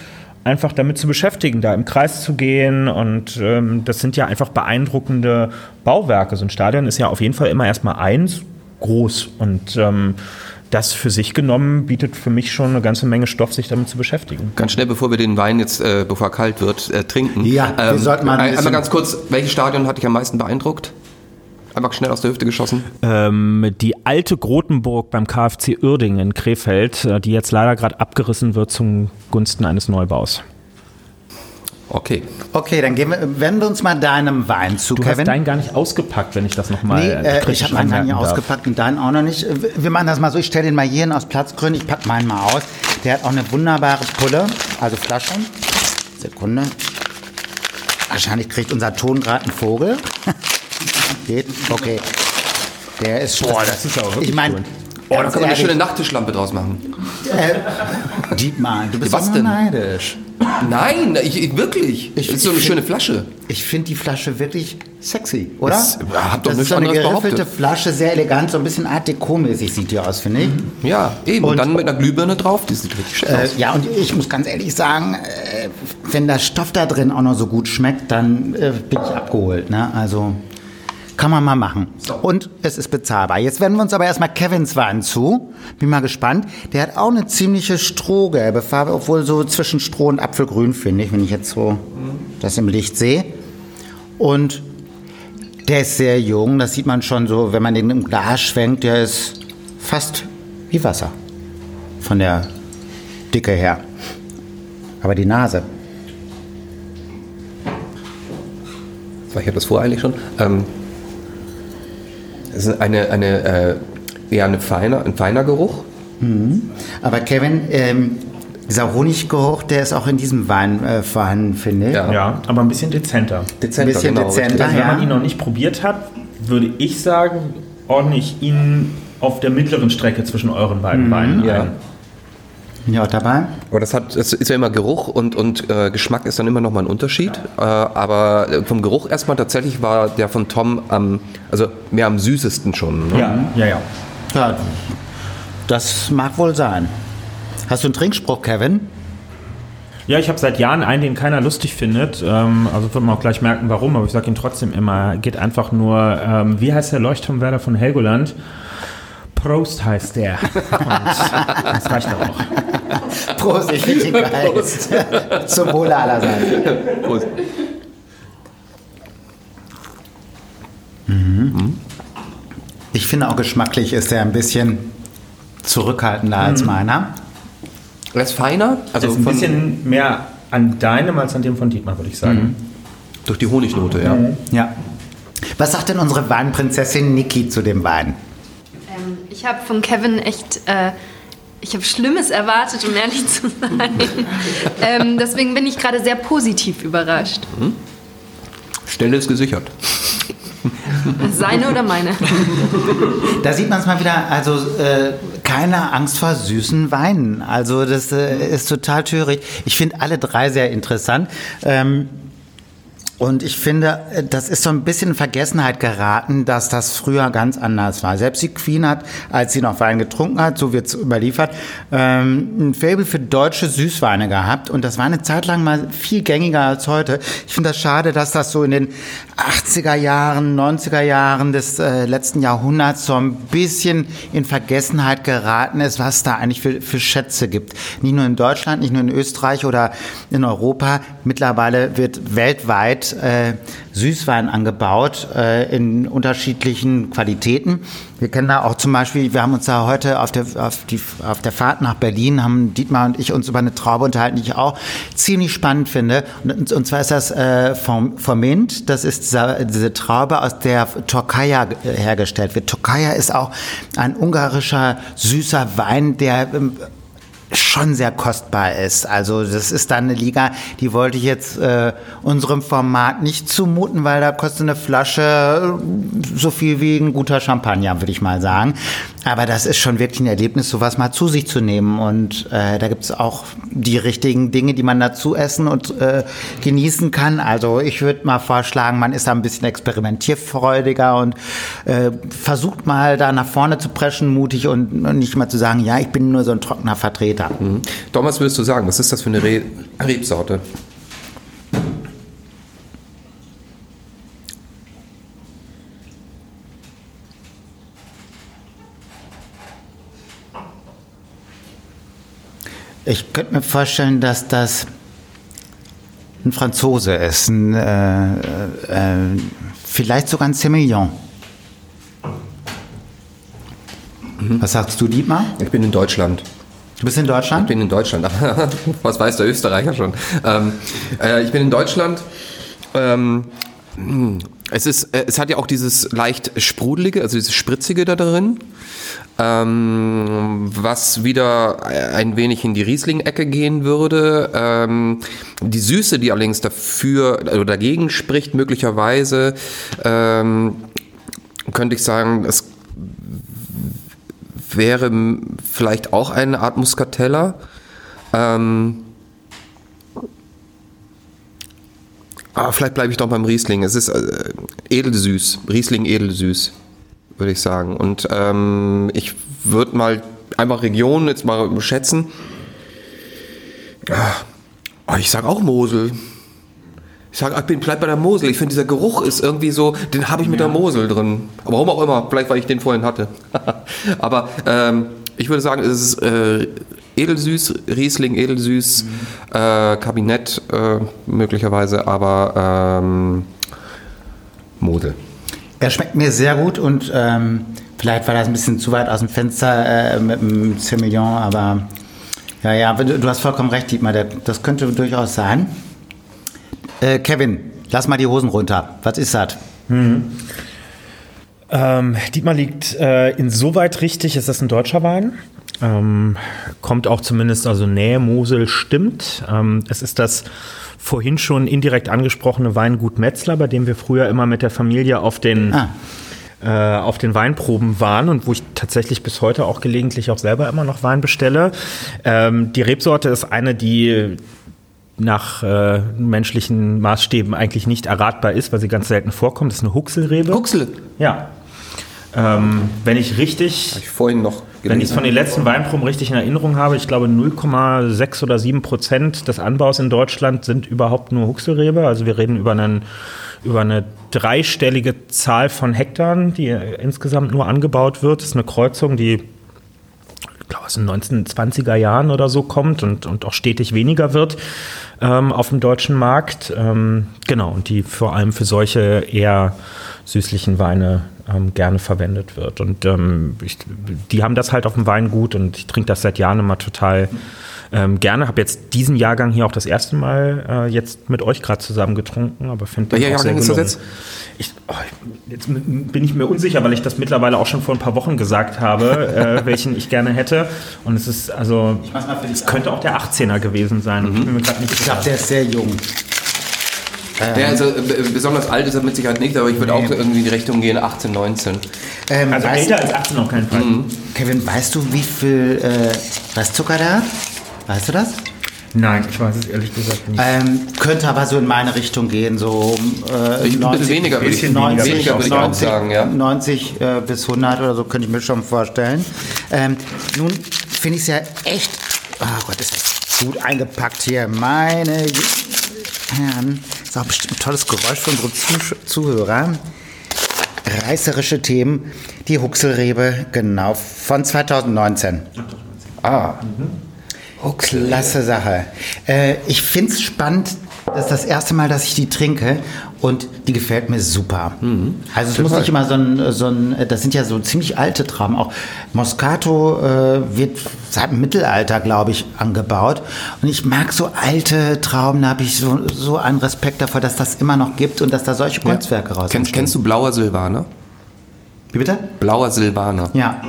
einfach damit zu beschäftigen, da im Kreis zu gehen. Und ähm, das sind ja einfach beeindruckende Bauwerke. So ein Stadion ist ja auf jeden Fall immer erstmal eins groß. Und ähm, das für sich genommen bietet für mich schon eine ganze Menge Stoff, sich damit zu beschäftigen. Ganz schnell, bevor wir den Wein jetzt, äh, bevor er kalt wird, äh, trinken. Ja, wir ähm, sollten mal ein Einmal ganz kurz, welches Stadion hat dich am meisten beeindruckt? Einfach schnell aus der Hüfte geschossen? Ähm, die alte Grotenburg beim KfC Uerdingen in Krefeld, äh, die jetzt leider gerade abgerissen wird zum Gunsten eines Neubaus. Okay. Okay, dann gehen wir, wenden wir uns mal deinem Wein zu, du Kevin. Du hast deinen gar nicht ausgepackt, wenn ich das nochmal nee, äh, Ich habe meinen gar nicht ausgepackt und deinen auch noch nicht. Wir machen das mal so, ich stelle den mal hier hin aus Platzgründen. Ich packe meinen mal aus. Der hat auch eine wunderbare Pulle, also Flasche. Sekunde. Wahrscheinlich kriegt unser Ton gerade einen Vogel. Geht? Okay. Der ist schon. Boah, das ist ja auch wirklich Ich meine, Oh, da kann man eine schöne Nachttischlampe draus machen. Äh, Dietmar, du bist Was denn? neidisch. Nein, ich, ich wirklich. Ich, das ist so eine find, schöne Flasche. Ich finde die Flasche wirklich sexy, oder? Das, hab doch das ist so eine geriffelte Flasche, sehr elegant, so ein bisschen Art Deco-mäßig sieht die aus, finde ich. Ja, eben. Und, und, dann mit einer Glühbirne drauf, die sieht richtig schön äh, aus. Ja, und ich muss ganz ehrlich sagen, äh, wenn der Stoff da drin auch noch so gut schmeckt, dann äh, bin ich abgeholt. Ne? Also kann man mal machen. So. Und es ist bezahlbar. Jetzt wenden wir uns aber erstmal Kevins Wein zu. Bin mal gespannt. Der hat auch eine ziemliche strohgelbe Farbe, obwohl so zwischen Stroh und Apfelgrün, finde ich, wenn ich jetzt so mhm. das im Licht sehe. Und der ist sehr jung. Das sieht man schon so, wenn man den im Glas schwenkt. Der ist fast wie Wasser. Von der Dicke her. Aber die Nase. Ich habe das eigentlich schon. Ähm, es ist eine, eine, äh, eher eine feiner, ein feiner Geruch. Mhm. Aber Kevin, ähm, dieser Honiggeruch, der ist auch in diesem Wein äh, vorhanden, finde ich. Ja. ja. aber ein bisschen dezenter. Dezenter, ein bisschen genau. dezenter, also, Wenn man ihn noch nicht probiert hat, würde ich sagen, ordne ich ihn auf der mittleren Strecke zwischen euren beiden mhm. Weinen ja. Ja, auch dabei. Aber das hat, das ist ja immer Geruch und, und äh, Geschmack ist dann immer noch mal ein Unterschied. Äh, aber vom Geruch erstmal tatsächlich war der von Tom am, also mehr am süßesten schon. Ne? Ja, ja, ja. Ja, das mag wohl sein. Hast du einen Trinkspruch, Kevin? Ja, ich habe seit Jahren einen, den keiner lustig findet. Ähm, also wird man auch gleich merken, warum, aber ich sage ihn trotzdem immer. Geht einfach nur, ähm, wie heißt der Leuchtturmwärter von Helgoland? Prost heißt der. Und das reicht auch. Prost, ich geil. Prost. Zum Wohle aller Seiten. Prost. Mhm. Ich finde auch geschmacklich ist er ein bisschen zurückhaltender mhm. als meiner. Er ist feiner? Also ist ein bisschen mehr an deinem als an dem von Dietmar, würde ich sagen. Mhm. Durch die Honignote, ja. Mhm. Ja. Was sagt denn unsere Weinprinzessin Niki zu dem Wein? Ich habe von Kevin echt, äh, ich habe Schlimmes erwartet, um ehrlich zu sein. ähm, deswegen bin ich gerade sehr positiv überrascht. Mhm. Stelle ist gesichert. Seine oder meine? Da sieht man es mal wieder, also äh, keine Angst vor süßen Weinen. Also das äh, ist total töricht. Ich finde alle drei sehr interessant. Ähm, und ich finde, äh, das ist so ein bisschen in Vergessenheit geraten, dass das früher ganz anders war. Selbst die Queen hat, als sie noch Wein getrunken hat, so wird es überliefert, ähm, ein Faible für deutsche Süßweine gehabt. Und das war eine Zeit lang mal viel gängiger als heute. Ich finde das schade, dass das so in den 80er Jahren, 90er Jahren des äh, letzten Jahrhunderts so ein bisschen in Vergessenheit geraten ist, was da eigentlich für, für Schätze gibt. Nicht nur in Deutschland, nicht nur in Österreich oder in Europa. Mittlerweile wird weltweit äh, Süßwein angebaut äh, in unterschiedlichen Qualitäten. Wir kennen da auch zum Beispiel, wir haben uns da heute auf der, auf, die, auf der Fahrt nach Berlin, haben Dietmar und ich uns über eine Traube unterhalten, die ich auch ziemlich spannend finde. Und, und zwar ist das äh, Formint, das ist diese, diese Traube, aus der Tokaja hergestellt wird. Tokaja ist auch ein ungarischer süßer Wein, der ähm, schon sehr kostbar ist. Also das ist dann eine Liga, die wollte ich jetzt äh, unserem Format nicht zumuten, weil da kostet eine Flasche äh, so viel wie ein guter Champagner, würde ich mal sagen. Aber das ist schon wirklich ein Erlebnis, sowas mal zu sich zu nehmen. Und äh, da gibt es auch die richtigen Dinge, die man dazu essen und äh, genießen kann. Also ich würde mal vorschlagen, man ist da ein bisschen experimentierfreudiger und äh, versucht mal da nach vorne zu preschen, mutig und, und nicht mal zu sagen, ja, ich bin nur so ein trockener Vertreter. Mhm. Thomas, würdest du sagen, was ist das für eine Re Rebsorte? Ich könnte mir vorstellen, dass das ein Franzose ist, ein, äh, äh, vielleicht sogar ein Semillon. Mhm. Was sagst du, Dietmar? Ich bin in Deutschland. Du bist in Deutschland? Ich bin in Deutschland. Was weiß der Österreicher schon? Ähm, äh, ich bin in Deutschland. Ähm, es, ist, äh, es hat ja auch dieses leicht sprudelige, also dieses spritzige da drin, ähm, was wieder ein wenig in die Riesling-Ecke gehen würde. Ähm, die Süße, die allerdings dafür oder dagegen spricht, möglicherweise, ähm, könnte ich sagen, es wäre vielleicht auch eine Art Muscatella. Ähm, aber vielleicht bleibe ich doch beim Riesling. Es ist äh, edelsüß, Riesling edelsüß, würde ich sagen. Und ähm, ich würde mal einfach Regionen jetzt mal schätzen. Oh, ich sage auch Mosel. Ich sage, ich bin, bleib bei der Mosel. Ich finde, dieser Geruch ist irgendwie so, den habe ich mit ja. der Mosel drin. Aber warum auch immer, vielleicht weil ich den vorhin hatte. Aber ähm, ich würde sagen, es ist äh, edelsüß, Riesling edelsüß, mhm. äh, Kabinett äh, möglicherweise, aber ähm, Mosel. Er schmeckt mir sehr gut und ähm, vielleicht war das ein bisschen zu weit aus dem Fenster äh, mit dem Semillon, aber ja, ja, du hast vollkommen recht, Dietmar, das könnte durchaus sein. Äh, Kevin, lass mal die Hosen runter. Was ist das? Mhm. Ähm, Dietmar liegt äh, insoweit richtig, ist das ein deutscher Wein. Ähm, kommt auch zumindest, also Nähe Mosel stimmt. Ähm, es ist das vorhin schon indirekt angesprochene Weingut Metzler, bei dem wir früher immer mit der Familie auf den, ah. äh, auf den Weinproben waren und wo ich tatsächlich bis heute auch gelegentlich auch selber immer noch Wein bestelle. Ähm, die Rebsorte ist eine, die nach äh, menschlichen Maßstäben eigentlich nicht erratbar ist, weil sie ganz selten vorkommt. Das ist eine Huxelrebe. Huxel? Ja. Ähm, wenn ich richtig, ich vorhin noch wenn ich es von den letzten Weinproben richtig in Erinnerung habe, ich glaube 0,6 oder 7 Prozent des Anbaus in Deutschland sind überhaupt nur Huxelrebe. Also wir reden über, einen, über eine dreistellige Zahl von Hektaren, die insgesamt nur angebaut wird. Das ist eine Kreuzung, die glaube, aus den 1920er Jahren oder so kommt und, und auch stetig weniger wird ähm, auf dem deutschen Markt. Ähm, genau, und die vor allem für solche eher süßlichen Weine ähm, gerne verwendet wird. Und ähm, ich, die haben das halt auf dem Weingut und ich trinke das seit Jahren immer total ähm, gerne. Habe jetzt diesen Jahrgang hier auch das erste Mal äh, jetzt mit euch gerade zusammen getrunken, aber finde Welcher Jahrgang ist das jetzt? Ich, oh, jetzt bin ich mir unsicher, weil ich das mittlerweile auch schon vor ein paar Wochen gesagt habe, äh, welchen ich gerne hätte. Und es ist also, es könnte auch der 18er gewesen sein. Mhm. Ich, ich glaube, der ist sehr jung. Ähm, ja, also besonders alt ist er mit Sicherheit nicht, aber ich würde nee. auch irgendwie in die Richtung gehen, 18, 19. Ähm, also älter als 18 auf keinen Fall. Mhm. Kevin, weißt du, wie viel äh, Restzucker der hat? Weißt du das? Nein, ich weiß es ehrlich gesagt nicht. Ähm, könnte aber so in meine Richtung gehen, so äh, ich 90, weniger, würde ich, 90, weniger würde ich 90, auch sagen, ja. 90 äh, bis 100 oder so könnte ich mir schon vorstellen. Ähm, nun finde ich es ja echt, oh Gott, ist das gut eingepackt hier, meine Herren. Ist auch bestimmt ein tolles Geräusch für unsere Zuh Zuhörer. Reißerische Themen. Die Huxelrebe, genau, von 2019. Ah. Mhm. Oh, klasse Sache. Äh, ich finde es spannend, das ist das erste Mal, dass ich die trinke und die gefällt mir super. Mhm. Also es muss nicht immer so ein, so ein, das sind ja so ziemlich alte Trauben. Auch Moscato äh, wird seit dem Mittelalter, glaube ich, angebaut. Und ich mag so alte Trauben, da habe ich so, so einen Respekt davor, dass das immer noch gibt und dass da solche Kunstwerke ja. raus Kennst, kennst du Blauer Silvaner? Wie bitte? Blauer Silvaner. Ja.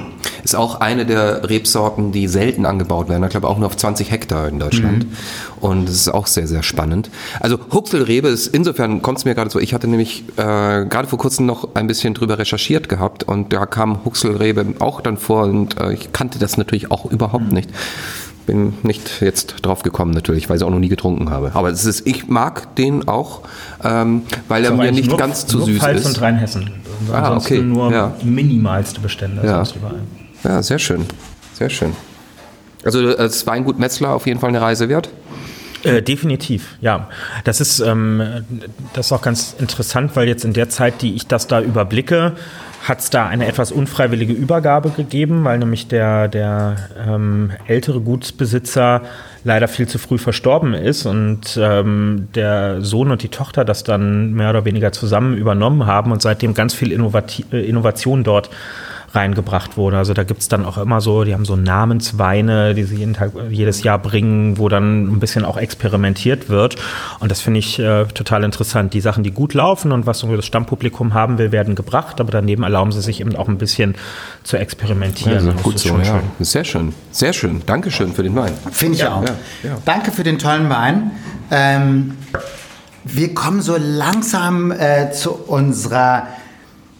Ist auch eine der Rebsorten, die selten angebaut werden. Ich glaube auch nur auf 20 Hektar in Deutschland. Mhm. Und es ist auch sehr, sehr spannend. Also Huxelrebe ist, insofern kommt es mir gerade so, ich hatte nämlich äh, gerade vor kurzem noch ein bisschen drüber recherchiert gehabt und da kam Huxelrebe auch dann vor und äh, ich kannte das natürlich auch überhaupt mhm. nicht bin nicht jetzt drauf gekommen natürlich, weil ich auch noch nie getrunken habe. Aber es ist, ich mag den auch, ähm, weil er mir nicht nur, ganz zu süß Pfalz ist. und Rheinhessen. Ah, okay. nur ja. minimalste Bestände. Ja. Ja, sehr schön. Sehr schön. Also als Weingut Metzler auf jeden Fall eine Reise wert? Äh, definitiv, ja. Das ist, ähm, das ist auch ganz interessant, weil jetzt in der Zeit, die ich das da überblicke, hat es da eine etwas unfreiwillige Übergabe gegeben, weil nämlich der, der ähm, ältere Gutsbesitzer leider viel zu früh verstorben ist und ähm, der Sohn und die Tochter das dann mehr oder weniger zusammen übernommen haben und seitdem ganz viel Innovati äh, Innovation dort reingebracht wurde. Also da gibt es dann auch immer so, die haben so Namensweine, die sie jeden Tag, jedes Jahr bringen, wo dann ein bisschen auch experimentiert wird. Und das finde ich äh, total interessant. Die Sachen, die gut laufen und was so das Stammpublikum haben will, werden gebracht, aber daneben erlauben sie sich eben auch ein bisschen zu experimentieren. Ja, gut so, ja. Schön. Sehr schön. Sehr schön. Dankeschön für den Wein. Finde ich ja, auch. Ja, Danke für den tollen Wein. Ähm, wir kommen so langsam äh, zu unserer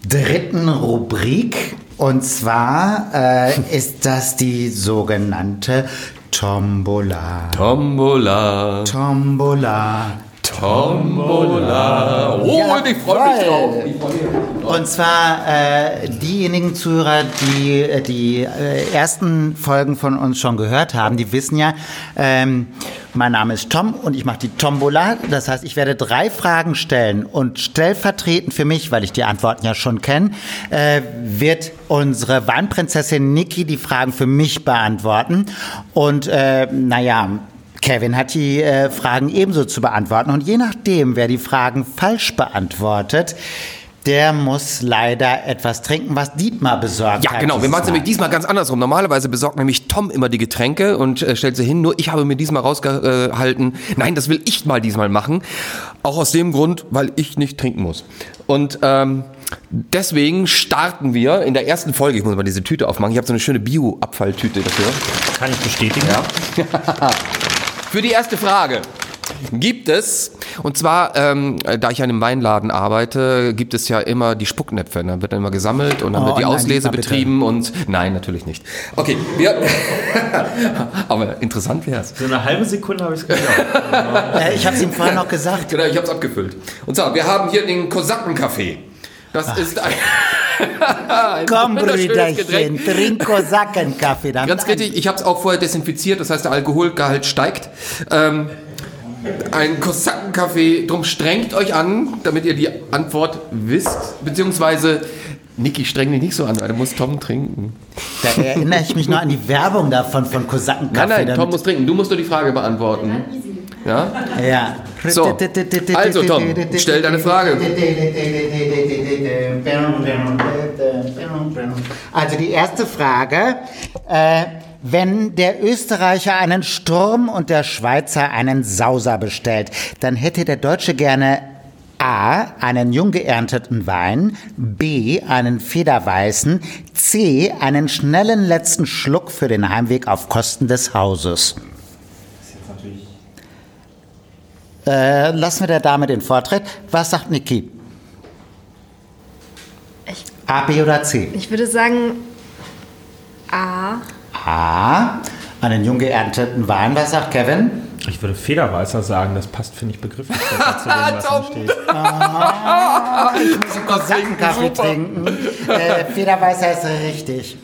dritten Rubrik. Und zwar äh, ist das die sogenannte Tombola. Tombola. Tombola. Tombola. Oh, ja, ich freue mich drauf. Und zwar äh, diejenigen Zuhörer, die äh, die äh, ersten Folgen von uns schon gehört haben, die wissen ja, ähm, mein Name ist Tom und ich mache die Tombola. Das heißt, ich werde drei Fragen stellen und stellvertretend für mich, weil ich die Antworten ja schon kenne, äh, wird unsere Weinprinzessin Niki die Fragen für mich beantworten. Und äh, naja, Kevin hat die äh, Fragen ebenso zu beantworten. Und je nachdem, wer die Fragen falsch beantwortet, der muss leider etwas trinken, was Dietmar besorgt ja, hat. Ja, genau. Wir machen es nämlich diesmal ganz andersrum. Normalerweise besorgt nämlich Tom immer die Getränke und äh, stellt sie hin. Nur ich habe mir diesmal rausgehalten, nein, das will ich mal diesmal machen. Auch aus dem Grund, weil ich nicht trinken muss. Und ähm, deswegen starten wir in der ersten Folge, ich muss mal diese Tüte aufmachen, ich habe so eine schöne Bio-Abfalltüte dafür. Kann ich bestätigen. Ja. Für die erste Frage gibt es, und zwar, ähm, da ich an einem Weinladen arbeite, gibt es ja immer die Spucknäpfe. Dann wird dann immer gesammelt und dann oh, wird die nein, Auslese betrieben und nein, natürlich nicht. Okay, wir, aber interessant wäre es. So eine halbe Sekunde habe ich es äh, ich habe es ihm vorhin noch gesagt. Genau, ich habe es abgefüllt. Und zwar, wir haben hier den Kosakenkaffee. Das Ach. ist ein Komm, Brüderchen, trink Kosakenkaffee. Ganz richtig, ich habe es auch vorher desinfiziert, das heißt, der Alkoholgehalt steigt. Ähm, ein Kosakenkaffee, drum strengt euch an, damit ihr die Antwort wisst, beziehungsweise Niki, streng dich nicht so an, weil du musst Tom trinken. Da erinnere ich mich noch an die Werbung davon von Kosakenkaffee. Nein, nein, Tom muss trinken. Du musst nur die Frage beantworten. Ja? Ja. So, also Tom, stell deine Frage. Also die erste Frage. Äh, wenn der Österreicher einen Sturm und der Schweizer einen Sauser bestellt, dann hätte der Deutsche gerne A. einen jung geernteten Wein, B. einen federweißen, C. einen schnellen letzten Schluck für den Heimweg auf Kosten des Hauses. Äh, lassen wir der Dame den Vortritt. Was sagt Niki? A, B oder C? Ich würde sagen A. A. Einen jung geernteten Wein. Was sagt Kevin? Ich würde Federweißer sagen, das passt, finde ich, begrifflich zu dem, was da steht. Ah, ich muss einen Kosakenkaffee trinken. Äh, Federweißer ist richtig.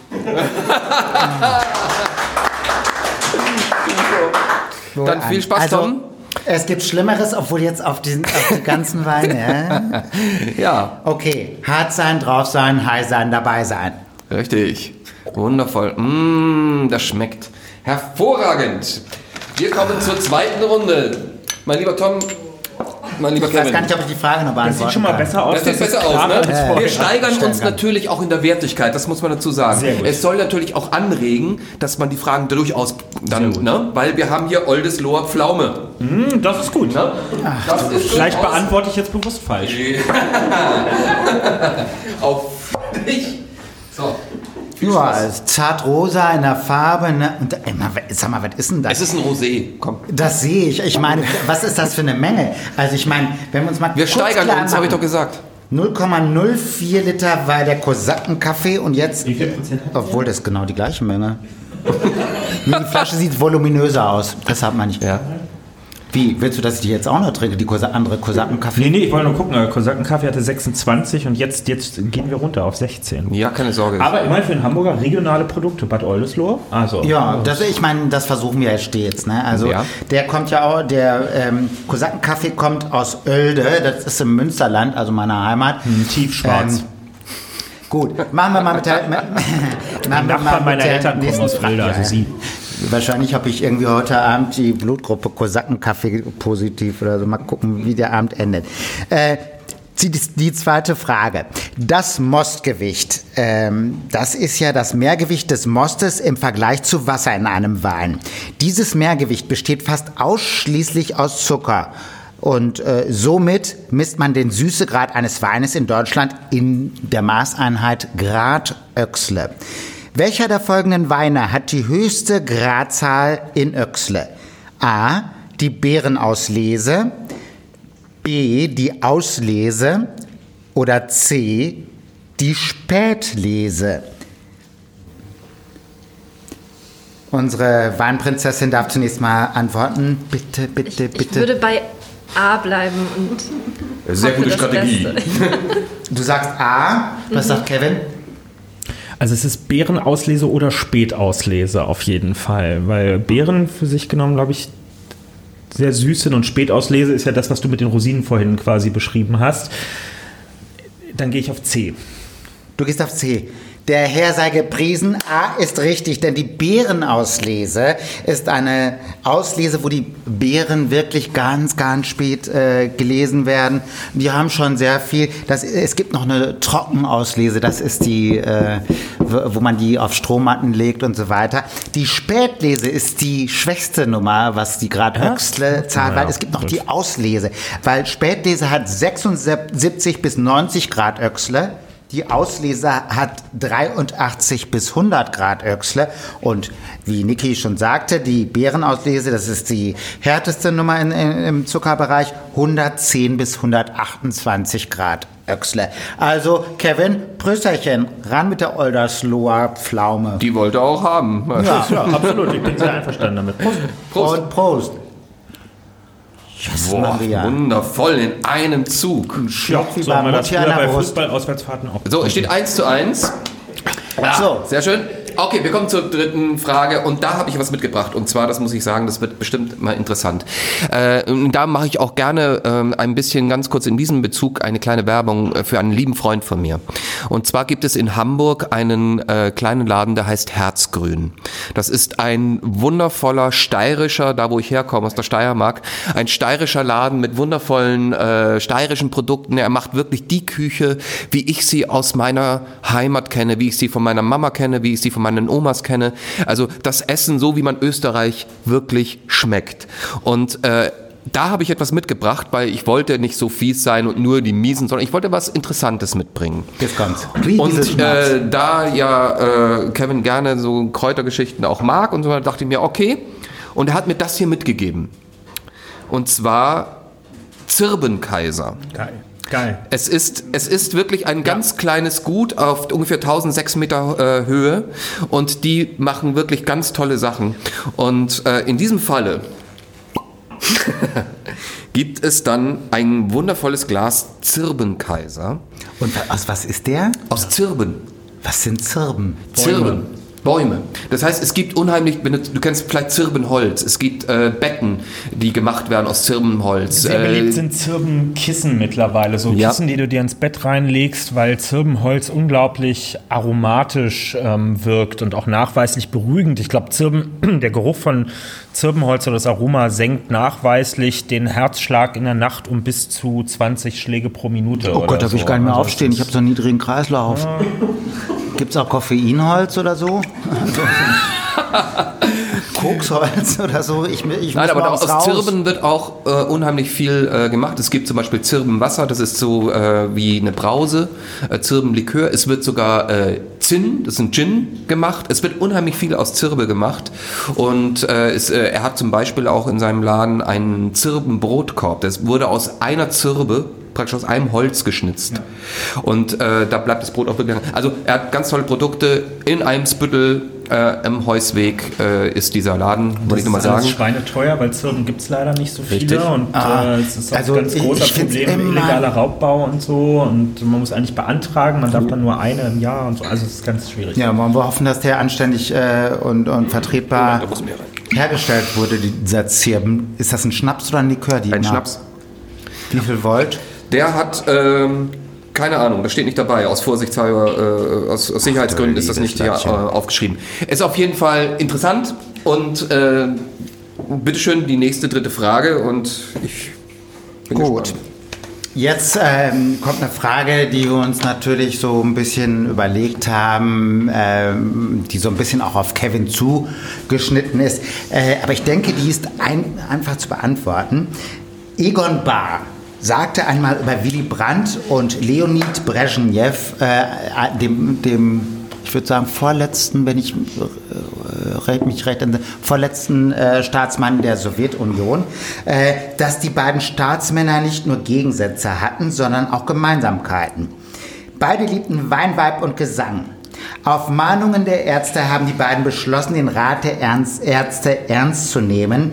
Dann viel Spaß, also, Tom. Es gibt Schlimmeres, obwohl jetzt auf, diesen, auf die ganzen Weine. Ja? ja. Okay. Hart sein, drauf sein, high sein, dabei sein. Richtig. Wundervoll. Mmh, das schmeckt hervorragend. Wir kommen zur zweiten Runde. Mein lieber Tom, mein lieber ich Kevin. weiß gar nicht, ob ich die Frage noch beantworten Das sieht schon mal besser aus. Das sieht besser aus, ne? Ja, wir steigern uns natürlich auch in der Wertigkeit, das muss man dazu sagen. Es soll natürlich auch anregen, dass man die Fragen durchaus dann, ne? Weil wir haben hier Oldesloher Pflaume. Mm, das ist gut. Ne? Ach, das ist vielleicht beantworte ich jetzt bewusst falsch. Auf dich. So. Ja, zartrosa in der Farbe. Ne? Und, ey, mal, sag mal, was ist denn das? Es ist ein Rosé, komm. Das sehe ich. Ich meine, was ist das für eine Menge? Also ich meine, wenn wir uns mal Wir kurz steigern klar uns, habe ich doch gesagt. 0,04 Liter war der Kosakenkaffee und jetzt, Wie viel Prozent obwohl das ist genau die gleiche Menge. Die Flasche sieht voluminöser aus. Deshalb meine ich. Ja. Wie, willst du, dass ich die jetzt auch noch trinke, die Kosa andere Kosakenkaffee? Nee, nee, ich wollte nur gucken. Kosakenkaffee hatte 26 und jetzt, jetzt gehen wir runter auf 16. Ja, keine Sorge. Aber immerhin für den Hamburger regionale Produkte, Bad Oldesloe. Also, Ja, das, ich meine, das versuchen wir ja stets. Ne? Also Ja. der kommt ja auch, der ähm, Kosakenkaffee kommt aus Oelde, das ist im Münsterland, also meiner Heimat. tiefschwarz. Ähm, gut, machen wir mal mit der. Die Nachbarn meiner Eltern kommen aus Frage. Oelde, also sie. Wahrscheinlich habe ich irgendwie heute Abend die Blutgruppe Kosakenkaffee positiv oder so. Mal gucken, wie der Abend endet. Äh, die, die zweite Frage. Das Mostgewicht, ähm, das ist ja das Mehrgewicht des Mostes im Vergleich zu Wasser in einem Wein. Dieses Mehrgewicht besteht fast ausschließlich aus Zucker. Und äh, somit misst man den Süßegrad eines Weines in Deutschland in der Maßeinheit Grad Öxle. Welcher der folgenden Weine hat die höchste Gradzahl in Öxle? A. Die Beerenauslese. B. Die Auslese. Oder C. Die Spätlese. Unsere Weinprinzessin darf zunächst mal antworten. Bitte, bitte, Ich bitte. würde bei A bleiben und Sehr hoffe gute Strategie. Beste. Du sagst A. Was sagt Kevin? Also es ist Beerenauslese oder Spätauslese auf jeden Fall, weil Beeren für sich genommen, glaube ich, sehr süß sind und Spätauslese ist ja das, was du mit den Rosinen vorhin quasi beschrieben hast. Dann gehe ich auf C. Du gehst auf C. Der Herr sei gepriesen. A ist richtig, denn die Beerenauslese ist eine Auslese, wo die Beeren wirklich ganz, ganz spät äh, gelesen werden. Die haben schon sehr viel. Das, es gibt noch eine Trockenauslese, das ist die, äh, wo man die auf Strohmatten legt und so weiter. Die Spätlese ist die schwächste Nummer, was die gerade höchste Zahl, weil es gibt noch gut. die Auslese. Weil Spätlese hat 76 bis 90 Grad Öchsle. Die Auslese hat 83 bis 100 Grad Öchsle und wie Niki schon sagte, die Beerenauslese, das ist die härteste Nummer in, in, im Zuckerbereich, 110 bis 128 Grad Öchsle. Also Kevin, Prösterchen, ran mit der Oldersloher Pflaume. Die wollte auch haben. Ja. Ja, absolut. Ich bin sehr einverstanden damit. Prost. Prost. Und Prost. Yes, Boah, Maria. wundervoll in einem Zug. Schmeckt wie so bei bei. Fußball-Auswärtsfahrten auch. So, es steht 1 zu 1. Ja, So. Sehr schön. Okay, wir kommen zur dritten Frage und da habe ich was mitgebracht und zwar, das muss ich sagen, das wird bestimmt mal interessant. Äh, da mache ich auch gerne ähm, ein bisschen ganz kurz in diesem Bezug eine kleine Werbung äh, für einen lieben Freund von mir. Und zwar gibt es in Hamburg einen äh, kleinen Laden, der heißt Herzgrün. Das ist ein wundervoller steirischer, da wo ich herkomme, aus der Steiermark, ein steirischer Laden mit wundervollen äh, steirischen Produkten. Er macht wirklich die Küche, wie ich sie aus meiner Heimat kenne, wie ich sie von meiner Mama kenne, wie ich sie von meinen Omas kenne. Also das Essen, so wie man Österreich wirklich schmeckt. Und äh, da habe ich etwas mitgebracht, weil ich wollte nicht so fies sein und nur die Miesen, sondern ich wollte was Interessantes mitbringen. Jetzt dieses Und äh, da ja äh, Kevin gerne so Kräutergeschichten auch mag und so, dachte ich mir, okay. Und er hat mir das hier mitgegeben. Und zwar Zirbenkaiser. Geil. Geil. Es ist, es ist wirklich ein ganz kleines Gut auf ungefähr 1006 Meter äh, Höhe und die machen wirklich ganz tolle Sachen. Und äh, in diesem Falle gibt es dann ein wundervolles Glas Zirbenkaiser Und aus was ist der? aus Zirben. Was sind Zirben? Zirben. Bäume. Das heißt, es gibt unheimlich, wenn du, du kennst vielleicht Zirbenholz, es gibt äh, Betten, die gemacht werden aus Zirbenholz. Sehr Äh, beliebt sind Zirbenkissen mittlerweile. So Ja. Kissen, die du dir ins Bett reinlegst, weil Zirbenholz unglaublich aromatisch ähm, wirkt und auch nachweislich beruhigend. Ich glaube, Zirben, der Geruch von Zirbenholz oder das Aroma senkt nachweislich den Herzschlag in der Nacht um bis zu 20 Schläge pro Minute. Oh oder Gott, da will ich so. gar nicht mehr Also aufstehen. Ich habe so einen niedrigen Kreislauf. Gibt's auch Koffeinholz oder so? Koksholz oder so? Ich, ich Nein, aber aus raus. Zirben wird auch äh, unheimlich viel äh, gemacht. Es gibt zum Beispiel Zirbenwasser, das ist so äh, wie eine Brause, äh, Zirbenlikör. Es wird sogar äh, Zinn, das ist ein Gin, gemacht. Es wird unheimlich viel aus Zirbe gemacht. Und äh, es, er hat zum Beispiel auch in seinem Laden einen Zirbenbrotkorb. Das wurde aus einer Zirbe praktisch aus einem Holz geschnitzt. Ja. Und äh, da bleibt das Brot auch wirklich. Also er hat ganz tolle Produkte in einem Spüttel äh, im Heusweg äh, ist dieser Laden, wollte ich nur mal sagen. Das ist schweineteuer, weil Zirben gibt es leider nicht so viele Richtig. und ah, äh, es ist auch also ein ganz großer Problem, illegaler Raubbau und so und man muss eigentlich beantragen, man darf dann nur eine im Jahr und so, also es ist ganz schwierig. Ja, wollen wir hoffen, dass der anständig äh, und, und vertretbar hergestellt wurde, dieser Zirben. Ist das ein Schnaps oder ein Likör? Die ein Schnaps. Wie viel Volt? Der hat... Ähm, keine Ahnung, das steht nicht dabei. Aus Vorsichtshalber, äh, aus, aus, Sicherheitsgründen ist das nicht hier äh, aufgeschrieben. Ist auf jeden Fall interessant und äh, bitteschön die nächste dritte Frage und ich bin Gut. Gespannt. Jetzt ähm, kommt eine Frage, die wir uns natürlich so ein bisschen überlegt haben, ähm, die so ein bisschen auch auf Kevin zugeschnitten ist. Äh, aber ich denke, die ist ein, einfach zu beantworten. Egon Barr sagte einmal über Willy Brandt und Leonid Brezhnev, äh, dem, dem, ich würde sagen, vorletzten, wenn ich äh, mich recht erinnere, vorletzten äh, Staatsmann der Sowjetunion, äh, dass die beiden Staatsmänner nicht nur Gegensätze hatten, sondern auch Gemeinsamkeiten. Beide liebten Wein, Weib und Gesang. Auf Mahnungen der Ärzte haben die beiden beschlossen, den Rat der Ärzte ernst zu nehmen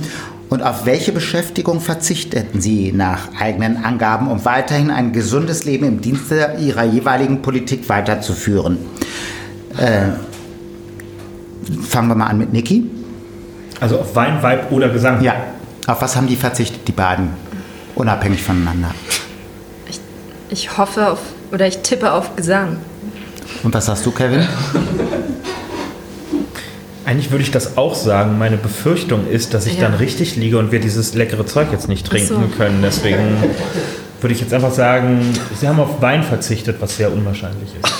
und auf welche Beschäftigung verzichteten Sie nach eigenen Angaben, um weiterhin ein gesundes Leben im Dienste Ihrer jeweiligen Politik weiterzuführen? Äh, fangen wir mal an mit Niki. Also auf Wein, Weib oder Gesang? Ja. Auf was haben die verzichtet, die beiden? Unabhängig voneinander. Ich, ich hoffe auf, oder ich tippe auf Gesang. Und was sagst du, Kevin? Eigentlich würde ich das auch sagen. Meine Befürchtung ist, dass ich ja. dann richtig liege und wir dieses leckere Zeug jetzt nicht trinken so. können. Deswegen würde ich jetzt einfach sagen, Sie haben auf Wein verzichtet, was sehr unwahrscheinlich ist.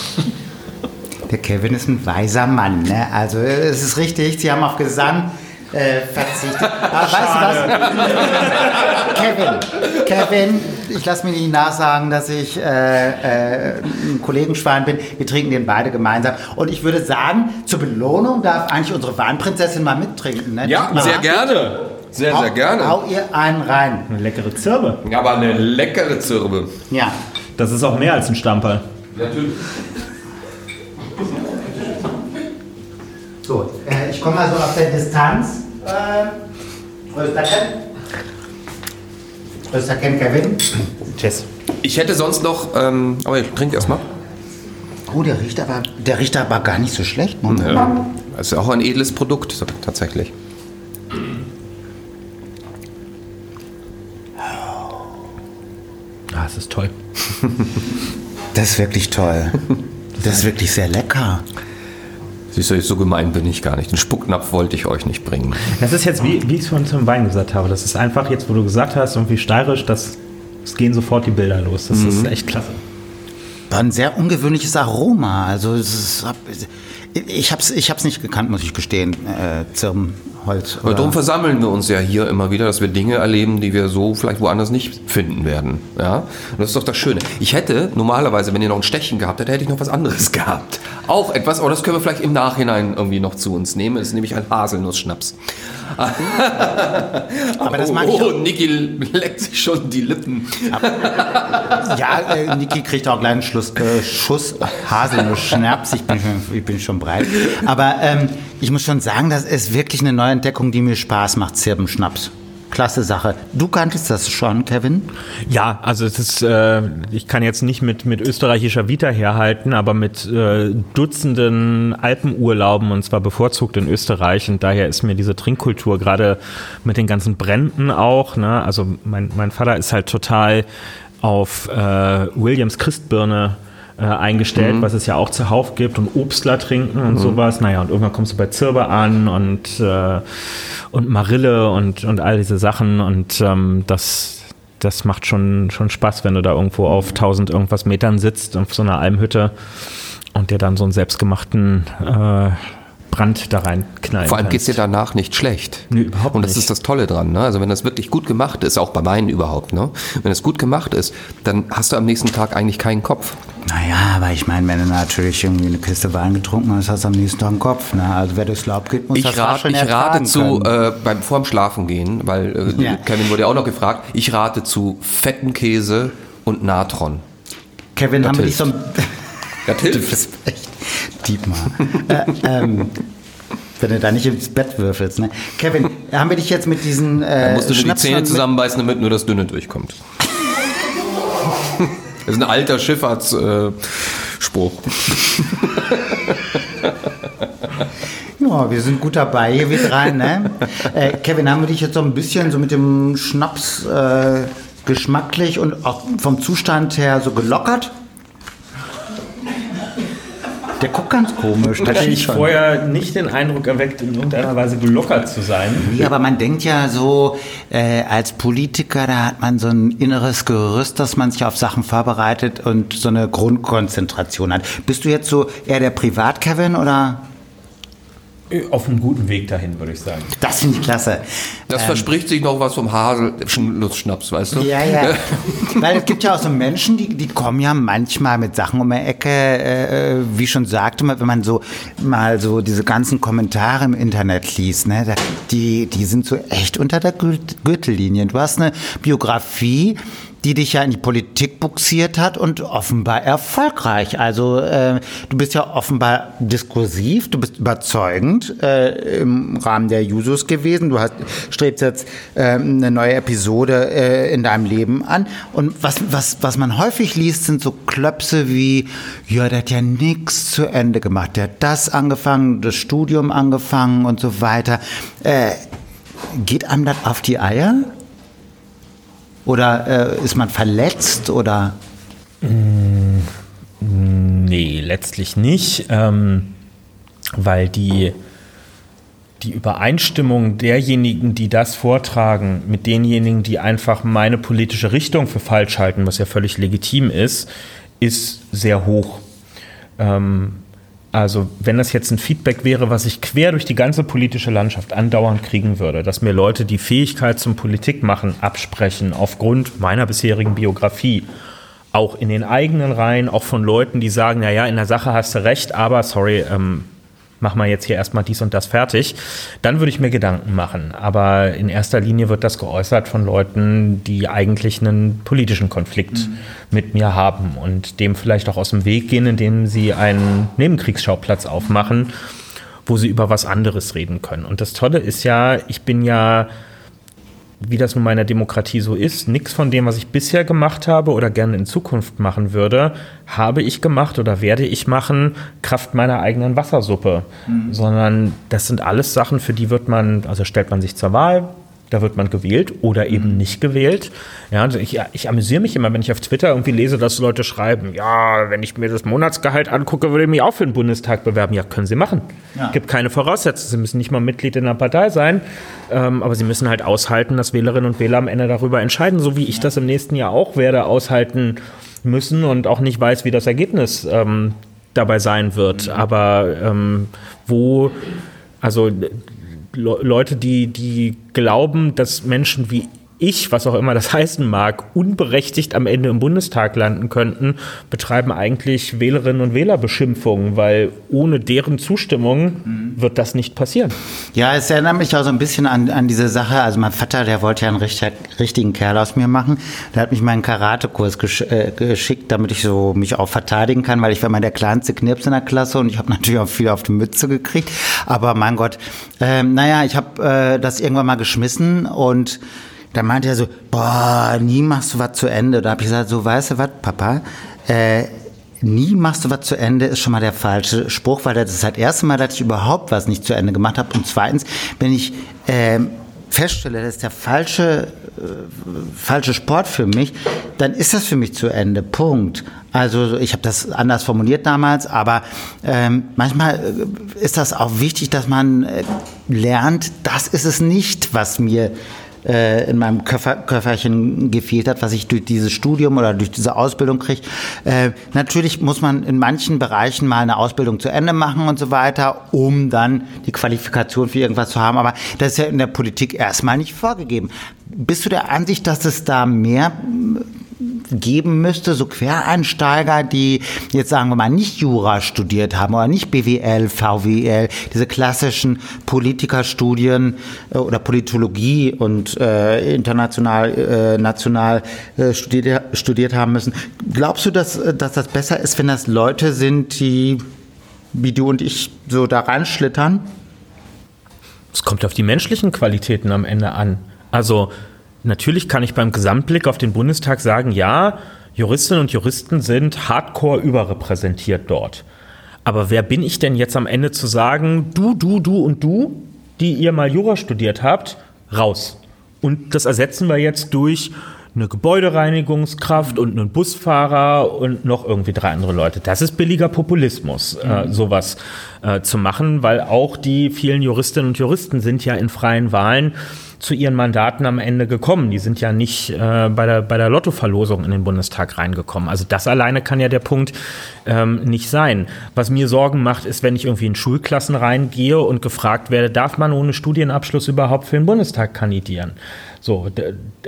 Der Kevin ist ein weiser Mann. Ne? Also es ist richtig, Sie haben auf Gesang äh, verzichtet. Aber weißt du was? Kevin, Kevin, ich lasse mir nicht nachsagen, dass ich äh, äh, ein Kollegenschwein bin. Wir trinken den beide gemeinsam. Und ich würde sagen, zur Belohnung darf eigentlich unsere Weinprinzessin mal mittrinken. Ne? Ja, sehr gerne. Sehr, sehr gerne. Hau ihr einen rein. Eine leckere Zirbe. Ja, aber eine leckere Zirbe. Ja. Das ist auch mehr als ein Stamperl. Natürlich. Ich komme mal so auf der Distanz. Äh, Rösterken. Rösterken Kevin. Tschüss. Ich hätte sonst noch, ähm, aber ich trinke erstmal. Oh, der riecht aber, der riecht aber gar nicht so schlecht. Ne? Ja, das ist auch ein edles Produkt, tatsächlich. Ah, es ist toll. das ist wirklich toll. Das ist wirklich sehr lecker. Siehst du, so gemein bin ich gar nicht. Den Spucknapf wollte ich euch nicht bringen. Das ist jetzt, wie, wie ich es vorhin zum Wein gesagt habe, das ist einfach jetzt, wo du gesagt hast, irgendwie steirisch, das, es gehen sofort die Bilder los. Das mhm. ist echt klasse. War ein sehr ungewöhnliches Aroma. Also ist, ich habe es ich hab's nicht gekannt, muss ich gestehen, äh, Zirben. Holz. Aber darum versammeln wir uns ja hier immer wieder, dass wir Dinge erleben, die wir so vielleicht woanders nicht finden werden. Ja? Und das ist doch das Schöne. Ich hätte normalerweise, wenn ihr noch ein Stechen gehabt hättet, hätte ich noch was anderes gehabt. Auch etwas, aber das können wir vielleicht im Nachhinein irgendwie noch zu uns nehmen. Das ist nämlich ein Haselnuss-Schnaps. aber das mag ich oh. Niki leckt sich schon die Lippen. ja, äh, Niki kriegt auch gleich einen Schluss, äh, Schuss Haselnuss-Schnaps. Ich bin, schon, ich bin schon breit. Aber ähm, ich muss schon sagen, das ist wirklich eine neue Entdeckung, die mir Spaß macht, Zirbenschnaps. Klasse Sache. Du kanntest das schon, Kevin? Ja, also es ist, äh, ich kann jetzt nicht mit, mit österreichischer Vita herhalten, aber mit äh, Dutzenden Alpenurlauben und zwar bevorzugt in Österreich und daher ist mir diese Trinkkultur gerade mit den ganzen Bränden auch, ne, also mein, mein Vater ist halt total auf äh, Williams Christbirne äh, eingestellt, mhm. was es ja auch zuhauf gibt und Obstler trinken und mhm. sowas. Naja, und irgendwann kommst du bei Zirbe an und, äh, und Marille und, und all diese Sachen und ähm, das, das macht schon, schon Spaß, wenn du da irgendwo auf 1000 irgendwas Metern sitzt auf so einer Almhütte und dir dann so einen selbstgemachten äh, Brand da reinknallen Vor allem kannst. geht's dir danach nicht schlecht. Nee, überhaupt Und das nicht. ist das Tolle dran. Ne? Also wenn das wirklich gut gemacht ist, auch bei Wein überhaupt, ne? wenn es gut gemacht ist, dann hast du am nächsten Tag eigentlich keinen Kopf. Naja, aber ich meine, wenn du natürlich irgendwie eine Kiste Wein getrunken hast, hast du am nächsten Tag im Kopf. Ne? Also wer durchs Laub geht, muss Ich, das rat, Rascheln ich rate zu, äh, beim vorm Schlafen gehen, weil äh, Ja. Kevin wurde ja auch noch gefragt, ich rate zu fetten Käse und Natron. Kevin, haben wir dich so ein... Das Du hilft. bist echt Dietmar. äh, ähm, wenn du da nicht ins Bett würfelst. Ne? Kevin, haben wir dich jetzt mit diesen äh, musst du nur die Zähne zusammenbeißen, damit nur das Dünne durchkommt. Das ist ein alter Schifffahrtsspruch. Äh. Ja, wir sind gut dabei hier, wir drei, ne? äh, Kevin, haben wir dich jetzt so ein bisschen so mit dem Schnaps äh, geschmacklich und auch vom Zustand her so gelockert? Der guckt ganz komisch. Stimmt ich schon. vorher nicht den Eindruck erweckt, in irgendeiner Weise gelockert zu sein. Ja, aber man denkt ja so, äh, als Politiker, da hat man so ein inneres Gerüst, dass man sich auf Sachen vorbereitet und so eine Grundkonzentration hat. Bist du jetzt so eher der Privat-Kevin oder? Auf einem guten Weg dahin, würde ich sagen. Das finde ich klasse. Das verspricht sich noch was vom Haselnussschnaps, weißt du? Ja, ja. Weil es gibt ja auch so Menschen, die, die kommen ja manchmal mit Sachen um die Ecke, äh, wie ich schon sagte, wenn man so mal so diese ganzen Kommentare im Internet liest, ne, die, die sind so echt unter der Gür- Gürtellinie. Du hast eine Biografie, die dich ja in die Politik buxiert hat und offenbar erfolgreich. Also äh, du bist ja offenbar diskursiv, du bist überzeugend äh, im Rahmen der Jusos gewesen. Du hast, strebst jetzt äh, eine neue Episode äh, in deinem Leben an. Und was, was, was man häufig liest, sind so Klöpse wie, ja, der hat ja nichts zu Ende gemacht. Der hat das angefangen, das Studium angefangen und so weiter. Äh, geht einem das auf die Eier? Oder äh, ist man verletzt oder? Nee, letztlich nicht, ähm, weil die, die Übereinstimmung derjenigen, die das vortragen, mit denjenigen, die einfach meine politische Richtung für falsch halten, was ja völlig legitim ist, ist sehr hoch. Ähm, also wenn das jetzt ein Feedback wäre, was ich quer durch die ganze politische Landschaft andauernd kriegen würde, dass mir Leute die Fähigkeit zum Politikmachen absprechen aufgrund meiner bisherigen Biografie, auch in den eigenen Reihen, auch von Leuten, die sagen, naja, in der Sache hast du recht, aber sorry, ähm, mach mal jetzt hier erstmal dies und das fertig, dann würde ich mir Gedanken machen. Aber in erster Linie wird das geäußert von Leuten, die eigentlich einen politischen Konflikt mit mir haben und dem vielleicht auch aus dem Weg gehen, indem sie einen Nebenkriegsschauplatz aufmachen, wo sie über was anderes reden können. Und das Tolle ist ja, ich bin ja wie das nun meiner Demokratie so ist, nichts von dem, was ich bisher gemacht habe oder gerne in Zukunft machen würde, habe ich gemacht oder werde ich machen, Kraft meiner eigenen Wassersuppe. Sondern das sind alles Sachen, für die wird man, also stellt man sich zur Wahl, da wird man gewählt oder eben nicht gewählt. Ja, also ich, ich amüsiere mich immer, wenn ich auf Twitter irgendwie lese, dass Leute schreiben, ja, wenn ich mir das Monatsgehalt angucke, würde ich mich auch für den Bundestag bewerben. Ja, können sie machen. Ja. Gibt keine Voraussetzungen. Sie müssen nicht mal Mitglied in einer Partei sein, ähm, aber sie müssen halt aushalten, dass Wählerinnen und Wähler am Ende darüber entscheiden, so wie ich das im nächsten Jahr auch werde aushalten müssen und auch nicht weiß, wie das Ergebnis ähm, dabei sein wird. Aber ähm, wo, also Leute, die, die glauben, dass Menschen wie ich, was auch immer das heißen mag, unberechtigt am Ende im Bundestag landen könnten, betreiben eigentlich Wählerinnen und Wählerbeschimpfungen, weil ohne deren Zustimmung wird das nicht passieren. Ja, es erinnert mich auch so ein bisschen an, an diese Sache. Also mein Vater, der wollte ja einen richtig, richtigen Kerl aus mir machen. Der hat mich mal einen Karatekurs gesch äh, geschickt, damit ich so mich auch verteidigen kann, weil ich war mal der kleinste Knirps in der Klasse und ich habe natürlich auch viel auf die Mütze gekriegt. Aber mein Gott, ähm, naja, ich habe äh, das irgendwann mal geschmissen und da meinte er so, boah, nie machst du was zu Ende. Da habe ich gesagt, so, weißt du was, Papa, äh, nie machst du was zu Ende, ist schon mal der falsche Spruch, weil das ist das erste Mal, dass ich überhaupt was nicht zu Ende gemacht habe. Und zweitens, wenn ich ähm, feststelle, das ist der falsche, äh, falsche Sport für mich, dann ist das für mich zu Ende. Punkt. Also ich habe das anders formuliert damals, aber ähm, manchmal äh, ist das auch wichtig, dass man äh, lernt, das ist es nicht, was mir äh, in meinem Köffer, Köfferchen gefehlt hat, was ich durch dieses Studium oder durch diese Ausbildung kriege. Äh, natürlich muss man in manchen Bereichen mal eine Ausbildung zu Ende machen und so weiter, um dann die Qualifikation für irgendwas zu haben. Aber das ist ja in der Politik erstmal nicht vorgegeben. Bist du der Ansicht, dass es da mehr geben müsste, so Quereinsteiger, die jetzt sagen wir mal nicht Jura studiert haben oder nicht BWL, VWL, diese klassischen Politikerstudien äh, oder Politologie und äh, international, äh, national äh, studiert, studiert haben müssen. Glaubst du, dass, dass das besser ist, wenn das Leute sind, die wie du und ich so da reinschlittern? Es kommt auf die menschlichen Qualitäten am Ende an. Also Natürlich kann ich beim Gesamtblick auf den Bundestag sagen, ja, Juristinnen und Juristen sind hardcore überrepräsentiert dort. Aber wer bin ich denn jetzt am Ende zu sagen, du, du, du und du, die ihr mal Jura studiert habt, raus. Und das ersetzen wir jetzt durch eine Gebäudereinigungskraft und einen Busfahrer und noch irgendwie drei andere Leute. Das ist billiger Populismus, äh, mhm. sowas äh, zu machen, weil auch die vielen Juristinnen und Juristen sind ja in freien Wahlen zu ihren Mandaten am Ende gekommen. Die sind ja nicht äh, bei der, bei der Lottoverlosung in den Bundestag reingekommen. Also das alleine kann ja der Punkt ähm, nicht sein. Was mir Sorgen macht, ist, wenn ich irgendwie in Schulklassen reingehe und gefragt werde, darf man ohne Studienabschluss überhaupt für den Bundestag kandidieren? So,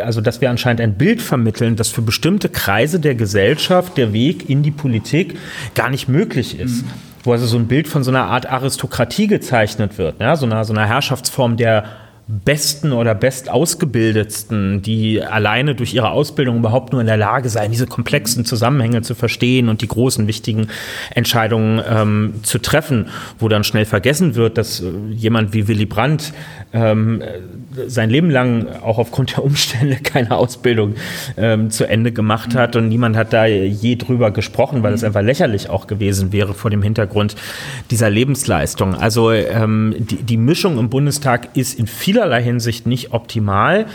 also dass wir anscheinend ein Bild vermitteln, dass für bestimmte Kreise der Gesellschaft der Weg in die Politik gar nicht möglich ist. Mhm. Wo also so ein Bild von so einer Art Aristokratie gezeichnet wird, ja? so, einer, so einer Herrschaftsform der besten oder bestausgebildetsten, die alleine durch ihre Ausbildung überhaupt nur in der Lage seien, diese komplexen Zusammenhänge zu verstehen und die großen wichtigen Entscheidungen ähm, zu treffen, wo dann schnell vergessen wird, dass äh, jemand wie Willy Brandt ähm, sein Leben lang auch aufgrund der Umstände keine Ausbildung ähm, zu Ende gemacht hat und niemand hat da je drüber gesprochen, weil es einfach lächerlich auch gewesen wäre vor dem Hintergrund dieser Lebensleistung. Also ähm, die, die Mischung im Bundestag ist in vielerlei Hinsicht nicht optimal.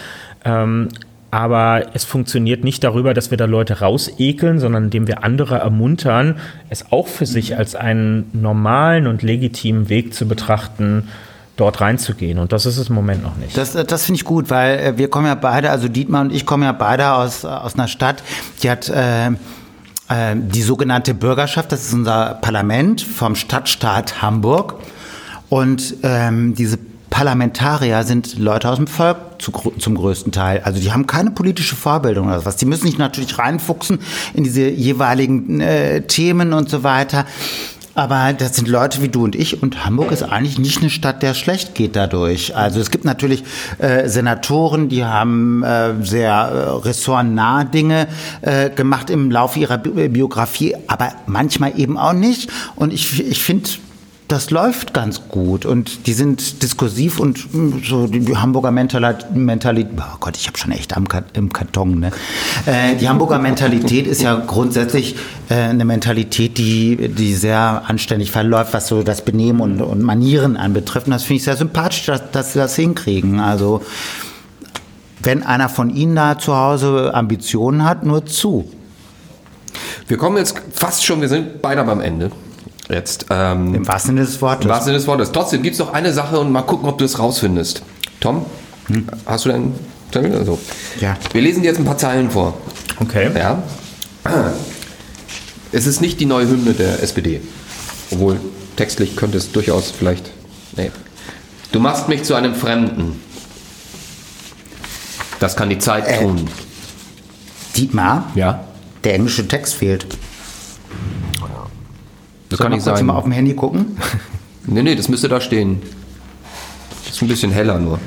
Ähm, aber es funktioniert nicht darüber, dass wir da Leute rausekeln, sondern indem wir andere ermuntern, es auch für sich als einen normalen und legitimen Weg zu betrachten, dort reinzugehen. Und das ist es im Moment noch nicht. Das, das finde ich gut, weil äh, wir kommen ja beide, also Dietmar und ich kommen ja beide aus, aus einer Stadt, die hat äh, äh, die sogenannte Bürgerschaft, das ist unser Parlament vom Stadtstaat Hamburg. Und ähm, diese Parlamentarier sind Leute aus dem Volk zu, zum größten Teil. Also die haben keine politische Vorbildung oder was. Die müssen sich natürlich reinfuchsen in diese jeweiligen äh, Themen und so weiter. Aber das sind Leute wie du und ich und Hamburg ist eigentlich nicht eine Stadt, der schlecht geht dadurch. Also es gibt natürlich äh, Senatoren, die haben äh, sehr äh, ressortnah Dinge äh, gemacht im Laufe ihrer Bi Biografie, aber manchmal eben auch nicht. Und ich, ich finde, das läuft ganz gut und die sind diskursiv und hm, so die, Hamburger Mentalität, oh Gott, ich habe schon echt am, im Karton, ne? Äh, die Hamburger Mentalität ist ja grundsätzlich äh, eine Mentalität, die, die sehr anständig verläuft, was so das Benehmen und, und Manieren anbetrifft. Und das finde ich sehr sympathisch, dass, dass sie das hinkriegen. Also wenn einer von Ihnen da zu Hause Ambitionen hat, nur zu. Wir kommen jetzt fast schon, wir sind beinahe beim Ende. Jetzt, ähm, Im wahrsten Sinne des Wortes. Im wahrsten Sinne des Wortes. Trotzdem gibt es noch eine Sache und mal gucken, ob du es rausfindest. Tom, hm? hast du deinen Termin oder so? Ja. Wir lesen dir jetzt ein paar Zeilen vor. Okay. Ja. Es ist nicht die neue Hymne der SPD. Obwohl textlich könnte es durchaus vielleicht. Nee. Du machst mich zu einem Fremden. Das kann die Zeit äh, tun. Dietmar? Ja. Der englische Text fehlt. Das kann ich sagen. mal auf dem Handy gucken? nee, nee, das müsste da stehen. Das ist ein bisschen heller nur.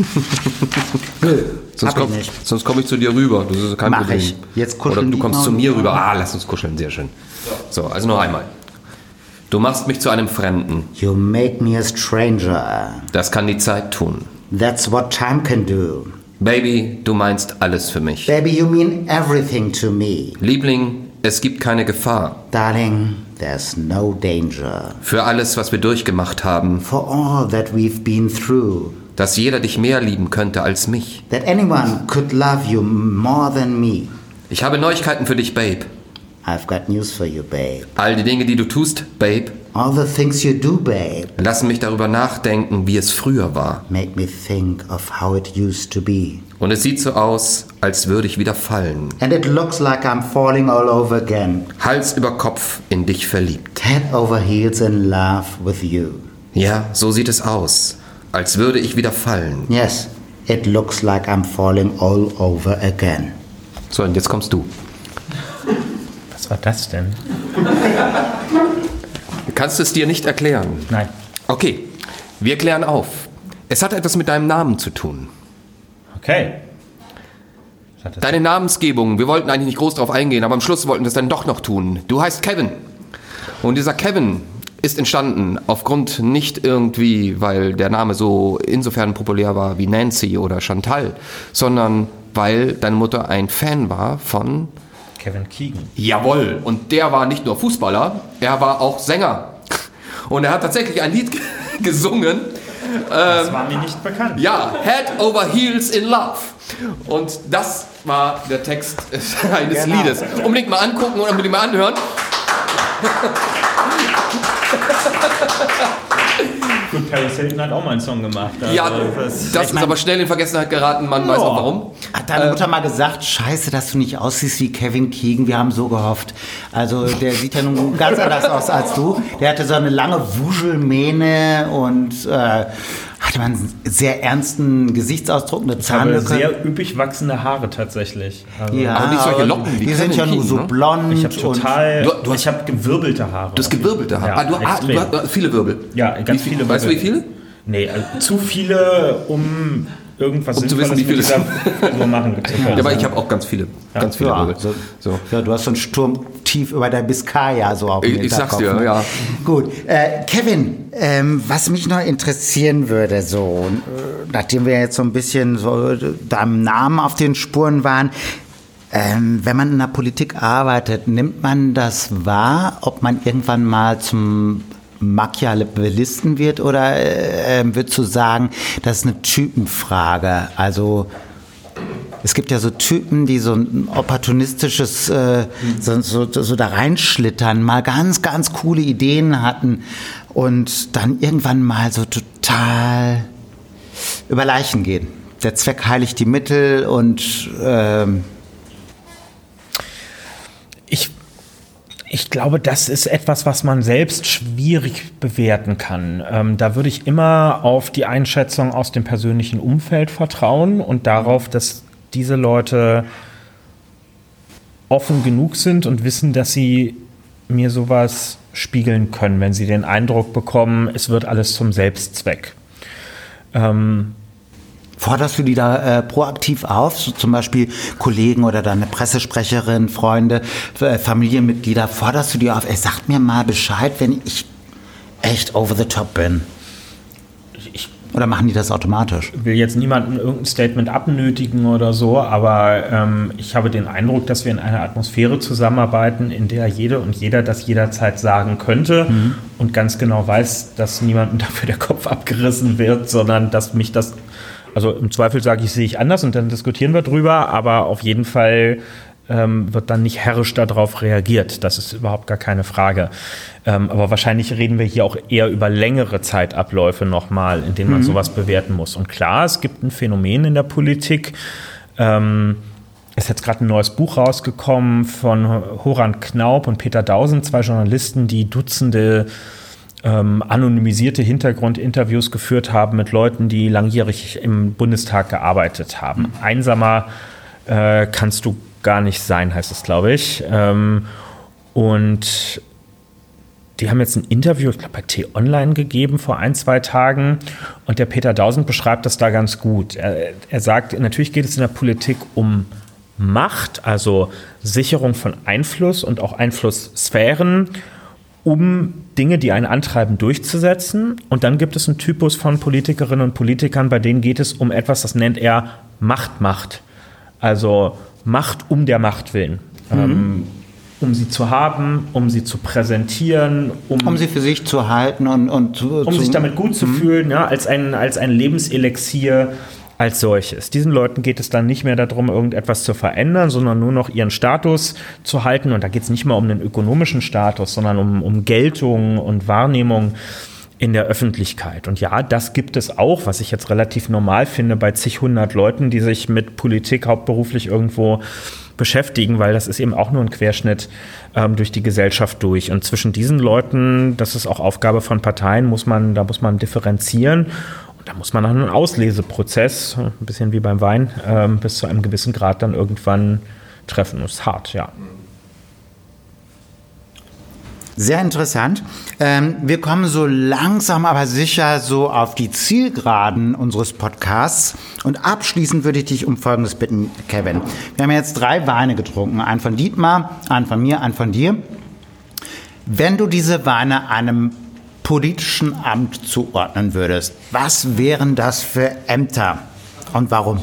sonst komme ich, komm ich zu dir rüber. Das ist kein Mach Problem. Ich. Jetzt kuscheln Oder du kommst zu mir rüber. Ah, lass uns kuscheln, sehr schön. So, also noch einmal. Du machst mich zu einem Fremden. You make me a stranger. Das kann die Zeit tun. That's what time can do. Baby, du meinst alles für mich. Baby, you mean everything to me. Liebling, es gibt keine Gefahr. Darling, there's no danger. Für alles, was wir durchgemacht haben. For all that we've been through. Dass jeder dich mehr lieben könnte als mich. That anyone could love you more than me. Ich habe Neuigkeiten für dich, Babe. I've got news for you, babe. All die Dinge, die du tust, Babe. All the things you do, babe, lassen mich darüber nachdenken, wie es früher war. make me think of how it used to be. Und es sieht so aus, als würde ich wieder fallen. And it looks like I'm falling all over again. Hals über Kopf in dich verliebt. Head over heels in love with you. Ja, so sieht es aus, als würde ich wieder fallen. Yes, it looks like I'm falling all over again. So, und jetzt kommst du. Was war das denn? Du kannst es dir nicht erklären. Nein. Okay, wir klären auf. Es hat etwas mit deinem Namen zu tun. Okay. Deine Namensgebung, wir wollten eigentlich nicht groß drauf eingehen, aber am Schluss wollten wir es dann doch noch tun. Du heißt Kevin. Und dieser Kevin ist entstanden aufgrund nicht irgendwie, weil der Name so insofern populär war wie Nancy oder Chantal, sondern weil deine Mutter ein Fan war von Kevin Keegan. Jawohl. Und der war nicht nur Fußballer, er war auch Sänger. Und er hat tatsächlich ein Lied gesungen. Das war mir nicht bekannt. Ja, Head over Heels in Love. Und das war der Text eines Genau. Liedes. Unbedingt mal angucken und unbedingt mal anhören. Gut, Paris Hilton hat auch mal einen Song gemacht. Also Ja, das- das ist aber schnell in Vergessenheit geraten. Man weiß auch warum. Hat deine Mutter mal gesagt, scheiße, dass du nicht aussiehst wie Kevin Keegan, wir haben so gehofft. Also der sieht ja nun ganz anders aus als du. Der hatte so eine lange Wuschelmähne und äh, hatte man einen sehr ernsten Gesichtsausdruck, eine Ich habe Zahnlücke. sehr üppig wachsende Haare tatsächlich. Also ja, Aber nicht solche Locken wie die sind ja nur so ne? blond. Ich habe total, Du- du hast- ich habe gewirbelte Haare. Du hast gewirbelte Haare. Ja, ah, du, ah, du, hast- du hast viele Wirbel. Ja, ganz wie viel, viele Weißt du, wie Wirbel. viele? Nee, also zu viele, um irgendwas Um zu wissen, wie dieser Figur machen. Ja, aber ich habe auch ganz viele. Ganz viele Ja, Wirbel. so, ja, du hast so einen Sturm tief über der Biskaya so auf dem Ich- ich sag's dir, ne? ja. Gut, äh, Kevin, ähm, was mich noch interessieren würde, so äh, nachdem wir jetzt so ein bisschen so deinem Namen auf den Spuren waren, ähm, wenn man in der Politik arbeitet, nimmt man das wahr, ob man irgendwann mal zum Machiavellisten wird oder äh, äh, würdest du sagen, das ist eine Typenfrage? Also es gibt ja so Typen, die so ein opportunistisches, äh, so, so, so da reinschlittern, mal ganz, ganz coole Ideen hatten und dann irgendwann mal so total über Leichen gehen. Der Zweck heiligt die Mittel und ähm, Ich, ich glaube, das ist etwas, was man selbst schwierig bewerten kann. Ähm, da würde ich immer auf die Einschätzung aus dem persönlichen Umfeld vertrauen und darauf, dass diese Leute offen genug sind und wissen, dass sie mir sowas spiegeln können, wenn sie den Eindruck bekommen, es wird alles zum Selbstzweck. Ähm, forderst du die da äh, proaktiv auf, so zum Beispiel Kollegen oder deine Pressesprecherin, Freunde, äh, Familienmitglieder, forderst du die auf, ey, sagt mir mal Bescheid, wenn ich echt over the top bin? ich Oder machen die das automatisch? will jetzt niemanden irgendein Statement abnötigen oder so, aber ähm, ich habe den Eindruck, dass wir in einer Atmosphäre zusammenarbeiten, in der jede und jeder das jederzeit sagen könnte und ganz genau weiß, dass niemandem dafür der Kopf abgerissen wird, sondern dass mich das, also im Zweifel sage ich, sehe ich anders und dann diskutieren wir drüber, aber auf jeden Fall ähm, wird dann nicht herrisch darauf reagiert. Das ist überhaupt gar keine Frage. Ähm, aber wahrscheinlich reden wir hier auch eher über längere Zeitabläufe nochmal, in denen man sowas bewerten muss. Und klar, es gibt ein Phänomen in der Politik. Ähm, ist jetzt gerade ein neues Buch rausgekommen von Horan Knaub und Peter Dausen, zwei Journalisten, die Dutzende ähm, anonymisierte Hintergrundinterviews geführt haben mit Leuten, die langjährig im Bundestag gearbeitet haben. Einsamer äh, kannst du gar nicht sein, heißt es, glaube ich. Ähm, und die haben jetzt ein Interview, ich glaube, bei T-Online gegeben vor ein, zwei Tagen. Und der Peter Dausend beschreibt das da ganz gut. Er, er sagt, natürlich geht es in der Politik um Macht, also Sicherung von Einfluss und auch Einflusssphären, um Dinge, die einen antreiben, durchzusetzen. Und dann gibt es einen Typus von Politikerinnen und Politikern, bei denen geht es um etwas, das nennt er Macht, Macht. Also Macht um der Macht willen. Ähm, um sie zu haben, um sie zu präsentieren, um, Um sie für sich zu halten und, und zu, um sich damit gut zu fühlen, ja, als, ein, als ein Lebenselixier als solches. Diesen Leuten geht es dann nicht mehr darum, irgendetwas zu verändern, sondern nur noch ihren Status zu halten. Und da geht es nicht mal um den ökonomischen Status, sondern um, um Geltung und Wahrnehmung in der Öffentlichkeit. Und ja, das gibt es auch, was ich jetzt relativ normal finde, bei zig hundert Leuten, die sich mit Politik hauptberuflich irgendwo beschäftigen, weil das ist eben auch nur ein Querschnitt ähm, durch die Gesellschaft durch. Und zwischen diesen Leuten, das ist auch Aufgabe von Parteien, muss man, da muss man differenzieren. Da muss man einem Ausleseprozess, ein bisschen wie beim Wein, ähm, bis zu einem gewissen Grad dann irgendwann treffen. Das ist hart, ja. Sehr interessant. Ähm, wir kommen so langsam aber sicher so auf die Zielgeraden unseres Podcasts. Und abschließend würde ich dich um Folgendes bitten, Kevin. Wir haben jetzt drei Weine getrunken. Einen von Dietmar, einen von mir, einen von dir. Wenn du diese Weine einem politischen Amt zuordnen würdest, was wären das für Ämter und warum?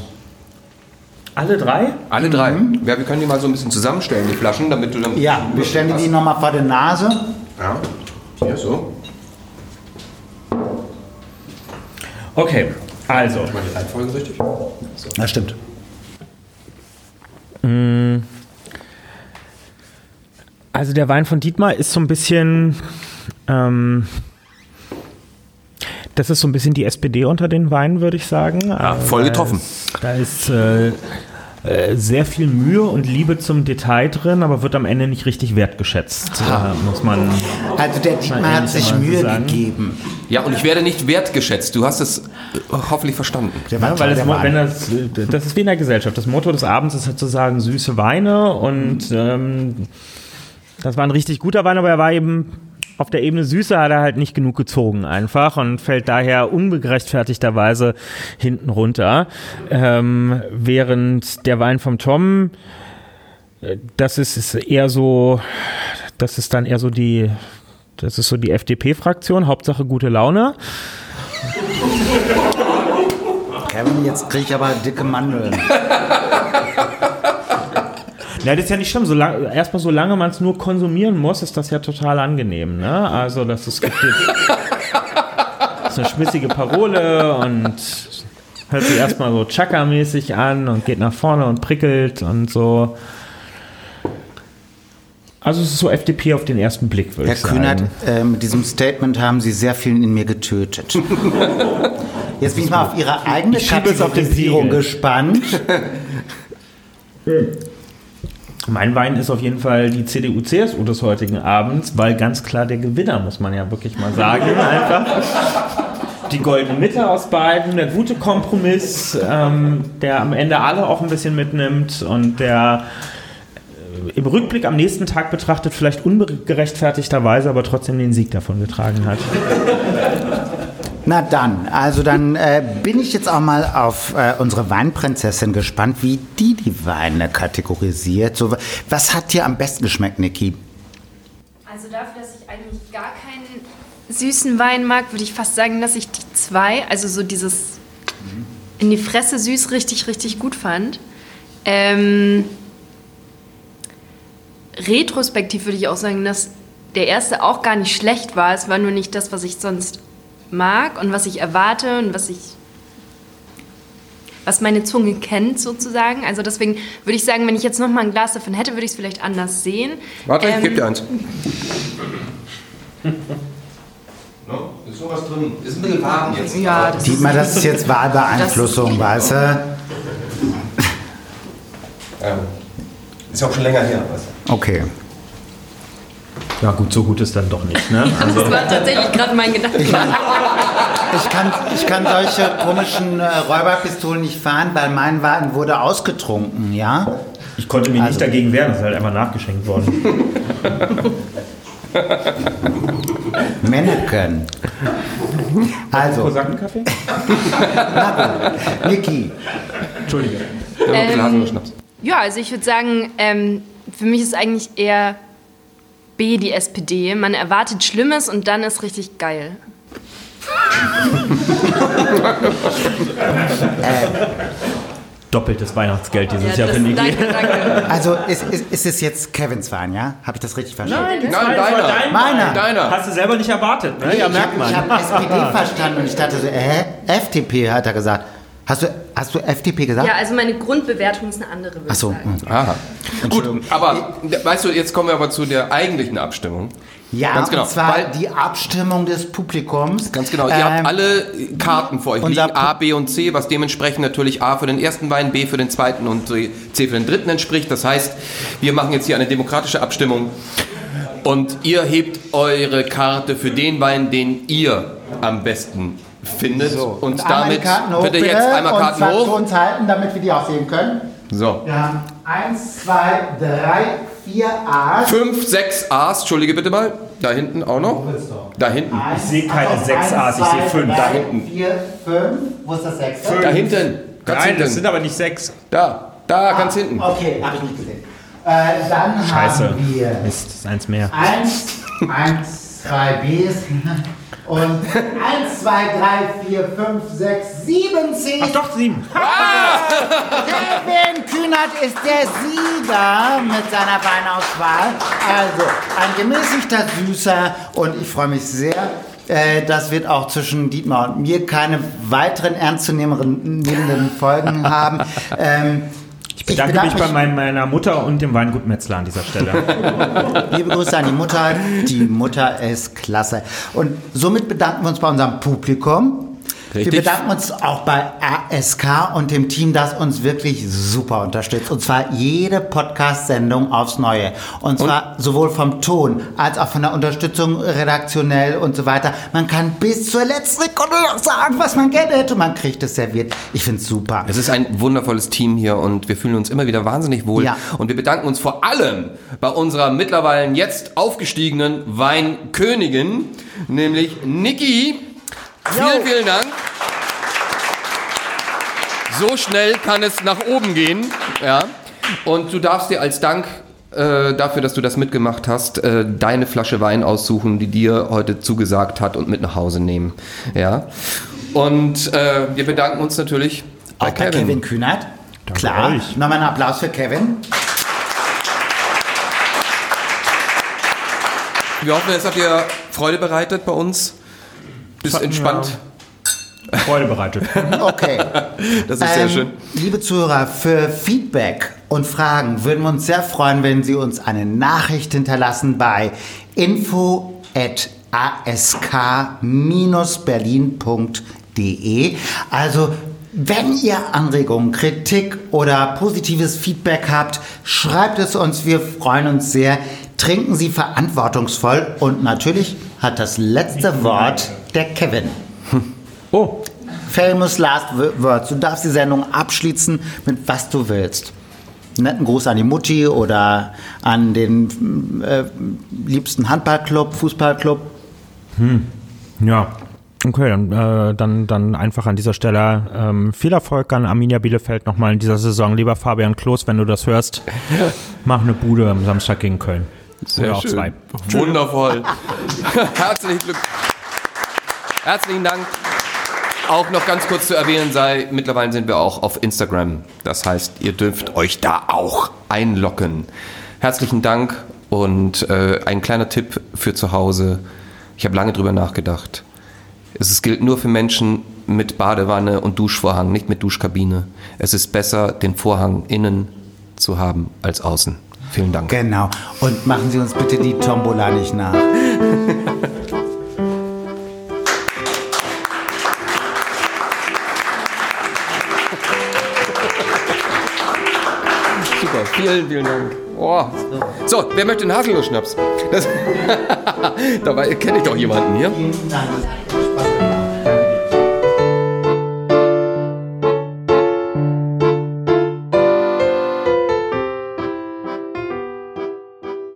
Alle drei? Alle drei. Ja, wir können die mal so ein bisschen zusammenstellen, die Flaschen, damit du dann. Ja, wir stellen die nochmal vor die Nase. Ja. Hier so. Okay, also. Mal die Reihenfolge richtig? Das stimmt. Also der Wein von Dietmar ist so ein bisschen, ähm, das ist so ein bisschen die SPD unter den Weinen, würde ich sagen. Ja, voll getroffen. Da ist äh, äh, sehr viel Mühe und Liebe zum Detail drin, aber wird am Ende nicht richtig wertgeschätzt, äh, muss man. Also der Dietmar hat sich Mühe sagen. gegeben. Ja, und ich werde nicht wertgeschätzt. Du hast es äh, hoffentlich verstanden. Ja, weil das, wenn das, das ist wie in der Gesellschaft. Das Motto des Abends ist halt zu sagen süße Weine und ähm, das war ein richtig guter Wein, aber er war eben auf der Ebene Süße hat er halt nicht genug gezogen einfach und fällt daher ungerechtfertigterweise hinten runter. Ähm, während der Wein vom Tom, äh, das ist, ist eher so, das ist dann eher so die, das ist so die FDP-Fraktion, Hauptsache gute Laune. Kevin, jetzt kriege ich aber dicke Mandeln. Ja, das ist ja nicht schlimm. Solange, erstmal, solange man es nur konsumieren muss, ist das ja total angenehm. Ne? Also, das ist, gibt ist eine schmissige Parole und hört sich erstmal so Chaka-mäßig an und geht nach vorne und prickelt und so. Also, es ist so FDP auf den ersten Blick, würde Herr ich sagen. Kühnert, äh, mit diesem Statement haben Sie sehr viel in mir getötet. Jetzt bin ich mal auf Ihre eigene Ich schiebe es auf den Kategorisierung gespannt. Mein Wein ist auf jeden Fall die CDU-CSU des heutigen Abends, weil ganz klar der Gewinner, muss man ja wirklich mal sagen, einfach. Die goldene Mitte aus beiden, der gute Kompromiss, ähm, der am Ende alle auch ein bisschen mitnimmt und der äh, im Rückblick am nächsten Tag betrachtet vielleicht ungerechtfertigterweise, aber trotzdem den Sieg davon getragen hat. Na dann, also dann äh, bin ich jetzt auch mal auf äh, unsere Weinprinzessin gespannt, wie die die Weine kategorisiert. So, was hat dir am besten geschmeckt, Niki? Also dafür, dass ich eigentlich gar keinen süßen Wein mag, würde ich fast sagen, dass ich die zwei, also so dieses in die Fresse süß richtig, richtig gut fand. Ähm, retrospektiv würde ich auch sagen, dass der erste auch gar nicht schlecht war. Es war nur nicht das, was ich sonst mag und was ich erwarte und was ich was meine Zunge kennt sozusagen. Also deswegen würde ich sagen, wenn ich jetzt noch mal ein Glas davon hätte, würde ich es vielleicht anders sehen. Warte, ich Ähm, gebe dir eins. No, ist noch was drin. Ist ein bisschen warm jetzt. Ja, das ist Dietmar, das ist jetzt Wahlbeeinflussung, weißt du? Ähm, ist ja auch schon länger her. Weißt du? Okay. Ja gut, so gut ist dann doch nicht. Ne? Also, Das war tatsächlich gerade mein Gedanke. Ich kann, ich kann solche komischen äh, Räuberpistolen nicht fahren, weil mein Wein wurde ausgetrunken, ja? ich konnte mich nicht dagegen wehren, das ist halt einfach nachgeschenkt worden. Männeken. Also, Kosakenkaffee? Niki, Entschuldige. Ja, ein bisschen Ähm. Ja, also ich würde sagen, ähm, für mich ist eigentlich eher B die SPD. Man erwartet Schlimmes und dann ist richtig geil. Doppeltes Weihnachtsgeld dieses Ja, Jahr, finde ich. danke, danke. also ist, ist, ist es jetzt Kevins Wein, ja? Habe ich das richtig verstanden? Nein, deiner. Meiner. Deiner. Hast du selber nicht erwartet, ne? Ja, merkt man. Ich habe SPD verstanden und ich dachte so, äh, FDP hat er gesagt. Hast du, hast du FDP gesagt? Ja, also meine Grundbewertung ist eine andere. würde Ach so. ich sagen. Aha. Gut, aber weißt du, jetzt kommen wir aber zu der eigentlichen Abstimmung. Ja, Ganz genau, und zwar weil- die Abstimmung des Publikums. Ganz genau. Ihr Ähm, habt alle Karten vor euch liegen, A, B und C, was dementsprechend natürlich A für den ersten Wein, B für den zweiten und C für den dritten entspricht. Das heißt, wir machen jetzt hier eine demokratische Abstimmung und ihr hebt eure Karte für den Wein, den ihr am besten findet. Und einmal damit die Karten hoch, bitte jetzt einmal und Karten zu hoch. uns halten, damit wir die auch sehen können. So. Wir haben eins, zwei, drei, vier A's. Fünf, sechs A's, entschuldige bitte mal. Da hinten auch noch. Da hinten. Eins, sehe keine also sechs eins, A's, ich sehe zwei, fünf. drei, Da hinten. Vier, fünf. Wo ist das sechste? Da hinten. Ganz Nein, hinten. das sind aber nicht sechs. da, da, ganz hinten. Okay, habe ich nicht gesehen. Äh, dann Scheiße. haben wir Mist, ist eins mehr. eins, eins, zwei B's und eins, zwei, drei, vier, fünf, sechs, sieben C's. Ach doch, sieben. Kevin Kühnert ist der Sieger mit seiner Weinauswahl. Also ein gemäßigter Süßer und ich freue mich sehr. Äh, das wird auch zwischen Dietmar und mir keine weiteren ernstzunehmenden Folgen haben. Ähm, ich Bedanke bedanke mich bei mein, meiner Mutter und dem Weingut Metzler an dieser Stelle. Liebe Grüße an die Mutter. Die Mutter ist klasse. Und somit bedanken wir uns bei unserem Publikum. Richtig. Wir bedanken uns auch bei ASK und dem Team, das uns wirklich super unterstützt. Und zwar jede Podcast-Sendung aufs Neue. Und zwar sowohl vom Ton als auch von der Unterstützung redaktionell und so weiter. Man kann bis zur letzten Sekunde noch sagen, was man gerne hätte. Man kriegt es serviert. Ich finde es super. Es ist ein wundervolles Team hier und wir fühlen uns immer wieder wahnsinnig wohl. Ja. Und wir bedanken uns vor allem bei unserer mittlerweile jetzt aufgestiegenen Weinkönigin, nämlich Niki. Vielen, vielen Dank. So schnell kann es nach oben gehen. Ja. Und du darfst dir als Dank äh, dafür, dass du das mitgemacht hast, äh, deine Flasche Wein aussuchen, die dir heute zugesagt hat und mit nach Hause nehmen. Ja. Und äh, wir bedanken uns natürlich Auch bei Kevin, Kühnert. Klar. euch. Nochmal einen Applaus für Kevin. Wir hoffen, es hat dir Freude bereitet bei uns. Bist entspannt. Freude bereitet. Okay. Das ist sehr Ähm, schön. Liebe Zuhörer, für Feedback und Fragen würden wir uns sehr freuen, wenn Sie uns eine Nachricht hinterlassen bei info@ask-berlin.de. Also wenn ihr Anregungen, Kritik oder positives Feedback habt, schreibt es uns. Wir freuen uns sehr. Trinken Sie verantwortungsvoll und natürlich hat das letzte Wort der Kevin. Oh, Famous Last Words. Du darfst die Sendung abschließen mit was du willst. Netten Gruß an die Mutti oder an den äh, liebsten Handballclub, Fußballclub. ja. Okay, dann, äh, dann, dann einfach an dieser Stelle ähm, viel Erfolg an Arminia Bielefeld nochmal in dieser Saison. Lieber Fabian Klos, wenn du das hörst, mach eine Bude am Samstag gegen Köln. Oder auch zwei. Wundervoll. Herzlichen Glück. Herzlichen Dank. Auch noch ganz kurz zu erwähnen sei, mittlerweile sind wir auch auf Instagram. Das heißt, ihr dürft euch da auch einloggen. Herzlichen Dank und äh, ein kleiner Tipp für zu Hause. Ich habe lange drüber nachgedacht. Es gilt nur für Menschen mit Badewanne und Duschvorhang, nicht mit Duschkabine. Es ist besser, den Vorhang innen zu haben als außen. Vielen Dank. Genau. Und machen Sie uns bitte die Tombola nicht nach. Super, vielen, vielen Dank. Oh. So, wer möchte einen Haselnuss-Schnaps? Dabei kenne ich doch jemanden hier. Vielen Dank.